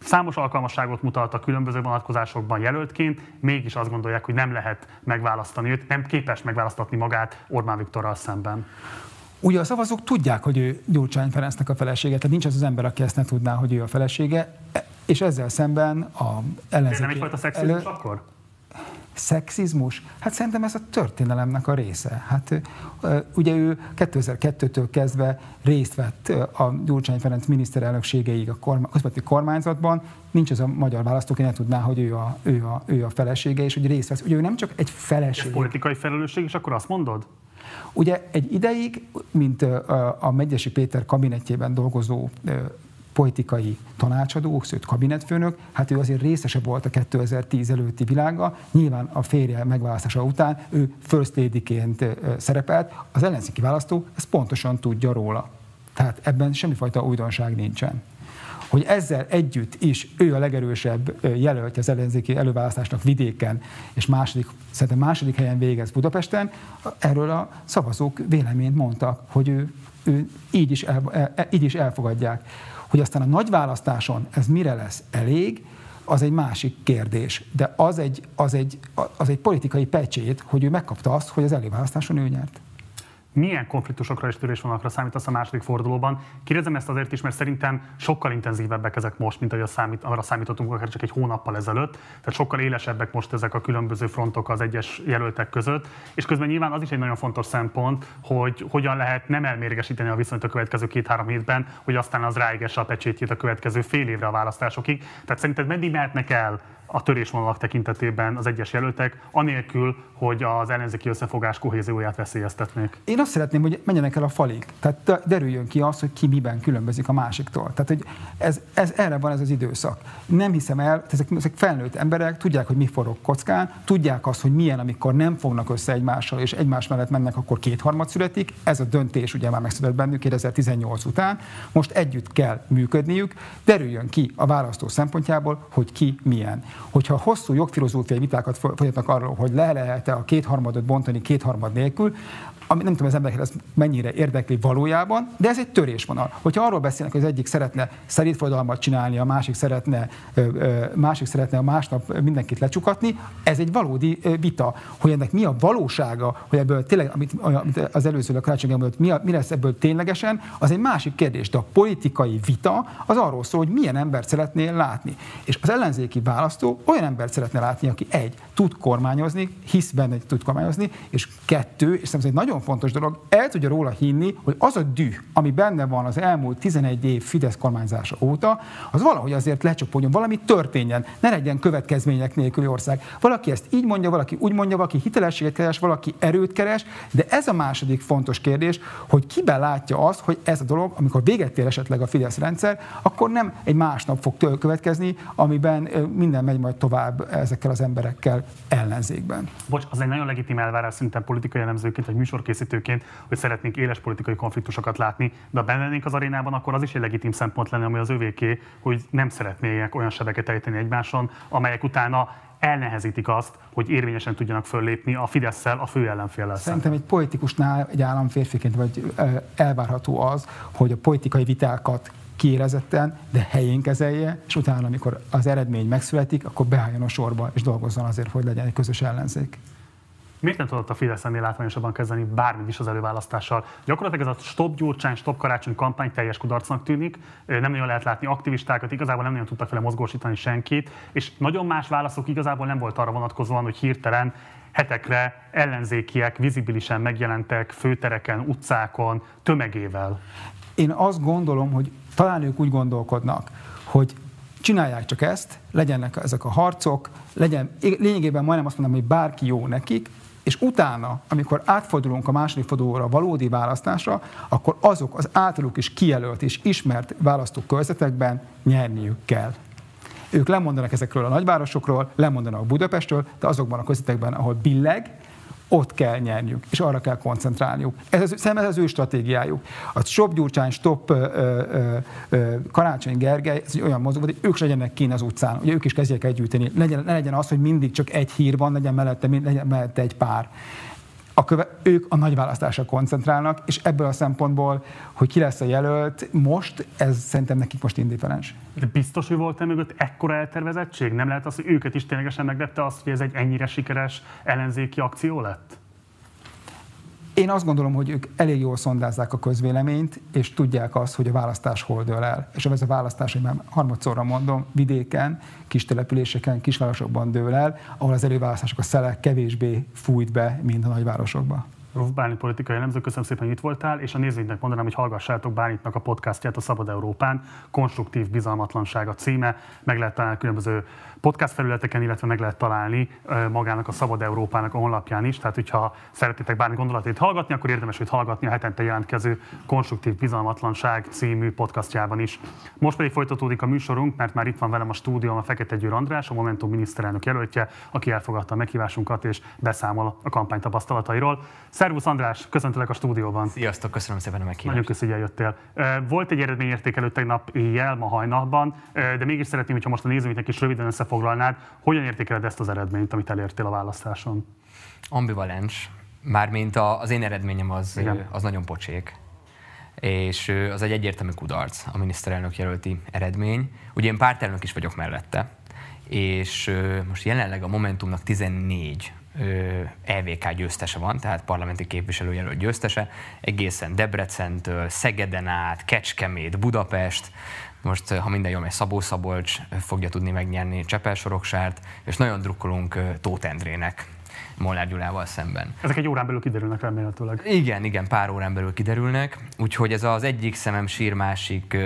számos alkalmasságot mutat a különböző vonatkozásokban jelöltként, mégis azt gondolják, hogy nem lehet megválasztani őt, nem képes megválasztatni magát Orbán Viktorral szemben. Ugye a szavazók tudják, hogy ő Gyurcsány Ferencnek a felesége, tehát nincs az az ember, aki ezt ne tudná, hogy ő a felesége, és ezzel szemben a ellenzéki... Ez nem egyfajta szexizmus elő... akkor? Szexizmus? Hát szerintem ez a történelemnek a része. Hát ugye ő 2002-től kezdve részt vett a Gyurcsány Ferenc miniszterelnökségeig a kormány, központi kormányzatban, nincs az a magyar választó, aki ne tudná, hogy ő a, ő a, ő a felesége, és hogy részt vesz. Ugye ő nem csak egy feleség. Ez politikai felelősség, és akkor azt mondod? Ugye egy ideig, mint a Megyesi Péter kabinetjében dolgozó politikai tanácsadó, sőt kabinetfőnök, hát ő azért részese volt a 2010 előtti világa, nyilván a férje megválasztása után ő first lady-ként szerepelt, az ellenzéki választó ezt pontosan tudja róla. Tehát ebben semmifajta újdonság nincsen hogy ezzel együtt is ő a legerősebb jelöltje az ellenzéki előválasztásnak vidéken, és második, szerintem második helyen végez Budapesten, erről a szavazók véleményt mondtak, hogy ő, ő így, is el, e, így is elfogadják. Hogy aztán a nagy választáson ez mire lesz elég, az egy másik kérdés. De az egy, az egy, az egy politikai pecsét, hogy ő megkapta azt, hogy az előválasztáson ő nyert milyen konfliktusokra és törésvonalakra számítasz a második fordulóban. Kérdezem ezt azért is, mert szerintem sokkal intenzívebbek ezek most, mint ahogy számít, arra számítottunk akár csak egy hónappal ezelőtt. Tehát sokkal élesebbek most ezek a különböző frontok az egyes jelöltek között. És közben nyilván az is egy nagyon fontos szempont, hogy hogyan lehet nem elmérgesíteni a viszonyt a következő két-három hétben, hogy aztán az ráigesse a pecsétjét a következő fél évre a választásokig. Tehát szerinted meddig mehetnek el a törésvonalak tekintetében az egyes jelöltek, anélkül, hogy az ellenzéki összefogás kohézióját veszélyeztetnék. Én azt szeretném, hogy menjenek el a falig. Tehát derüljön ki az, hogy ki miben különbözik a másiktól. Tehát, hogy ez, ez erre van ez az időszak. Nem hiszem el, ezek, ezek felnőtt emberek, tudják, hogy mi forog kockán, tudják azt, hogy milyen, amikor nem fognak össze egymással, és egymás mellett mennek, akkor kétharmad születik. Ez a döntés ugye már megszületett bennük 2018 után. Most együtt kell működniük. Derüljön ki a választó szempontjából, hogy ki milyen hogyha hosszú jogfilozófiai vitákat folytatnak arról, hogy le lehet-e a kétharmadot bontani kétharmad nélkül, ami nem tudom, az embereket ez mennyire érdekli valójában, de ez egy törésvonal. Hogyha arról beszélnek, hogy az egyik szeretne szerítfolyadalmat csinálni, a másik szeretne, másik szeretne a másnap mindenkit lecsukatni, ez egy valódi vita. Hogy ennek mi a valósága, hogy ebből tényleg, amit, az előző a karácsony mondott, mi, a, mi lesz ebből ténylegesen, az egy másik kérdés. De a politikai vita az arról szól, hogy milyen embert szeretnél látni. És az ellenzéki választó olyan embert szeretne látni, aki egy, tud kormányozni, hisz benne, hogy tud kormányozni, és kettő, és szerintem egy nagyon nagyon fontos dolog, el tudja róla hinni, hogy az a düh, ami benne van az elmúlt 11 év Fidesz kormányzása óta, az valahogy azért lecsapódjon, valami történjen, ne legyen következmények nélküli ország. Valaki ezt így mondja, valaki úgy mondja, valaki hitelességet keres, valaki erőt keres, de ez a második fontos kérdés, hogy kiben látja azt, hogy ez a dolog, amikor véget ér esetleg a Fidesz rendszer, akkor nem egy másnap fog következni, amiben minden megy majd tovább ezekkel az emberekkel ellenzékben. Bocs, az egy nagyon legitim elvárás szerintem politikai elemzőként, hogy műsor műsorkészítőként, hogy szeretnénk éles politikai konfliktusokat látni, de ha lennénk az arénában, akkor az is egy legitim szempont lenne, ami az övéké, hogy nem szeretnének olyan sebeket ejteni egymáson, amelyek utána elnehezítik azt, hogy érvényesen tudjanak föllépni a fidesz a fő ellenféllel Szerintem egy politikusnál, egy államférfiként vagy elvárható az, hogy a politikai vitákat kiélezetten, de helyén kezelje, és utána, amikor az eredmény megszületik, akkor beálljon a sorba, és dolgozzon azért, hogy legyen egy közös ellenzék. Miért nem tudott a Fidesz ennél látványosabban kezdeni bármit is az előválasztással? Gyakorlatilag ez a Stop Gyurcsány, Stop Karácsony kampány teljes kudarcnak tűnik, nem nagyon lehet látni aktivistákat, igazából nem nagyon tudtak vele mozgósítani senkit, és nagyon más válaszok igazából nem volt arra vonatkozóan, hogy hirtelen hetekre ellenzékiek vizibilisen megjelentek főtereken, utcákon, tömegével. Én azt gondolom, hogy talán ők úgy gondolkodnak, hogy csinálják csak ezt, legyenek ezek a harcok, legyen, lényegében majdnem azt mondom, hogy bárki jó nekik, és utána, amikor átfordulunk a második fordulóra a valódi választásra, akkor azok az általuk is kijelölt és ismert választókörzetekben nyerniük kell. Ők lemondanak ezekről a nagyvárosokról, lemondanak Budapestről, de azokban a közvetekben, ahol billeg, ott kell nyerniük, és arra kell koncentrálniuk. Ez az, szerintem ez az ő stratégiájuk. A Stop Gyurcsány, Stop ö, ö, ö, Karácsony Gergely, ez egy olyan mozgó, hogy ők legyenek kín az utcán, hogy ők is kezdjék el gyűjteni. Legyen, ne legyen az, hogy mindig csak egy hír van, legyen mellette, legyen mellette egy pár a köve, ők a nagy választásra koncentrálnak, és ebből a szempontból, hogy ki lesz a jelölt, most, ez szerintem nekik most indifferens. De biztos, hogy volt-e mögött ekkora eltervezettség? Nem lehet az, hogy őket is ténylegesen meglepte azt, hogy ez egy ennyire sikeres ellenzéki akció lett? Én azt gondolom, hogy ők elég jól szondázzák a közvéleményt, és tudják azt, hogy a választás hol dől el. És ez a választás, hogy már harmadszorra mondom, vidéken, kis településeken, kisvárosokban dől el, ahol az előválasztások a szele kevésbé fújt be, mint a nagyvárosokban. Rolf Bálint politikai elemző, köszönöm szépen, hogy itt voltál, és a nézőinknek mondanám, hogy hallgassátok Bálintnak a podcastját a Szabad Európán, Konstruktív Bizalmatlanság a címe, meg lehet találni különböző podcast felületeken, illetve meg lehet találni magának a Szabad Európának a honlapján is. Tehát, hogyha szeretitek bármi gondolatét hallgatni, akkor érdemes őt hallgatni a hetente jelentkező Konstruktív Bizalmatlanság című podcastjában is. Most pedig folytatódik a műsorunk, mert már itt van velem a stúdióban a Fekete Győr András, a Momentum miniszterelnök jelöltje, aki elfogadta a meghívásunkat és beszámol a kampány tapasztalatairól. Szervusz András, köszöntelek a stúdióban. Sziasztok, köszönöm szépen a meghívást. Nagyon köszönjük, hogy eljöttél. Volt egy eredményértékelő tegnap éjjel, ma hajnalban, de mégis szeretném, hogyha most a nézőinknek is röviden összefoglalnád, hogyan értékeled ezt az eredményt, amit elértél a választáson? Ambivalens. Mármint az én eredményem az, az nagyon pocsék és az egy egyértelmű kudarc, a miniszterelnök jelölti eredmény. Ugye én pártelnök is vagyok mellette, és most jelenleg a Momentumnak 14 EVK győztese van, tehát parlamenti képviselőjelölt győztese, egészen Debrecentől, Szegeden át, Kecskemét, Budapest, most, ha minden jól megy, Szabó Szabolcs fogja tudni megnyerni Csepel-Soroksárt, és nagyon drukkolunk Tóth Endrének, Molnár Gyulával szemben. Ezek egy órán belül kiderülnek remélhetőleg. Igen, igen, pár órán belül kiderülnek, úgyhogy ez az egyik szemem sír, másik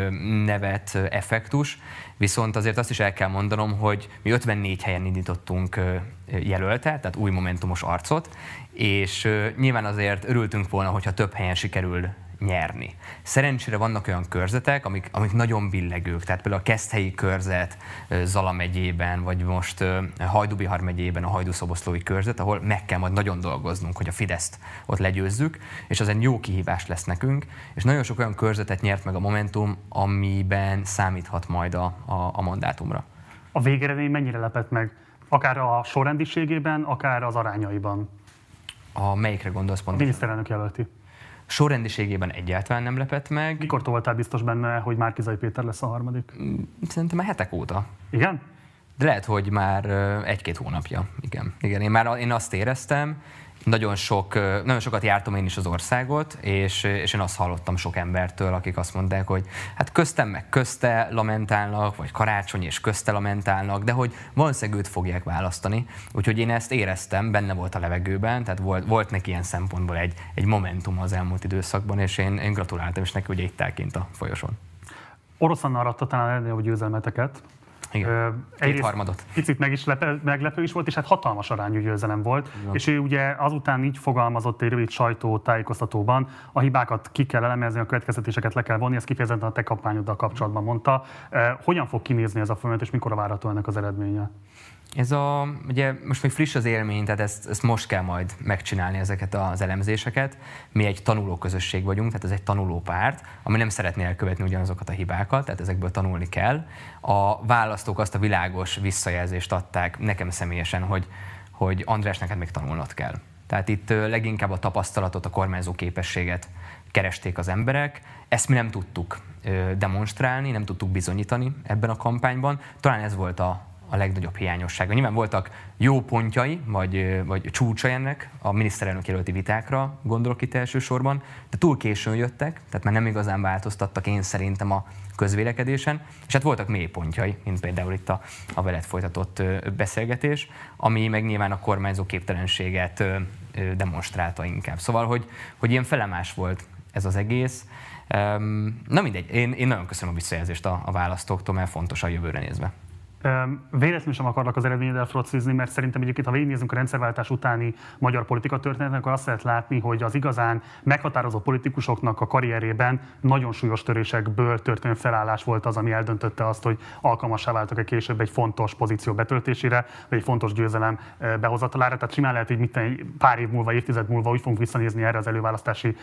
nevet effektus, viszont azért azt is el kell mondanom, hogy mi 54 helyen indítottunk jelölte, tehát új momentumos arcot, és nyilván azért örültünk volna, hogyha több helyen sikerül nyerni. Szerencsére vannak olyan körzetek, amik, amik nagyon billegők, tehát például a Keszthelyi körzet Zala megyében, vagy most Hajdubihar megyében a Hajdúszoboszlói körzet, ahol meg kell majd nagyon dolgoznunk, hogy a Fideszt ott legyőzzük, és az egy jó kihívás lesz nekünk, és nagyon sok olyan körzetet nyert meg a Momentum, amiben számíthat majd a, a, a mandátumra. A végeredmény mennyire lepett meg? Akár a sorrendiségében, akár az arányaiban? A melyikre gondolsz pontosan? A miniszterelnök jelölti. Sorrendiségében egyáltalán nem lepett meg. Mikor voltál biztos benne, hogy Márkizai Péter lesz a harmadik? Mm, szerintem már hetek óta. Igen? De lehet, hogy már egy-két hónapja. Igen. Igen, én már én azt éreztem, nagyon, sok, nagyon sokat jártam én is az országot, és, és én azt hallottam sok embertől, akik azt mondták, hogy hát köztem meg közte lamentálnak, vagy karácsony és közte lamentálnak, de hogy valószínűleg őt fogják választani. Úgyhogy én ezt éreztem, benne volt a levegőben, tehát volt, volt neki ilyen szempontból egy, egy momentum az elmúlt időszakban, és én, én gratuláltam, és neki ugye itt elkint a folyosón. Oroszan aratta talán a győzelmeteket, igen, Egy harmadot. Picit meg is lepe, meglepő is volt, és hát hatalmas arányú győzelem volt. Igen. És ő ugye azután így fogalmazott egy rövid sajtótájékoztatóban, a hibákat ki kell elemezni, a következtetéseket le kell vonni, ezt kifejezetten a te kampányoddal kapcsolatban mondta. Hogyan fog kinézni ez a folyamat, és mikor várható ennek az eredménye? Ez a, ugye most még friss az élmény, tehát ezt, ezt most kell majd megcsinálni ezeket az elemzéseket. Mi egy tanuló közösség vagyunk, tehát ez egy tanuló párt, ami nem szeretné elkövetni ugyanazokat a hibákat, tehát ezekből tanulni kell. A választók azt a világos visszajelzést adták nekem személyesen, hogy, hogy András, neked még tanulnod kell. Tehát itt leginkább a tapasztalatot, a kormányzó képességet keresték az emberek. Ezt mi nem tudtuk demonstrálni, nem tudtuk bizonyítani ebben a kampányban. Talán ez volt a, a legnagyobb hiányossága. Nyilván voltak jó pontjai, vagy, vagy csúcsai ennek a miniszterelnök jelölti vitákra, gondolok itt elsősorban, de túl későn jöttek, tehát már nem igazán változtattak én szerintem a közvélekedésen, és hát voltak mélypontjai, mint például itt a, a veled folytatott beszélgetés, ami meg nyilván a kormányzó képtelenséget demonstrálta inkább. Szóval, hogy, hogy ilyen felemás volt ez az egész. Na mindegy, én, én nagyon köszönöm a visszajelzést a, a választóktól, mert fontos a jövőre nézve. Véletlenül sem akarlak az eredményeddel frocizni, mert szerintem egyébként, ha végignézünk a rendszerváltás utáni magyar politika történetet, akkor azt lehet látni, hogy az igazán meghatározó politikusoknak a karrierében nagyon súlyos törésekből történő felállás volt az, ami eldöntötte azt, hogy alkalmassá váltak-e később egy fontos pozíció betöltésére, vagy egy fontos győzelem behozatalára. Tehát simán lehet, hogy mit pár év múlva, évtized múlva úgy fogunk visszanézni erre az előválasztási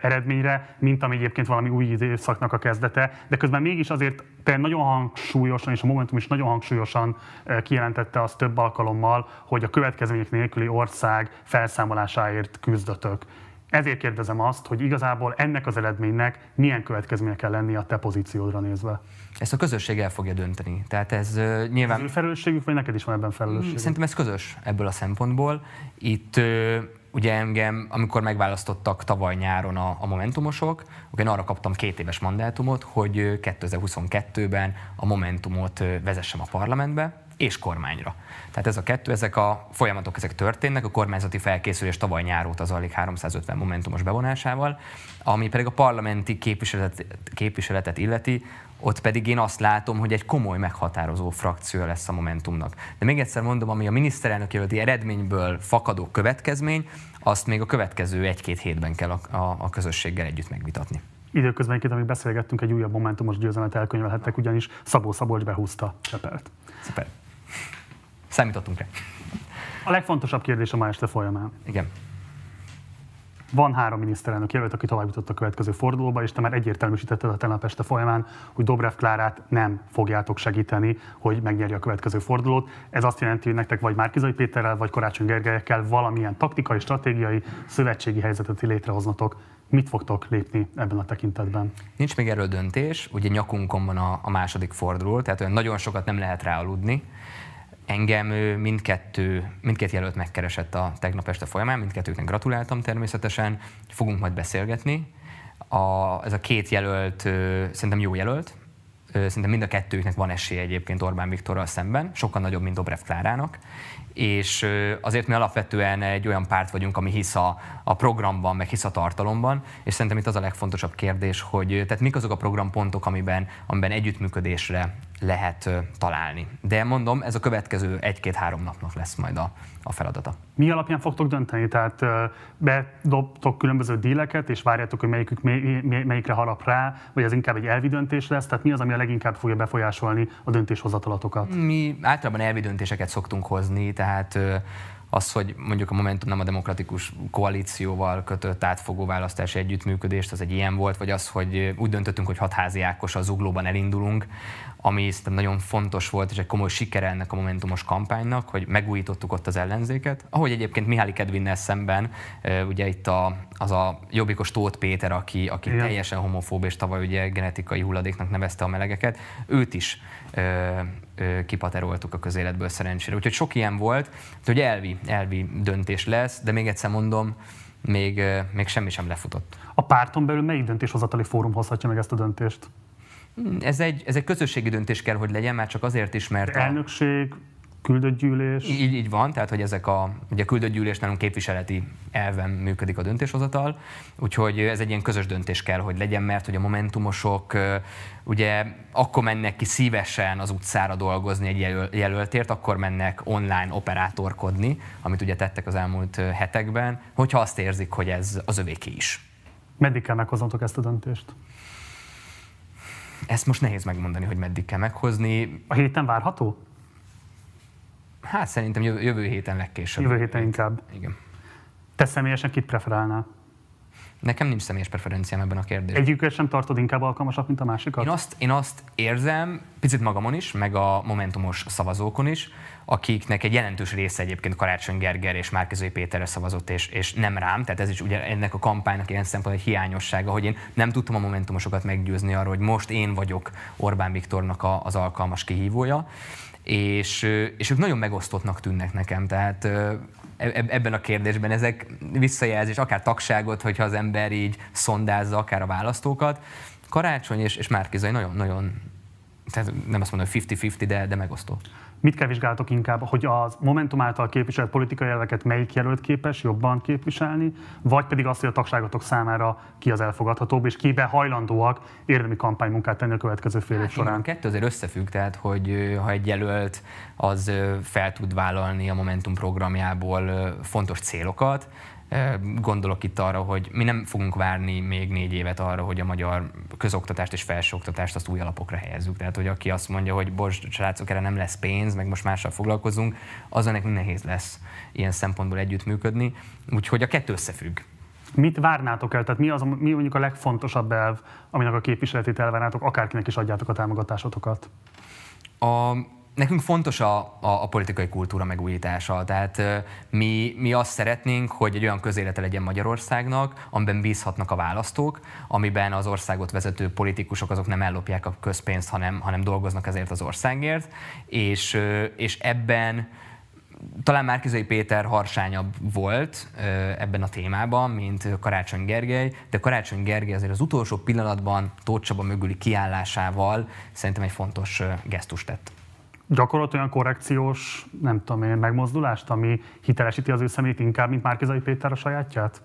eredményre, mint ami egyébként valami új időszaknak a kezdete, de közben mégis azért te nagyon hangsúlyosan, és a Momentum is nagyon hangsúlyosan eh, kijelentette azt több alkalommal, hogy a következmények nélküli ország felszámolásáért küzdötök. Ezért kérdezem azt, hogy igazából ennek az eredménynek milyen következménye kell lennie a te pozíciódra nézve. Ezt a közösség el fogja dönteni. Tehát ez uh, nyilván... Ez felelősségük, vagy neked is van ebben felelősség? Szerintem ez közös ebből a szempontból. Itt uh, ugye engem, amikor megválasztottak tavaly nyáron a, a Momentumosok, akkor én arra kaptam két éves mandátumot, hogy 2022-ben a Momentumot vezessem a parlamentbe, és kormányra. Tehát ez a kettő, ezek a folyamatok ezek történnek, a kormányzati felkészülés tavaly nyár óta zajlik 350 momentumos bevonásával, ami pedig a parlamenti képviseletet, képviseletet illeti, ott pedig én azt látom, hogy egy komoly meghatározó frakció lesz a Momentumnak. De még egyszer mondom, ami a miniszterelnök jelölti eredményből fakadó következmény, azt még a következő egy-két hétben kell a, a, a közösséggel együtt megvitatni. Időközben egyébként, amíg beszélgettünk, egy újabb momentumos győzelmet elkönyvelhettek, ugyanis Szabó Szabolcs behúzta Csepelt. Szuper. Számítottunk rá. A legfontosabb kérdés a ma este folyamán. Igen. Van három miniszterelnök jelölt, aki tovább jutott a következő fordulóba, és te már egyértelműsítetted a tegnap este folyamán, hogy Dobrev Klárát nem fogjátok segíteni, hogy megnyerje a következő fordulót. Ez azt jelenti, hogy nektek vagy Márkizai Péterrel, vagy Karácsony Gergelyekkel valamilyen taktikai, stratégiai, szövetségi helyzetet létrehoznatok. Mit fogtok lépni ebben a tekintetben? Nincs még erről döntés, ugye nyakunkon van a, a második forduló, tehát olyan nagyon sokat nem lehet rá aludni. Engem mindkettő, mindkét jelölt megkeresett a tegnap este folyamán, mindkettőknek gratuláltam természetesen, fogunk majd beszélgetni. A, ez a két jelölt szerintem jó jelölt, szerintem mind a kettőknek van esélye egyébként Orbán Viktorral szemben, sokkal nagyobb, mint Dobrev Klárának, és azért mi alapvetően egy olyan párt vagyunk, ami hisz a, a programban, meg hisz a tartalomban, és szerintem itt az a legfontosabb kérdés, hogy tehát mik azok a programpontok, amiben, amiben együttműködésre lehet találni. De mondom, ez a következő egy-két-három napnak lesz majd a, a feladata. Mi alapján fogtok dönteni? Tehát bedobtok különböző díleket, és várjátok, hogy melyikük melyikre harap rá, vagy ez inkább egy elvi döntés lesz? Tehát mi az, ami a leginkább fogja befolyásolni a döntéshozatalatokat? Mi általában elvi döntéseket szoktunk hozni, tehát az, hogy mondjuk a Momentum nem a demokratikus koalícióval kötött átfogó választási együttműködést, az egy ilyen volt, vagy az, hogy úgy döntöttünk, hogy hatházi Ákos a zuglóban elindulunk, ami szerintem nagyon fontos volt, és egy komoly sikere ennek a Momentumos kampánynak, hogy megújítottuk ott az ellenzéket. Ahogy egyébként Mihály Kedvinnel szemben, ugye itt a, az a jobbikos Tóth Péter, aki, aki teljesen homofób, és tavaly ugye genetikai hulladéknak nevezte a melegeket, őt is kipateroltuk a közéletből szerencsére. Úgyhogy sok ilyen volt, hogy elvi, elvi döntés lesz, de még egyszer mondom, még, még semmi sem lefutott. A párton belül melyik döntéshozatali fórum hozhatja meg ezt a döntést? Hmm, ez egy, ez egy közösségi döntés kell, hogy legyen, már csak azért is, mert... Elnökség, küldött gyűlés. Így, így van, tehát hogy ezek a, ugye a küldött gyűlés nálunk képviseleti elven működik a döntéshozatal, úgyhogy ez egy ilyen közös döntés kell, hogy legyen, mert hogy a momentumosok ugye akkor mennek ki szívesen az utcára dolgozni egy jelöl, jelöltért, akkor mennek online operátorkodni, amit ugye tettek az elmúlt hetekben, hogyha azt érzik, hogy ez az övéké is. Meddig kell meghoznotok ezt a döntést? Ezt most nehéz megmondani, hogy meddig kell meghozni. A héten várható? Hát szerintem jövő, jövő héten legkésőbb. Jövő héten inkább. Igen. Te személyesen kit preferálnál? Nekem nincs személyes preferenciám ebben a kérdésben. Egyikőt sem tartod inkább alkalmasabb, mint a másikat? Én azt, én azt érzem, picit magamon is, meg a Momentumos szavazókon is, akiknek egy jelentős része egyébként Karácsony Gerger és Márkizai Péterre szavazott, és, és nem rám, tehát ez is ugye ennek a kampánynak ilyen szempont egy hiányossága, hogy én nem tudtam a Momentumosokat meggyőzni arról, hogy most én vagyok Orbán Viktornak a, az alkalmas kihívója és, és ők nagyon megosztottnak tűnnek nekem, tehát ebben a kérdésben ezek visszajelzés, akár tagságot, hogyha az ember így szondázza, akár a választókat. Karácsony és, és Márkizai nagyon, nagyon, tehát nem azt mondom, hogy 50-50, de, de megosztó. Mit kell vizsgáltok inkább, hogy az Momentum által képviselt politikai elveket melyik jelölt képes jobban képviselni, vagy pedig azt, hogy a tagságatok számára ki az elfogadhatóbb, és kibe hajlandóak érdemi kampánymunkát tenni a következő fél év hát, során? A kettő azért összefügg, tehát hogy ha egy jelölt az fel tud vállalni a Momentum programjából fontos célokat, Gondolok itt arra, hogy mi nem fogunk várni még négy évet arra, hogy a magyar közoktatást és felsőoktatást azt új alapokra helyezzük. Tehát, hogy aki azt mondja, hogy bocs, srácok, erre nem lesz pénz, meg most mással foglalkozunk, azon nekünk nehéz lesz ilyen szempontból együttműködni. Úgyhogy a kettő összefügg. Mit várnátok el? Tehát mi, az, mi mondjuk a legfontosabb elv, aminek a képviseletét elvárnátok, akárkinek is adjátok a támogatásotokat? A nekünk fontos a, a, a politikai kultúra megújítása. Tehát mi, mi azt szeretnénk, hogy egy olyan közélete legyen Magyarországnak, amiben bízhatnak a választók, amiben az országot vezető politikusok azok nem ellopják a közpénzt, hanem, hanem dolgoznak ezért az országért, és, és ebben talán Márkizai Péter harsányabb volt ebben a témában, mint Karácsony Gergely, de Karácsony Gergely azért az utolsó pillanatban Tóth Csaba mögüli kiállásával szerintem egy fontos gesztust tett gyakorolt olyan korrekciós, nem tudom én, megmozdulást, ami hitelesíti az ő szemét inkább, mint Márkizai Péter a sajátját?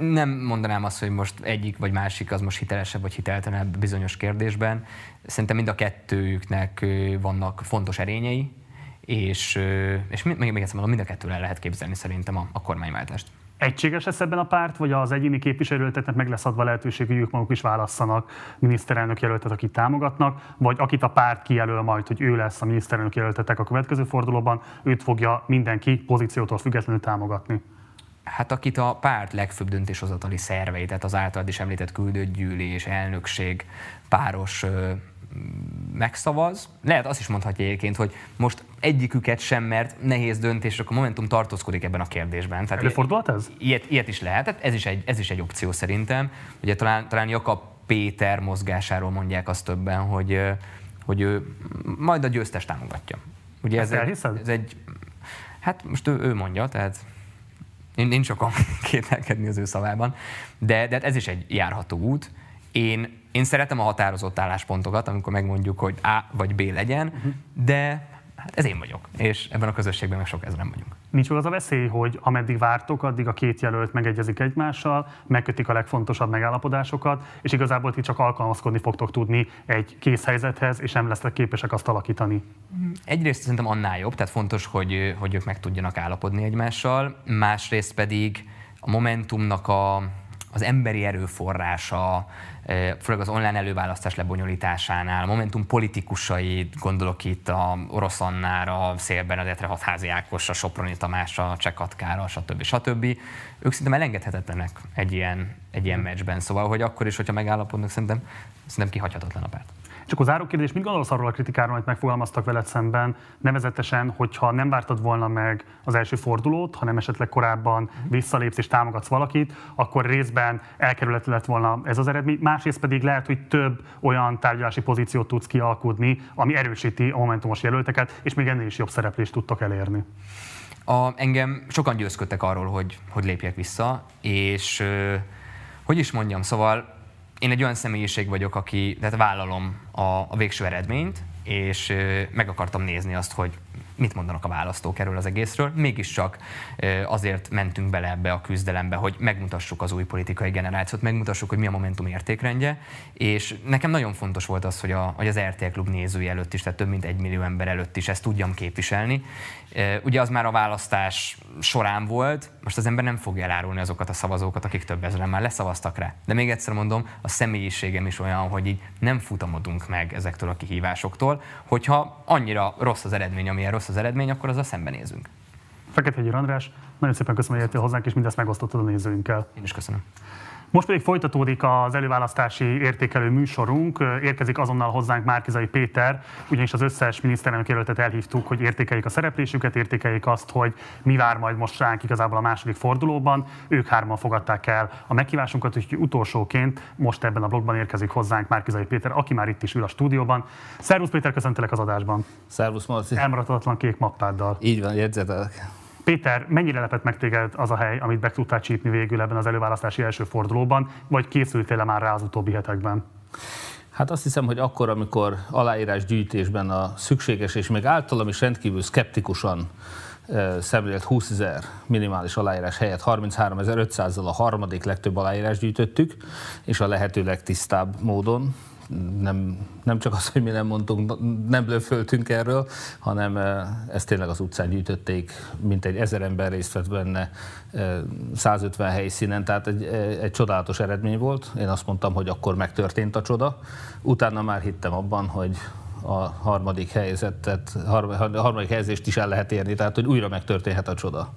Nem mondanám azt, hogy most egyik vagy másik az most hitelesebb vagy hiteltelenebb bizonyos kérdésben. Szerintem mind a kettőjüknek vannak fontos erényei, és, és még, még egyszer mondom, mind a kettőre lehet képzelni szerintem a, a kormányváltást. Egységes lesz ebben a párt, vagy az egyéni képviselőletetnek meg lesz adva lehetőség, hogy ők maguk is válasszanak miniszterelnök jelöltet, akit támogatnak, vagy akit a párt kijelöl majd, hogy ő lesz a miniszterelnök jelöltetek a következő fordulóban, őt fogja mindenki pozíciótól függetlenül támogatni? Hát akit a párt legfőbb döntéshozatali szervei, tehát az általad is említett küldőgyűlés, elnökség, páros megszavaz. Lehet azt is mondhatja egyébként, hogy most egyiküket sem, mert nehéz döntés, akkor a Momentum tartózkodik ebben a kérdésben. Tehát Előfordulhat ez? Ilyet, ilyet is lehet, tehát ez is, egy, ez is egy opció szerintem. Ugye talán, talán Jakab Péter mozgásáról mondják azt többen, hogy, hogy ő majd a győztes támogatja. Ugye ez, egy, ez egy, hát most ő, ő mondja, tehát nincs sokan kételkedni az ő szavában, de, de hát ez is egy járható út. Én én szeretem a határozott álláspontokat, amikor megmondjuk, hogy A vagy B legyen, uh-huh. de hát ez én vagyok, és ebben a közösségben meg sok ezeren vagyunk. Nincs az a veszély, hogy ameddig vártok, addig a két jelölt megegyezik egymással, megkötik a legfontosabb megállapodásokat, és igazából ti csak alkalmazkodni fogtok tudni egy kész helyzethez, és nem lesznek képesek azt alakítani. Egyrészt szerintem annál jobb, tehát fontos, hogy, hogy ők meg tudjanak állapodni egymással, másrészt pedig a Momentumnak a, az emberi erőforrása, főleg az online előválasztás lebonyolításánál, a Momentum politikusai, gondolok itt a Orosz Annára, Szél Benedetre, Hatházi Ákosra, Soproni Tamásra, Csekatkára, stb. stb. Ők szerintem elengedhetetlenek egy ilyen, egy ilyen meccsben. Szóval, hogy akkor is, hogyha megállapodnak, szerintem, szerintem kihagyhatatlan a párt. Csak az záró kérdés, mit gondolsz arról a kritikáról, amit megfogalmaztak veled szemben, nevezetesen, hogyha nem vártad volna meg az első fordulót, hanem esetleg korábban visszalépsz és támogatsz valakit, akkor részben elkerülhető lett volna ez az eredmény, másrészt pedig lehet, hogy több olyan tárgyalási pozíciót tudsz kialkudni, ami erősíti a momentumos jelölteket, és még ennél is jobb szereplést tudtak elérni. A, engem sokan győzködtek arról, hogy, hogy lépjek vissza, és hogy is mondjam, szóval én egy olyan személyiség vagyok, aki tehát vállalom a, a végső eredményt, és meg akartam nézni azt, hogy mit mondanak a választók erről az egészről. Mégiscsak azért mentünk bele ebbe a küzdelembe, hogy megmutassuk az új politikai generációt, megmutassuk, hogy mi a Momentum értékrendje, és nekem nagyon fontos volt az, hogy, a, hogy az RTL Klub nézői előtt is, tehát több mint egy millió ember előtt is ezt tudjam képviselni. Ugye az már a választás során volt, most az ember nem fogja elárulni azokat a szavazókat, akik több ezeren már leszavaztak rá. De még egyszer mondom, a személyiségem is olyan, hogy így nem futamodunk meg ezektől a kihívásoktól, hogyha annyira rossz az eredmény, amilyen rossz az eredmény, akkor az a szembenézünk. Fekete András, nagyon szépen köszönöm, hogy jöttél hozzánk, és mindezt megosztottad a nézőinkkel. Én is köszönöm. Most pedig folytatódik az előválasztási értékelő műsorunk. Érkezik azonnal hozzánk Márkizai Péter, ugyanis az összes miniszterelnök jelöltet elhívtuk, hogy értékeljék a szereplésüket, értékeljék azt, hogy mi vár majd most ránk igazából a második fordulóban. Ők hárman fogadták el a meghívásunkat, úgyhogy utolsóként most ebben a blogban érkezik hozzánk Márkizai Péter, aki már itt is ül a stúdióban. Szervusz Péter, köszöntelek az adásban. Szervusz Marci. Elmaradhatatlan kék mappáddal. Így van, jegyzetelek. Péter, mennyire lepett meg téged az a hely, amit be tudtál csípni végül ebben az előválasztási első fordulóban, vagy készültél már rá az utóbbi hetekben? Hát azt hiszem, hogy akkor, amikor aláírás gyűjtésben a szükséges és még általam is rendkívül szkeptikusan szemlélt 20 ezer minimális aláírás helyett 33.500-zal a harmadik legtöbb aláírás gyűjtöttük, és a lehető legtisztább módon, nem, nem csak az, hogy mi nem mondtunk, nem blöföltünk erről, hanem ezt tényleg az utcán gyűjtötték, mint egy ezer ember részt vett benne 150 helyszínen, tehát egy, egy csodálatos eredmény volt. Én azt mondtam, hogy akkor megtörtént a csoda. Utána már hittem abban, hogy a harmadik helyzetet, harmadik helyzést is el lehet érni, tehát hogy újra megtörténhet a csoda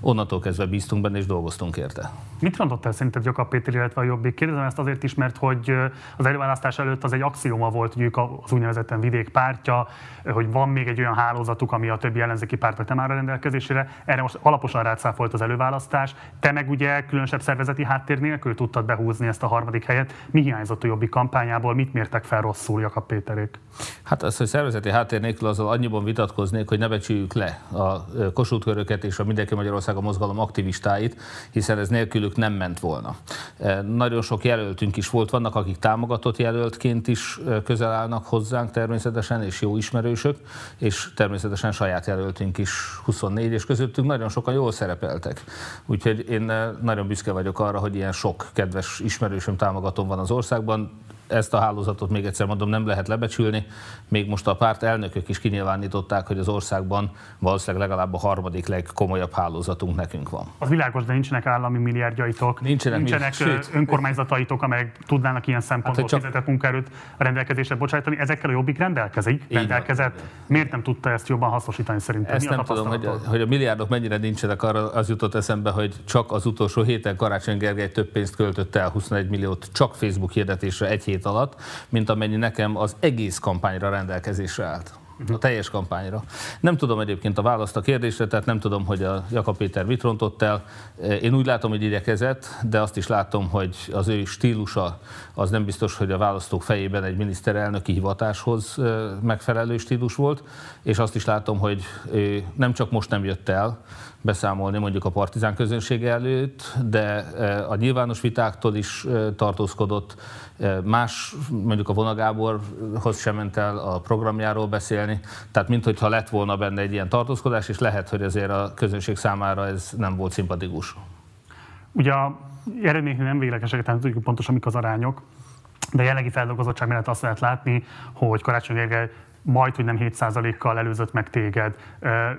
onnantól kezdve bíztunk benne és dolgoztunk érte. Mit rontott el szerinted Jakab Péter, illetve a Jobbik? Kérdezem ezt azért is, mert hogy az előválasztás előtt az egy axioma volt, hogy ők az úgynevezett vidék pártja, hogy van még egy olyan hálózatuk, ami a többi ellenzéki pártnak nem áll a rendelkezésére. Erre most alaposan rátszáfolt az előválasztás. Te meg ugye különösebb szervezeti háttér nélkül tudtad behúzni ezt a harmadik helyet. Mi hiányzott a Jobbik kampányából? Mit mértek fel rosszul Jakab Péterék? Hát az, hogy szervezeti háttér nélkül azzal annyiban vitatkoznék, hogy ne becsüljük le a Kossuth és a Mindenki Magyarország a mozgalom aktivistáit, hiszen ez nélkülük nem ment volna. E, nagyon sok jelöltünk is volt, vannak, akik támogatott jelöltként is e, közel állnak hozzánk természetesen, és jó ismerősök, és természetesen saját jelöltünk is 24, és közöttünk nagyon sokan jól szerepeltek. Úgyhogy én e, nagyon büszke vagyok arra, hogy ilyen sok kedves ismerősöm támogatom van az országban ezt a hálózatot még egyszer mondom, nem lehet lebecsülni. Még most a párt elnökök is kinyilvánították, hogy az országban valószínűleg legalább a harmadik legkomolyabb hálózatunk nekünk van. Az világos, de nincsenek állami milliárdjaitok, nincsenek, nincsenek sőt, önkormányzataitok, amelyek tudnának ilyen szempontból hát, csak... fizetett munkaerőt a rendelkezésre bocsájtani. Ezekkel a jobbik rendelkezik, Így rendelkezett. Van. Miért nem tudta ezt jobban hasznosítani szerintem? Ezt nem tudom, hogy a, hogy a milliárdok mennyire nincsenek, arra az jutott eszembe, hogy csak az utolsó héten Karácsony Gergely több pénzt költött el, 21 milliót csak Facebook hirdetésre egy hét alatt, mint amennyi nekem az egész kampányra rendelkezésre állt a teljes kampányra. Nem tudom egyébként a választ a kérdésre, tehát nem tudom, hogy a Jakab Péter mit rontott el. Én úgy látom, hogy igyekezett, de azt is látom, hogy az ő stílusa az nem biztos, hogy a választók fejében egy miniszterelnöki hivatáshoz megfelelő stílus volt, és azt is látom, hogy nem csak most nem jött el, beszámolni mondjuk a partizán közönsége előtt, de a nyilvános vitáktól is tartózkodott, más, mondjuk a Vonagáborhoz sem ment el a programjáról beszélni, tehát minthogyha lett volna benne egy ilyen tartózkodás, és lehet, hogy azért a közönség számára ez nem volt szimpatikus. Ugye a eredmények nem véglegesek, tehát tudjuk pontosan mik az arányok, de jelenlegi feldolgozottság mellett azt lehet látni, hogy Karácsony Gergely majd, hogy nem 7%-kal előzött meg téged.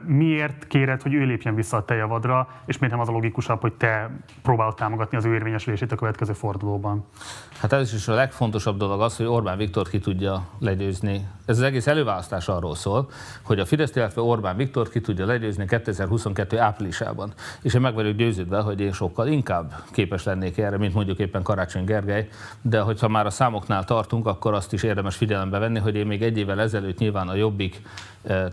Miért kéred, hogy ő lépjen vissza a te javadra, és miért nem az a logikusabb, hogy te próbálod támogatni az ő érvényesülését a következő fordulóban? Hát ez is a legfontosabb dolog az, hogy Orbán Viktor ki tudja legyőzni. Ez az egész előválasztás arról szól, hogy a Fidesz, illetve Orbán Viktor ki tudja legyőzni 2022 áprilisában. És én meg vagyok győződve, hogy én sokkal inkább képes lennék erre, mint mondjuk éppen Karácsony Gergely, de hogyha már a számoknál tartunk, akkor azt is érdemes figyelembe venni, hogy én még egy évvel ezelőtt előtt nyilván a Jobbik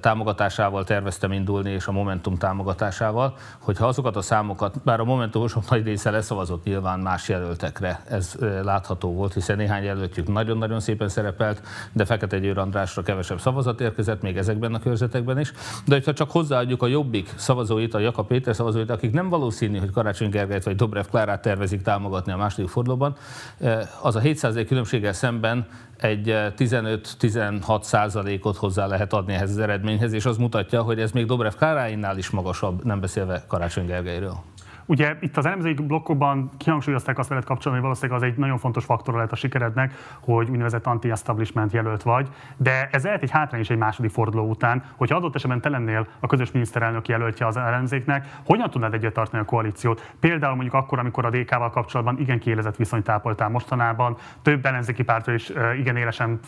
támogatásával terveztem indulni, és a Momentum támogatásával, hogyha azokat a számokat, bár a Momentumosok nagy része leszavazott nyilván más jelöltekre, ez látható volt, hiszen néhány jelöltjük nagyon-nagyon szépen szerepelt, de Fekete Győr Andrásra kevesebb szavazat érkezett, még ezekben a körzetekben is. De hogyha csak hozzáadjuk a Jobbik szavazóit, a Jakab Péter szavazóit, akik nem valószínű, hogy Karácsony Gergelyt vagy Dobrev Klárát tervezik támogatni a második fordulóban, az a 700 különbséggel szemben egy 15-16 százalékot hozzá lehet adni ehhez az eredményhez, és az mutatja, hogy ez még Dobrev Káráinnál is magasabb, nem beszélve Karácsony Gergelyről. Ugye itt az elemzői blokkokban kihangsúlyozták azt veled kapcsolatban, hogy valószínűleg az egy nagyon fontos faktor lehet a sikerednek, hogy úgynevezett anti-establishment jelölt vagy, de ez lehet egy hátrány is egy második forduló után, hogyha adott esetben te lennél a közös miniszterelnök jelöltje az ellenzéknek, hogyan tudnád egyet tartani a koalíciót? Például mondjuk akkor, amikor a DK-val kapcsolatban igen kiélezett viszonyt ápoltál mostanában, több ellenzéki pártra is igen élesen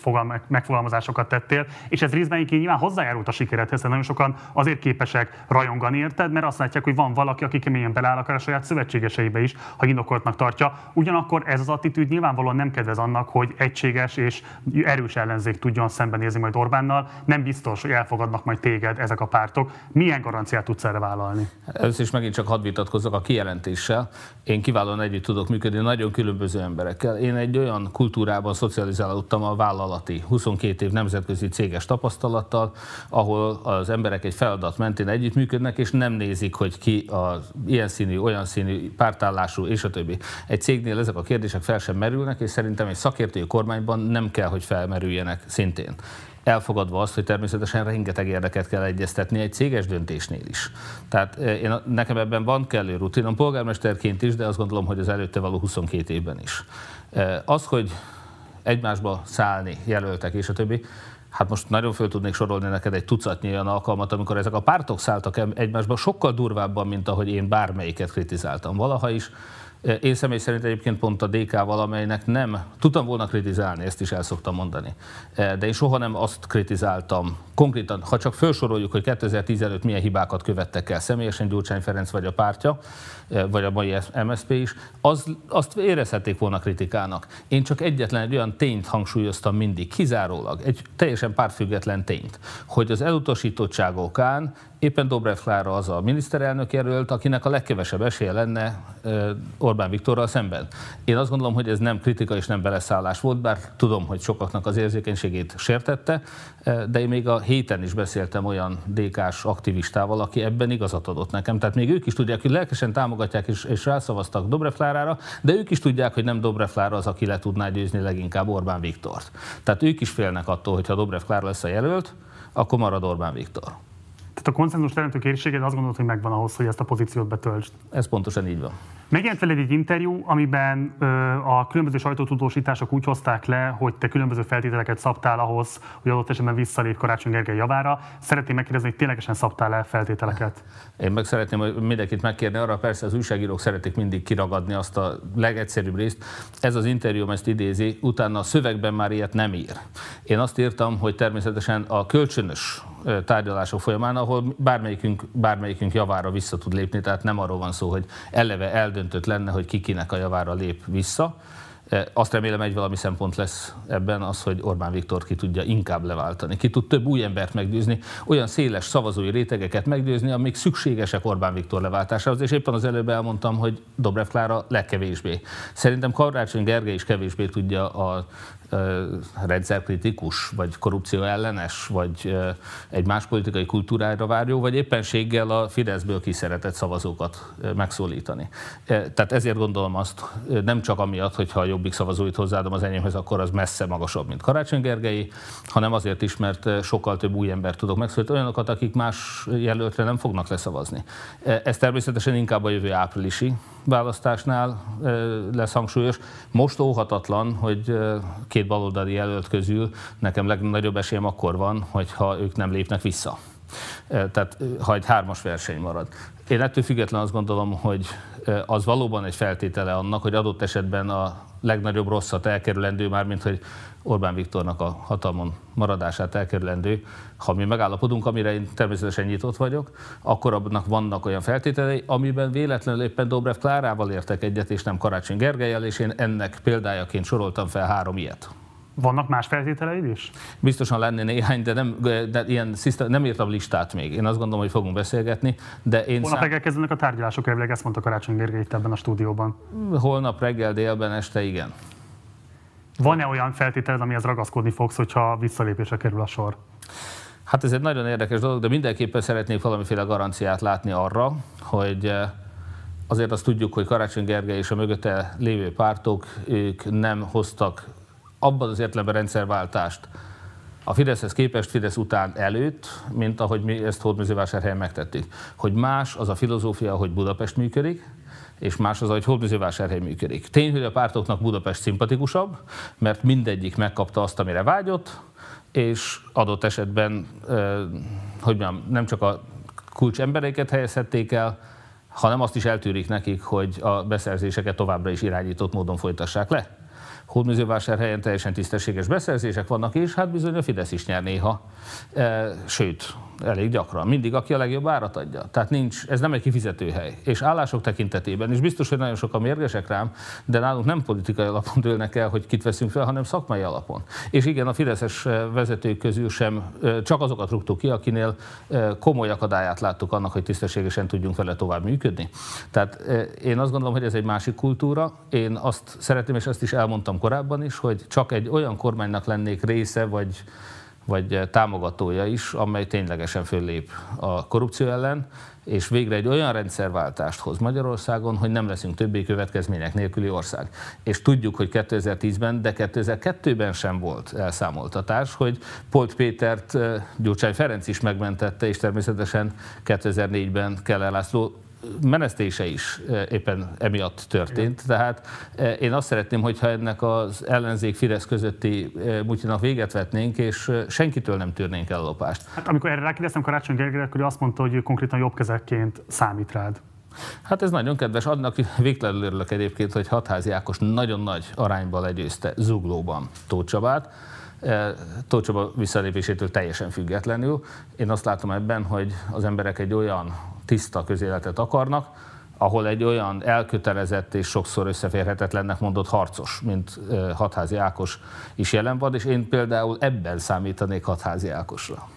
megfogalmazásokat tettél, és ez részben nyilván hozzájárult a sikeredhez, nagyon sokan azért képesek rajongani érted, mert azt látják, hogy van valaki, aki keményen beláll akár a saját szövetségeseibe is, ha indokoltnak tartja. Ugyanakkor ez az attitűd nyilvánvalóan nem kedvez annak, hogy egységes és erős ellenzék tudjon szembenézni majd Orbánnal. Nem biztos, hogy elfogadnak majd téged ezek a pártok. Milyen garanciát tudsz erre vállalni? Először is megint csak hadd vitatkozzak a kijelentéssel. Én kiválóan együtt tudok működni nagyon különböző emberekkel. Én egy olyan kultúrában szocializálódtam a vállalati 22 év nemzetközi céges tapasztalattal, ahol az emberek egy feladat mentén együttműködnek, és nem nézik, hogy ki az ilyen színű, olyan színű, pártállású, és a többi. Egy cégnél ezek a kérdések fel sem merülnek, és szerintem egy szakértői kormányban nem kell, hogy felmerüljenek szintén elfogadva azt, hogy természetesen rengeteg érdeket kell egyeztetni egy céges döntésnél is. Tehát eh, én, nekem ebben van kellő rutinom polgármesterként is, de azt gondolom, hogy az előtte való 22 évben is. Eh, az, hogy egymásba szállni jelöltek és a többi, Hát most nagyon föl tudnék sorolni neked egy tucatnyi olyan alkalmat, amikor ezek a pártok szálltak egymásba sokkal durvábban, mint ahogy én bármelyiket kritizáltam valaha is. Én személy szerint egyébként pont a DK valamelynek nem, tudtam volna kritizálni, ezt is el szoktam mondani. De én soha nem azt kritizáltam, konkrétan, ha csak felsoroljuk, hogy 2010 előtt milyen hibákat követtek el személyesen Gyurcsány Ferenc vagy a pártja, vagy a mai MSZP is, az, azt érezhették volna kritikának. Én csak egyetlen egy olyan tényt hangsúlyoztam mindig, kizárólag, egy teljesen pártfüggetlen tényt, hogy az elutasítottság okán éppen Dobrev Klára az a miniszterelnök jelölt, akinek a legkevesebb esélye lenne Orbán Viktorral szemben. Én azt gondolom, hogy ez nem kritika és nem beleszállás volt, bár tudom, hogy sokaknak az érzékenységét sértette, de én még a héten is beszéltem olyan DK-s aktivistával, aki ebben igazat adott nekem. Tehát még ők is tudják, hogy lelkesen támogatják és, és rászavaztak Dobrev Klárára, de ők is tudják, hogy nem Dobrev Klára az, aki le tudná győzni leginkább Orbán Viktort. Tehát ők is félnek attól, hogy ha Dobrev Klára lesz a jelölt, akkor marad Orbán Viktor. Tehát a konszenzus teremtő készséged azt gondolod, hogy megvan ahhoz, hogy ezt a pozíciót betöltsd. Ez pontosan így van. Megjelent veled egy interjú, amiben ö, a különböző sajtótudósítások úgy hozták le, hogy te különböző feltételeket szabtál ahhoz, hogy adott esetben visszalép Karácsony Gergely javára. Szeretném megkérdezni, hogy ténylegesen szabtál le feltételeket? Én meg szeretném hogy mindenkit megkérni arra, persze az újságírók szeretik mindig kiragadni azt a legegyszerűbb részt. Ez az interjú ezt idézi, utána a szövegben már ilyet nem ír. Én azt írtam, hogy természetesen a kölcsönös tárgyalások folyamán, ahol bármelyikünk, bármelyikünk javára vissza tud lépni, tehát nem arról van szó, hogy eleve eldöntött lenne, hogy kikinek a javára lép vissza. Azt remélem egy valami szempont lesz ebben az, hogy Orbán Viktor ki tudja inkább leváltani. Ki tud több új embert meggyőzni, olyan széles szavazói rétegeket meggyőzni, amik szükségesek Orbán Viktor leváltásához, és éppen az előbb elmondtam, hogy Dobrev Klára legkevésbé. Szerintem Karácsony Gergely is kevésbé tudja a rendszerkritikus, vagy korrupció ellenes, vagy egy más politikai kultúrára várjó, vagy éppenséggel a Fideszből kiszeretett szavazókat megszólítani. Tehát ezért gondolom azt, nem csak amiatt, hogy ha a jobbik szavazóit hozzáadom az enyémhez, akkor az messze magasabb, mint Karácsony Gergelyi, hanem azért is, mert sokkal több új ember tudok megszólítani, olyanokat, akik más jelöltre nem fognak leszavazni. Ez természetesen inkább a jövő áprilisi választásnál lesz hangsúlyos. Most óhatatlan, hogy két baloldali jelölt közül nekem legnagyobb esélyem akkor van, hogyha ők nem lépnek vissza. Tehát ha egy hármas verseny marad. Én ettől függetlenül azt gondolom, hogy az valóban egy feltétele annak, hogy adott esetben a legnagyobb rosszat elkerülendő, már mint hogy Orbán Viktornak a hatalmon maradását elkerülendő, ha mi megállapodunk, amire én természetesen nyitott vagyok, akkor abnak vannak olyan feltételei, amiben véletlenül éppen Dobrev Klárával értek egyet, és nem Karácsony Gergelyel, és én ennek példájaként soroltam fel három ilyet. Vannak más feltételeid is? Biztosan lenne néhány, de nem, de ilyen szisztem, nem írtam listát még. Én azt gondolom, hogy fogunk beszélgetni. De én Holnap szám... reggel kezdenek a tárgyalások, elvileg ezt mondta Karácsony Gergely itt ebben a stúdióban. Holnap reggel, délben, este igen. Van-e olyan feltételed, amihez ragaszkodni fogsz, hogyha visszalépésre kerül a sor? Hát ez egy nagyon érdekes dolog, de mindenképpen szeretnék valamiféle garanciát látni arra, hogy eh, azért azt tudjuk, hogy Karácsony Gergely és a mögötte lévő pártok, ők nem hoztak abban az értelemben rendszerváltást a Fideszhez képest, Fidesz után előtt, mint ahogy mi ezt Hódműzővásárhelyen megtettük. Hogy más az a filozófia, hogy Budapest működik, és más az, hogy Hódműzővásárhely működik. Tény, hogy a pártoknak Budapest szimpatikusabb, mert mindegyik megkapta azt, amire vágyott, és adott esetben, hogy mondjam, nem csak a kulcs embereket helyezhették el, hanem azt is eltűrik nekik, hogy a beszerzéseket továbbra is irányított módon folytassák le. Hódműzővásárhelyen teljesen tisztességes beszerzések vannak, és hát bizony a Fidesz is nyer néha. Sőt, elég gyakran. Mindig, aki a legjobb árat adja. Tehát nincs, ez nem egy kifizetőhely. És állások tekintetében, és biztos, hogy nagyon sokan mérgesek rám, de nálunk nem politikai alapon dőlnek el, hogy kit veszünk fel, hanem szakmai alapon. És igen, a Fideszes vezetők közül sem csak azokat rúgtuk ki, akinél komoly akadályát láttuk annak, hogy tisztességesen tudjunk vele tovább működni. Tehát én azt gondolom, hogy ez egy másik kultúra. Én azt szeretném, és ezt is elmondtam korábban is, hogy csak egy olyan kormánynak lennék része, vagy vagy támogatója is, amely ténylegesen föllép a korrupció ellen, és végre egy olyan rendszerváltást hoz Magyarországon, hogy nem leszünk többé következmények nélküli ország. És tudjuk, hogy 2010-ben, de 2002-ben sem volt elszámoltatás, hogy Polt Pétert Gyurcsány Ferenc is megmentette, és természetesen 2004-ben Keller László menesztése is e, éppen emiatt történt. Tehát e, én azt szeretném, hogyha ennek az ellenzék Fidesz közötti e, mutyinak véget vetnénk, és senkitől nem tűrnénk el a lopást. Hát amikor erre rákérdeztem Karácsony Gergelyre, akkor azt mondta, hogy ő konkrétan jobbkezekként számít rád. Hát ez nagyon kedves. Annak végtelenül örülök egyébként, hogy Hatházi Ákos nagyon nagy arányban legyőzte Zuglóban Tóth Csabát. Tóth Csaba visszalépésétől teljesen függetlenül. Én azt látom ebben, hogy az emberek egy olyan tiszta közéletet akarnak, ahol egy olyan elkötelezett és sokszor összeférhetetlennek mondott harcos, mint Hatházi Ákos is jelen van, és én például ebben számítanék Hatházi Ákosra.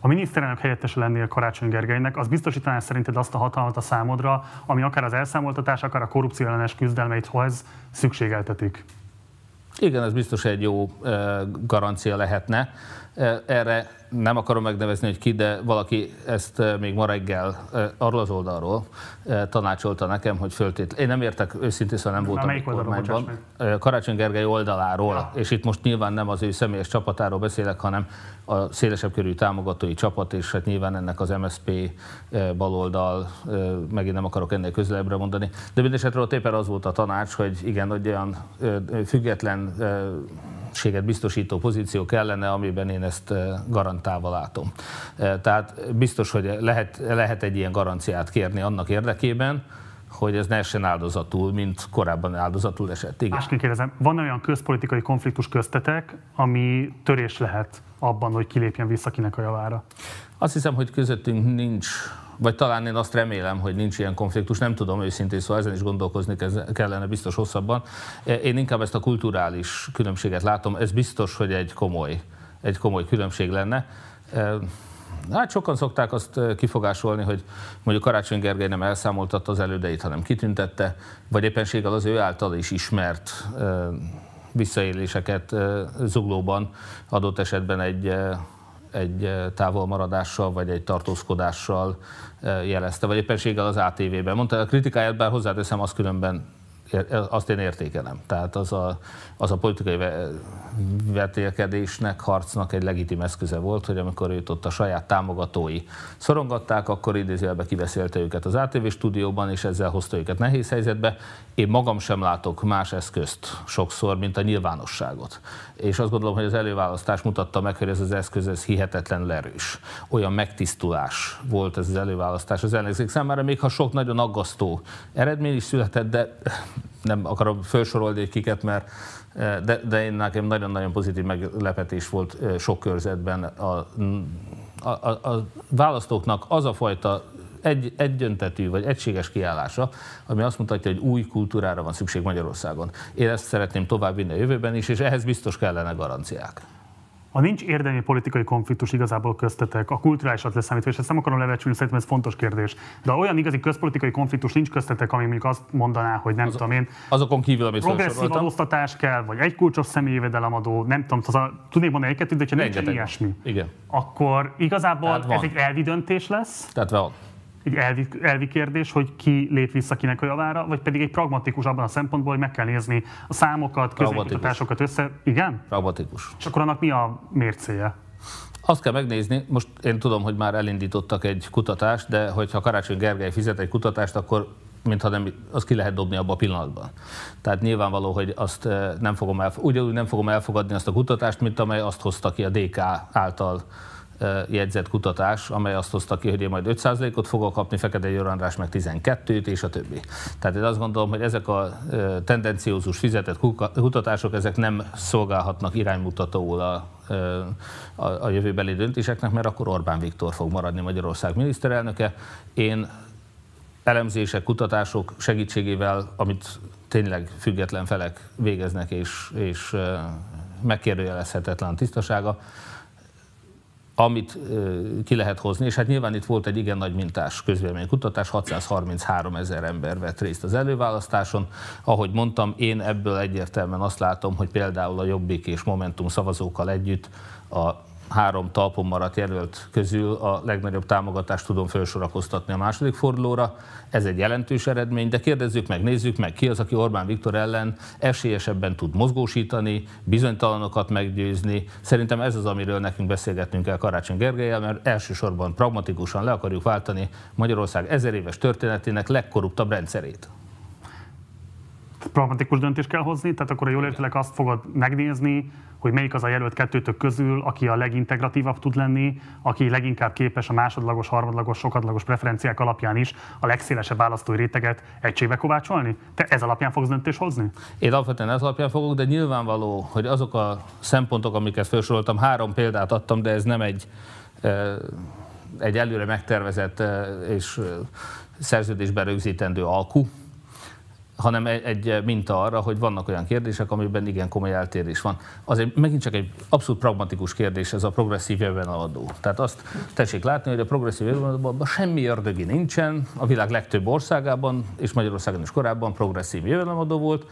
A miniszterelnök helyettese lennél Karácsony Gergelynek, az biztosítaná szerinted azt a hatalmat a számodra, ami akár az elszámoltatás, akár a korrupció ellenes küzdelmeithoz szükségeltetik? Igen, ez biztos egy jó garancia lehetne. Erre nem akarom megnevezni, hogy ki, de valaki ezt még ma reggel arról az oldalról tanácsolta nekem, hogy föltét. Én nem értek, őszintén szóval nem voltam kormányban. Karácsony Gergely oldaláról, ja. és itt most nyilván nem az ő személyes csapatáról beszélek, hanem a szélesebb körű támogatói csapat, és hát nyilván ennek az MSP baloldal, megint nem akarok ennél közelebbre mondani, de mindesetre ott éppen az volt a tanács, hogy igen, hogy olyan független lehetőséget biztosító pozíció kellene, amiben én ezt garantálva látom. Tehát biztos, hogy lehet, lehet egy ilyen garanciát kérni annak érdekében, hogy ez ne essen áldozatul, mint korábban áldozatul esett. Igen. Másként kérdezem, van olyan közpolitikai konfliktus köztetek, ami törés lehet abban, hogy kilépjen vissza kinek a javára? Azt hiszem, hogy közöttünk nincs vagy talán én azt remélem, hogy nincs ilyen konfliktus, nem tudom őszintén, szóval ezen is gondolkozni kellene biztos hosszabban. Én inkább ezt a kulturális különbséget látom, ez biztos, hogy egy komoly, egy komoly különbség lenne. Hát sokan szokták azt kifogásolni, hogy mondjuk Karácsony Gergely nem elszámoltatta az elődeit, hanem kitüntette, vagy éppenséggel az ő által is ismert visszaéléseket zuglóban adott esetben egy egy távolmaradással vagy egy tartózkodással jelezte, vagy éppenséggel az ATV-ben. Mondta a kritikáját, bár hozzáteszem, azt különben azt én értékelem. Tehát az a, az a politikai vetélkedésnek, harcnak egy legitim eszköze volt, hogy amikor őt ott a saját támogatói szorongatták, akkor idézőjelbe kiveszélte őket az ATV stúdióban, és ezzel hozta őket nehéz helyzetbe. Én magam sem látok más eszközt sokszor, mint a nyilvánosságot. És azt gondolom, hogy az előválasztás mutatta meg, hogy ez az eszköz ez hihetetlenül erős. Olyan megtisztulás volt ez az előválasztás az ellenzék számára, még ha sok nagyon aggasztó eredmény is született, de nem akarom felsorolni kiket, mert de, de nekem nagyon-nagyon pozitív meglepetés volt sok körzetben a, a, a, választóknak az a fajta egy, egyöntetű vagy egységes kiállása, ami azt mutatja, hogy új kultúrára van szükség Magyarországon. Én ezt szeretném továbbvinni a jövőben is, és ehhez biztos kellene garanciák. Ha nincs érdemi politikai konfliktus igazából köztetek, a kulturálisat leszámítva, és ezt nem akarom levecsülni, szerintem ez fontos kérdés. De olyan igazi közpolitikai konfliktus nincs köztetek, ami mondjuk azt mondaná, hogy nem az, tudom én. Azokon kívül, amit Progresszív adóztatás kell, vagy egy kulcsos személyjövedelemadó, nem tudom, az a, tudnék mondani egy de ha nincs ilyesmi, Igen. akkor igazából ez egy elvi döntés lesz. Tehát van egy elvi, elvi kérdés, hogy ki lép vissza kinek a javára, vagy pedig egy pragmatikus abban a szempontból, hogy meg kell nézni a számokat, közénkutatásokat össze. Igen? Pragmatikus. És akkor annak mi a mércéje? Azt kell megnézni, most én tudom, hogy már elindítottak egy kutatást, de hogyha Karácsony Gergely fizet egy kutatást, akkor mintha nem, azt ki lehet dobni abban a pillanatban. Tehát nyilvánvaló, hogy azt eh, nem fogom, elfogadni, ugyanúgy nem fogom elfogadni azt a kutatást, mint amely azt hozta ki a DK által jegyzett kutatás, amely azt hozta ki, hogy én majd 5%-ot fogok kapni, Fekete Győr András meg 12-t, és a többi. Tehát én azt gondolom, hogy ezek a tendenciózus fizetett kutatások, ezek nem szolgálhatnak iránymutatóul a, a, a jövőbeli döntéseknek, mert akkor Orbán Viktor fog maradni Magyarország miniszterelnöke. Én elemzések, kutatások segítségével, amit tényleg független felek végeznek, és, és megkérdőjelezhetetlen tisztasága, amit ki lehet hozni, és hát nyilván itt volt egy igen nagy mintás közvéleménykutatás, 633 ezer ember vett részt az előválasztáson. Ahogy mondtam, én ebből egyértelműen azt látom, hogy például a Jobbik és Momentum szavazókkal együtt a három talpon maradt jelölt közül a legnagyobb támogatást tudom felsorakoztatni a második fordulóra. Ez egy jelentős eredmény, de kérdezzük meg, nézzük meg, ki az, aki Orbán Viktor ellen esélyesebben tud mozgósítani, bizonytalanokat meggyőzni. Szerintem ez az, amiről nekünk beszélgetnünk kell Karácsony Gergelyel, mert elsősorban pragmatikusan le akarjuk váltani Magyarország ezer éves történetének legkorruptabb rendszerét pragmatikus döntést kell hozni, tehát akkor a jól értelek azt fogod megnézni, hogy melyik az a jelölt kettőtök közül, aki a legintegratívabb tud lenni, aki leginkább képes a másodlagos, harmadlagos, sokadlagos preferenciák alapján is a legszélesebb választói réteget egységbe kovácsolni? Te ez alapján fogsz döntést hozni? Én alapvetően ez alapján fogok, de nyilvánvaló, hogy azok a szempontok, amiket felsoroltam, három példát adtam, de ez nem egy, egy előre megtervezett és szerződésben rögzítendő alkú, hanem egy minta arra, hogy vannak olyan kérdések, amiben igen komoly eltérés van. Azért megint csak egy abszolút pragmatikus kérdés ez a progresszív jövedelmadó. Tehát azt tessék látni, hogy a progresszív jövedelmadóban semmi ördögi nincsen, a világ legtöbb országában, és Magyarországon is korábban progresszív jövedelemadó volt,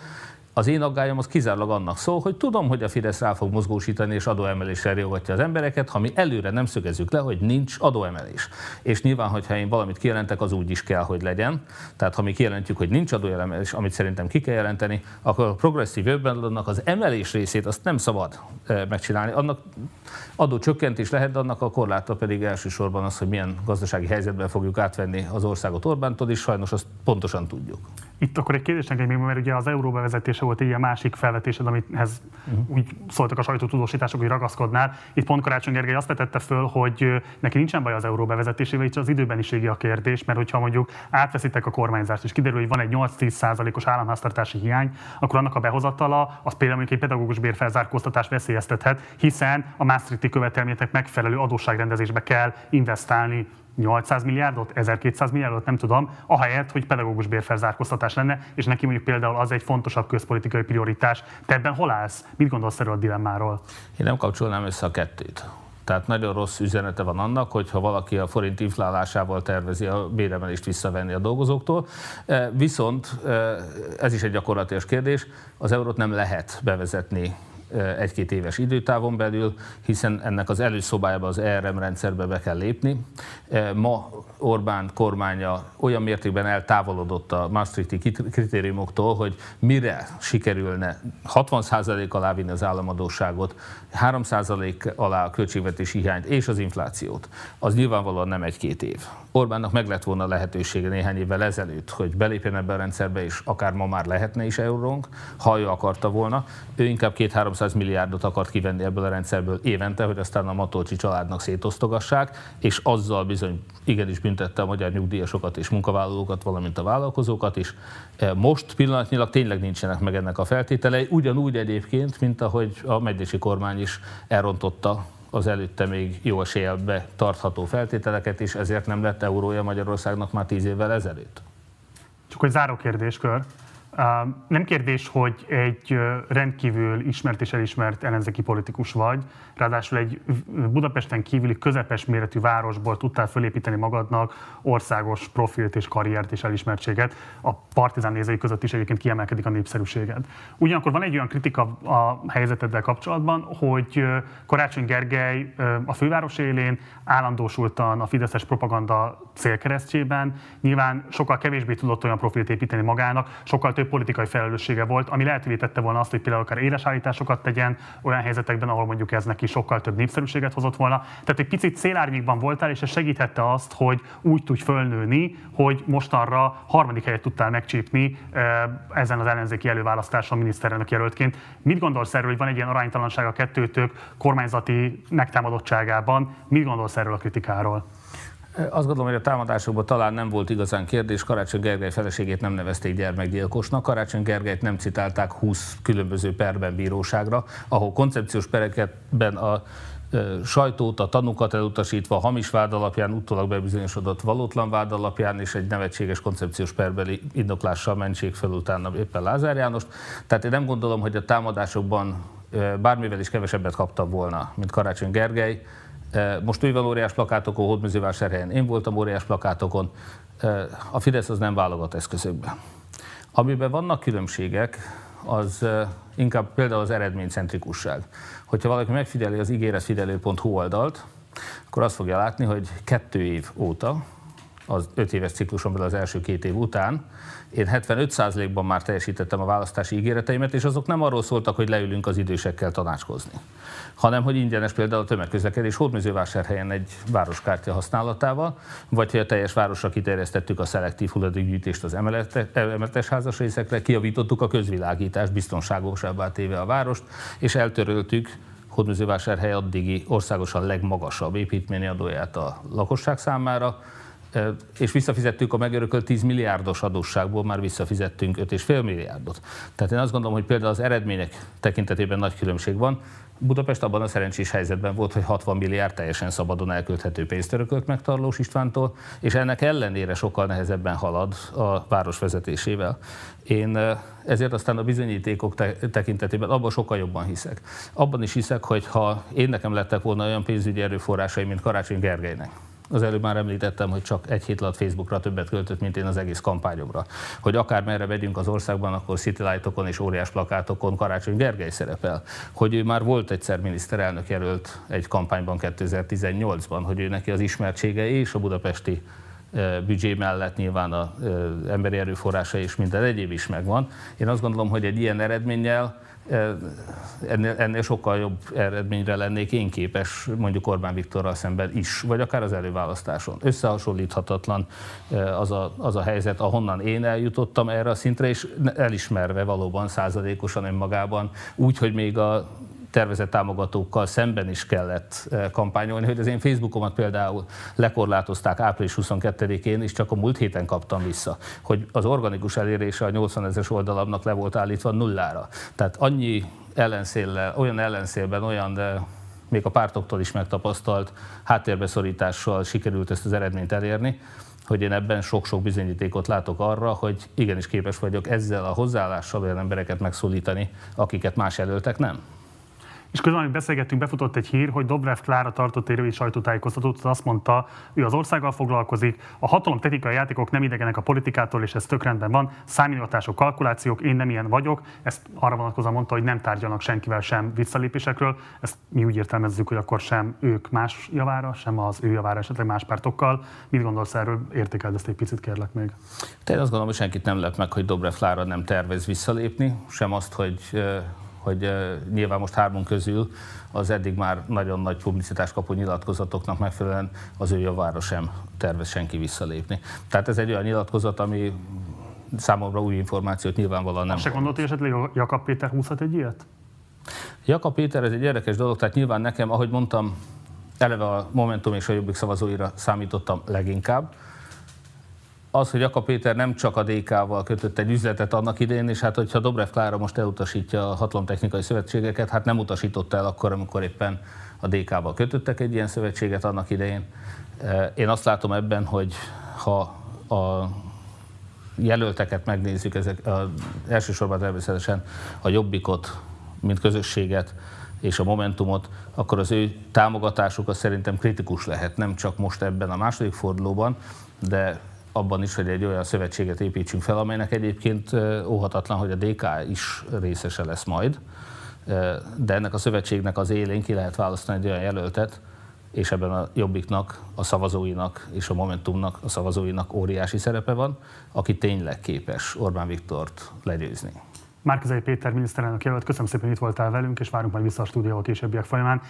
az én aggályom az kizárólag annak szól, hogy tudom, hogy a Fidesz rá fog mozgósítani és adóemelésre riogatja az embereket, ha mi előre nem szögezzük le, hogy nincs adóemelés. És nyilván, hogyha én valamit kijelentek, az úgy is kell, hogy legyen. Tehát ha mi kijelentjük, hogy nincs adóemelés, amit szerintem ki kell jelenteni, akkor a progresszív annak az emelés részét azt nem szabad megcsinálni. Annak adócsökkentés lehet, de annak a korláta pedig elsősorban az, hogy milyen gazdasági helyzetben fogjuk átvenni az országot Orbántól, és sajnos azt pontosan tudjuk. Itt akkor egy kérdés nekem még, mert ugye az euró bevezetése volt egy ilyen másik felvetésed, amihez uh-huh. úgy szóltak a sajtótudósítások, hogy ragaszkodnál. Itt pont Karácsony Gergely azt vetette föl, hogy neki nincsen baj az euró bevezetésével, itt az időbeniségi a kérdés, mert hogyha mondjuk átveszitek a kormányzást, és kiderül, hogy van egy 8-10 százalékos államháztartási hiány, akkor annak a behozatala az például mondjuk egy pedagógus bérfelzárkóztatást veszélyeztethet, hiszen a Maastrichti követelményeknek megfelelő adósságrendezésbe kell investálni 800 milliárdot, 1200 milliárdot, nem tudom, ahelyett, hogy pedagógus bérfelzárkóztatás lenne, és neki mondjuk például az egy fontosabb közpolitikai prioritás. Te ebben hol állsz? Mit gondolsz erről a dilemmáról? Én nem kapcsolnám össze a kettőt. Tehát nagyon rossz üzenete van annak, hogyha valaki a forint inflálásával tervezi a béremelést visszavenni a dolgozóktól. E, viszont e, ez is egy gyakorlatilag kérdés, az eurót nem lehet bevezetni egy-két éves időtávon belül, hiszen ennek az előszobájába az ERM rendszerbe be kell lépni. Ma Orbán kormánya olyan mértékben eltávolodott a Maastrichti kritériumoktól, hogy mire sikerülne 60% alá vinni az államadóságot, 3% alá a költségvetési hiányt és az inflációt, az nyilvánvalóan nem egy-két év. Orbánnak meg lett volna lehetősége néhány évvel ezelőtt, hogy belépjen ebbe a rendszerbe, és akár ma már lehetne is eurónk, ha ő akarta volna. Ő inkább 2-300 milliárdot akart kivenni ebből a rendszerből évente, hogy aztán a Matolcsi családnak szétosztogassák, és azzal bizony igenis büntette a magyar nyugdíjasokat és munkavállalókat, valamint a vállalkozókat is. E, most pillanatnyilag tényleg nincsenek meg ennek a feltételei, ugyanúgy egyébként, mint ahogy a megyési kormány is elrontotta az előtte még jó eséllyel tartható feltételeket, és ezért nem lett eurója Magyarországnak már tíz évvel ezelőtt. Csak egy záró kérdéskör. Nem kérdés, hogy egy rendkívül ismert és elismert ellenzéki politikus vagy, ráadásul egy Budapesten kívüli közepes méretű városból tudtál fölépíteni magadnak országos profilt és karriert és elismertséget. A partizán nézői között is egyébként kiemelkedik a népszerűséged. Ugyanakkor van egy olyan kritika a helyzeteddel kapcsolatban, hogy Karácsony Gergely a főváros élén állandósultan a fideszes propaganda célkeresztjében nyilván sokkal kevésbé tudott olyan profilt építeni magának, sokkal több politikai felelőssége volt, ami lehetővé tette volna azt, hogy például akár éles állításokat tegyen olyan helyzetekben, ahol mondjuk ez neki sokkal több népszerűséget hozott volna. Tehát egy picit szélárnyékban voltál, és ez segíthette azt, hogy úgy tudj fölnőni, hogy mostanra harmadik helyet tudtál megcsípni ezen az ellenzéki előválasztáson miniszterelnök jelöltként. Mit gondolsz erről, hogy van egy ilyen aránytalanság a kettőtök kormányzati megtámadottságában? Mit gondolsz erről a kritikáról? Azt gondolom, hogy a támadásokban talán nem volt igazán kérdés. Karácsony Gergely feleségét nem nevezték gyermekgyilkosnak. Karácsony Gergelyt nem citálták 20 különböző perben bíróságra, ahol koncepciós pereketben a sajtót, a tanúkat elutasítva, hamis vád alapján, utólag bebizonyosodott valótlan vád alapján, és egy nevetséges koncepciós perbeli indoklással mentség fel utána éppen Lázár Jánost. Tehát én nem gondolom, hogy a támadásokban bármivel is kevesebbet kaptam volna, mint Karácsony Gergely. Most ő van óriás plakátokon, Hódműzővásárhelyen én voltam óriás plakátokon. A Fidesz az nem válogat eszközökben. Amiben vannak különbségek, az inkább például az eredménycentrikusság. Hogyha valaki megfigyeli az ígéretfidelő.hu oldalt, akkor azt fogja látni, hogy kettő év óta, az öt éves cikluson az első két év után, én 75%-ban már teljesítettem a választási ígéreteimet, és azok nem arról szóltak, hogy leülünk az idősekkel tanácskozni, hanem hogy ingyenes például a tömegközlekedés Hódműzővásárhelyen egy városkártya használatával, vagy hogy a teljes városra kiterjesztettük a szelektív hulladékgyűjtést az emeletes házas részekre, kiavítottuk a közvilágítást, biztonságosabbá téve a várost, és eltöröltük Hódműzővásárhely addigi országosan legmagasabb építményi adóját a lakosság számára, és visszafizettük a megörökölt 10 milliárdos adósságból, már visszafizettünk 5,5 milliárdot. Tehát én azt gondolom, hogy például az eredmények tekintetében nagy különbség van. Budapest abban a szerencsés helyzetben volt, hogy 60 milliárd teljesen szabadon elkölthető pénzt örökölt meg Tarlós Istvántól, és ennek ellenére sokkal nehezebben halad a város vezetésével. Én ezért aztán a bizonyítékok tekintetében abban sokkal jobban hiszek. Abban is hiszek, hogy ha én nekem lettek volna olyan pénzügyi erőforrásai, mint Karácsony Gergelynek, az előbb már említettem, hogy csak egy hét alatt Facebookra többet költött, mint én az egész kampányomra. Hogy akár merre megyünk az országban, akkor City Lightokon és óriás plakátokon Karácsony Gergely szerepel. Hogy ő már volt egyszer miniszterelnök jelölt egy kampányban 2018-ban, hogy ő neki az ismertsége és a budapesti büdzsé mellett nyilván az emberi erőforrása és minden egyéb is megvan. Én azt gondolom, hogy egy ilyen eredménnyel ennél, ennél sokkal jobb eredményre lennék én képes mondjuk Orbán Viktorral szemben is, vagy akár az előválasztáson. Összehasonlíthatatlan az a, az a helyzet, ahonnan én eljutottam erre a szintre, és elismerve valóban századékosan önmagában, úgy, hogy még a tervezett támogatókkal szemben is kellett eh, kampányolni, hogy az én Facebookomat például lekorlátozták április 22-én, és csak a múlt héten kaptam vissza, hogy az organikus elérése a 80 ezeres oldalamnak le volt állítva nullára. Tehát annyi ellenszéllel, olyan ellenszélben, olyan még a pártoktól is megtapasztalt háttérbeszorítással sikerült ezt az eredményt elérni, hogy én ebben sok-sok bizonyítékot látok arra, hogy igenis képes vagyok ezzel a hozzáállással olyan embereket megszólítani, akiket más jelöltek nem. És közben, amit beszélgettünk, befutott egy hír, hogy Dobrev Klára tartott rövid sajtótájékoztatót, azt mondta, ő az országgal foglalkozik, a hatalom technikai játékok nem idegenek a politikától, és ez tök rendben van, számítások, kalkulációk, én nem ilyen vagyok, ezt arra vonatkozóan mondta, hogy nem tárgyalnak senkivel sem visszalépésekről, ezt mi úgy értelmezzük, hogy akkor sem ők más javára, sem az ő javára esetleg más pártokkal. Mit gondolsz erről? Értékeld ezt egy picit, kérlek még. Te én azt gondolom, hogy senkit nem lep meg, hogy Dobrev Klára nem tervez visszalépni, sem azt, hogy hogy nyilván most hármunk közül az eddig már nagyon nagy publicitás kapó nyilatkozatoknak megfelelően az ő javára sem tervez senki visszalépni. Tehát ez egy olyan nyilatkozat, ami számomra új információt nyilvánvalóan nem. Se gondolt, hogy esetleg Jakab Péter húzhat egy ilyet? Jakab Péter, ez egy érdekes dolog, tehát nyilván nekem, ahogy mondtam, eleve a Momentum és a Jobbik szavazóira számítottam leginkább, az, hogy Aka Péter nem csak a DK-val kötött egy üzletet annak idején, és hát hogyha Dobrev Klára most elutasítja a hatalomtechnikai szövetségeket, hát nem utasította el akkor, amikor éppen a DK-val kötöttek egy ilyen szövetséget annak idején. Én azt látom ebben, hogy ha a jelölteket megnézzük, ezek a, elsősorban természetesen a Jobbikot, mint közösséget, és a Momentumot, akkor az ő támogatásuk az szerintem kritikus lehet, nem csak most ebben a második fordulóban, de abban is, hogy egy olyan szövetséget építsünk fel, amelynek egyébként óhatatlan, hogy a DK is részese lesz majd, de ennek a szövetségnek az élén ki lehet választani egy olyan jelöltet, és ebben a Jobbiknak, a szavazóinak és a Momentumnak, a szavazóinak óriási szerepe van, aki tényleg képes Orbán Viktort legyőzni. Márkizai Péter miniszterelnök jelölt, köszönöm szépen, hogy itt voltál velünk, és várunk majd vissza a stúdióba későbbiek folyamán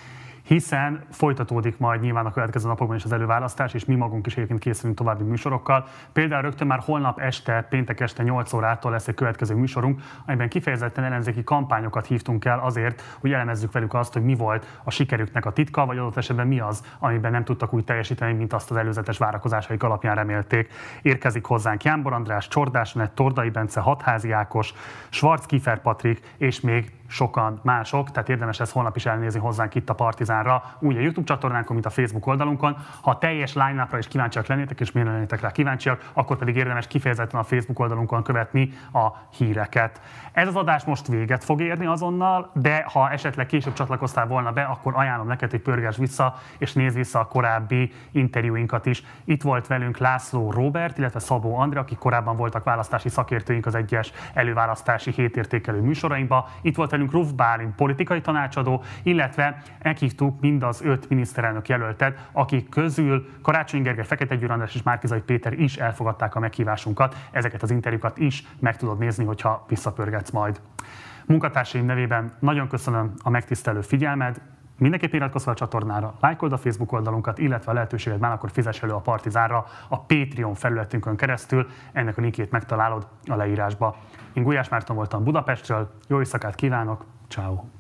hiszen folytatódik majd nyilván a következő napokban is az előválasztás, és mi magunk is egyébként készülünk további műsorokkal. Például rögtön már holnap este, péntek este 8 órától lesz egy következő műsorunk, amiben kifejezetten ellenzéki kampányokat hívtunk el azért, hogy elemezzük velük azt, hogy mi volt a sikerüknek a titka, vagy adott esetben mi az, amiben nem tudtak úgy teljesíteni, mint azt az előzetes várakozásaik alapján remélték. Érkezik hozzánk Jánbor András, Csordás Net, Tordai Bence, Hatházi Ákos, Schwarz Kifer Patrik, és még sokan mások, tehát érdemes ezt holnap is elnézni hozzánk itt a Partizánra, úgy a YouTube csatornánkon, mint a Facebook oldalunkon. Ha a teljes line is kíváncsiak lennétek, és miért lennétek rá kíváncsiak, akkor pedig érdemes kifejezetten a Facebook oldalunkon követni a híreket. Ez az adás most véget fog érni azonnal, de ha esetleg később csatlakoztál volna be, akkor ajánlom neked, hogy pörges vissza, és nézz vissza a korábbi interjúinkat is. Itt volt velünk László Robert, illetve Szabó Andrea, akik korábban voltak választási szakértőink az egyes előválasztási hétértékelő műsorainkban. Itt volt velünk Ruf Bálint, politikai tanácsadó, illetve meghívtuk mind az öt miniszterelnök jelöltet, akik közül Karácsony Gergely, Fekete Győr András és Márkizai Péter is elfogadták a meghívásunkat. Ezeket az interjúkat is meg tudod nézni, hogyha visszapörgetsz majd. Munkatársaim nevében nagyon köszönöm a megtisztelő figyelmed, Mindenképp iratkozz fel a csatornára, lájkold a Facebook oldalunkat, illetve a lehetőséged már akkor fizess elő a Partizánra a Patreon felületünkön keresztül. Ennek a linkjét megtalálod a leírásba. Én Gulyás Márton voltam Budapestről, jó éjszakát kívánok, ciao.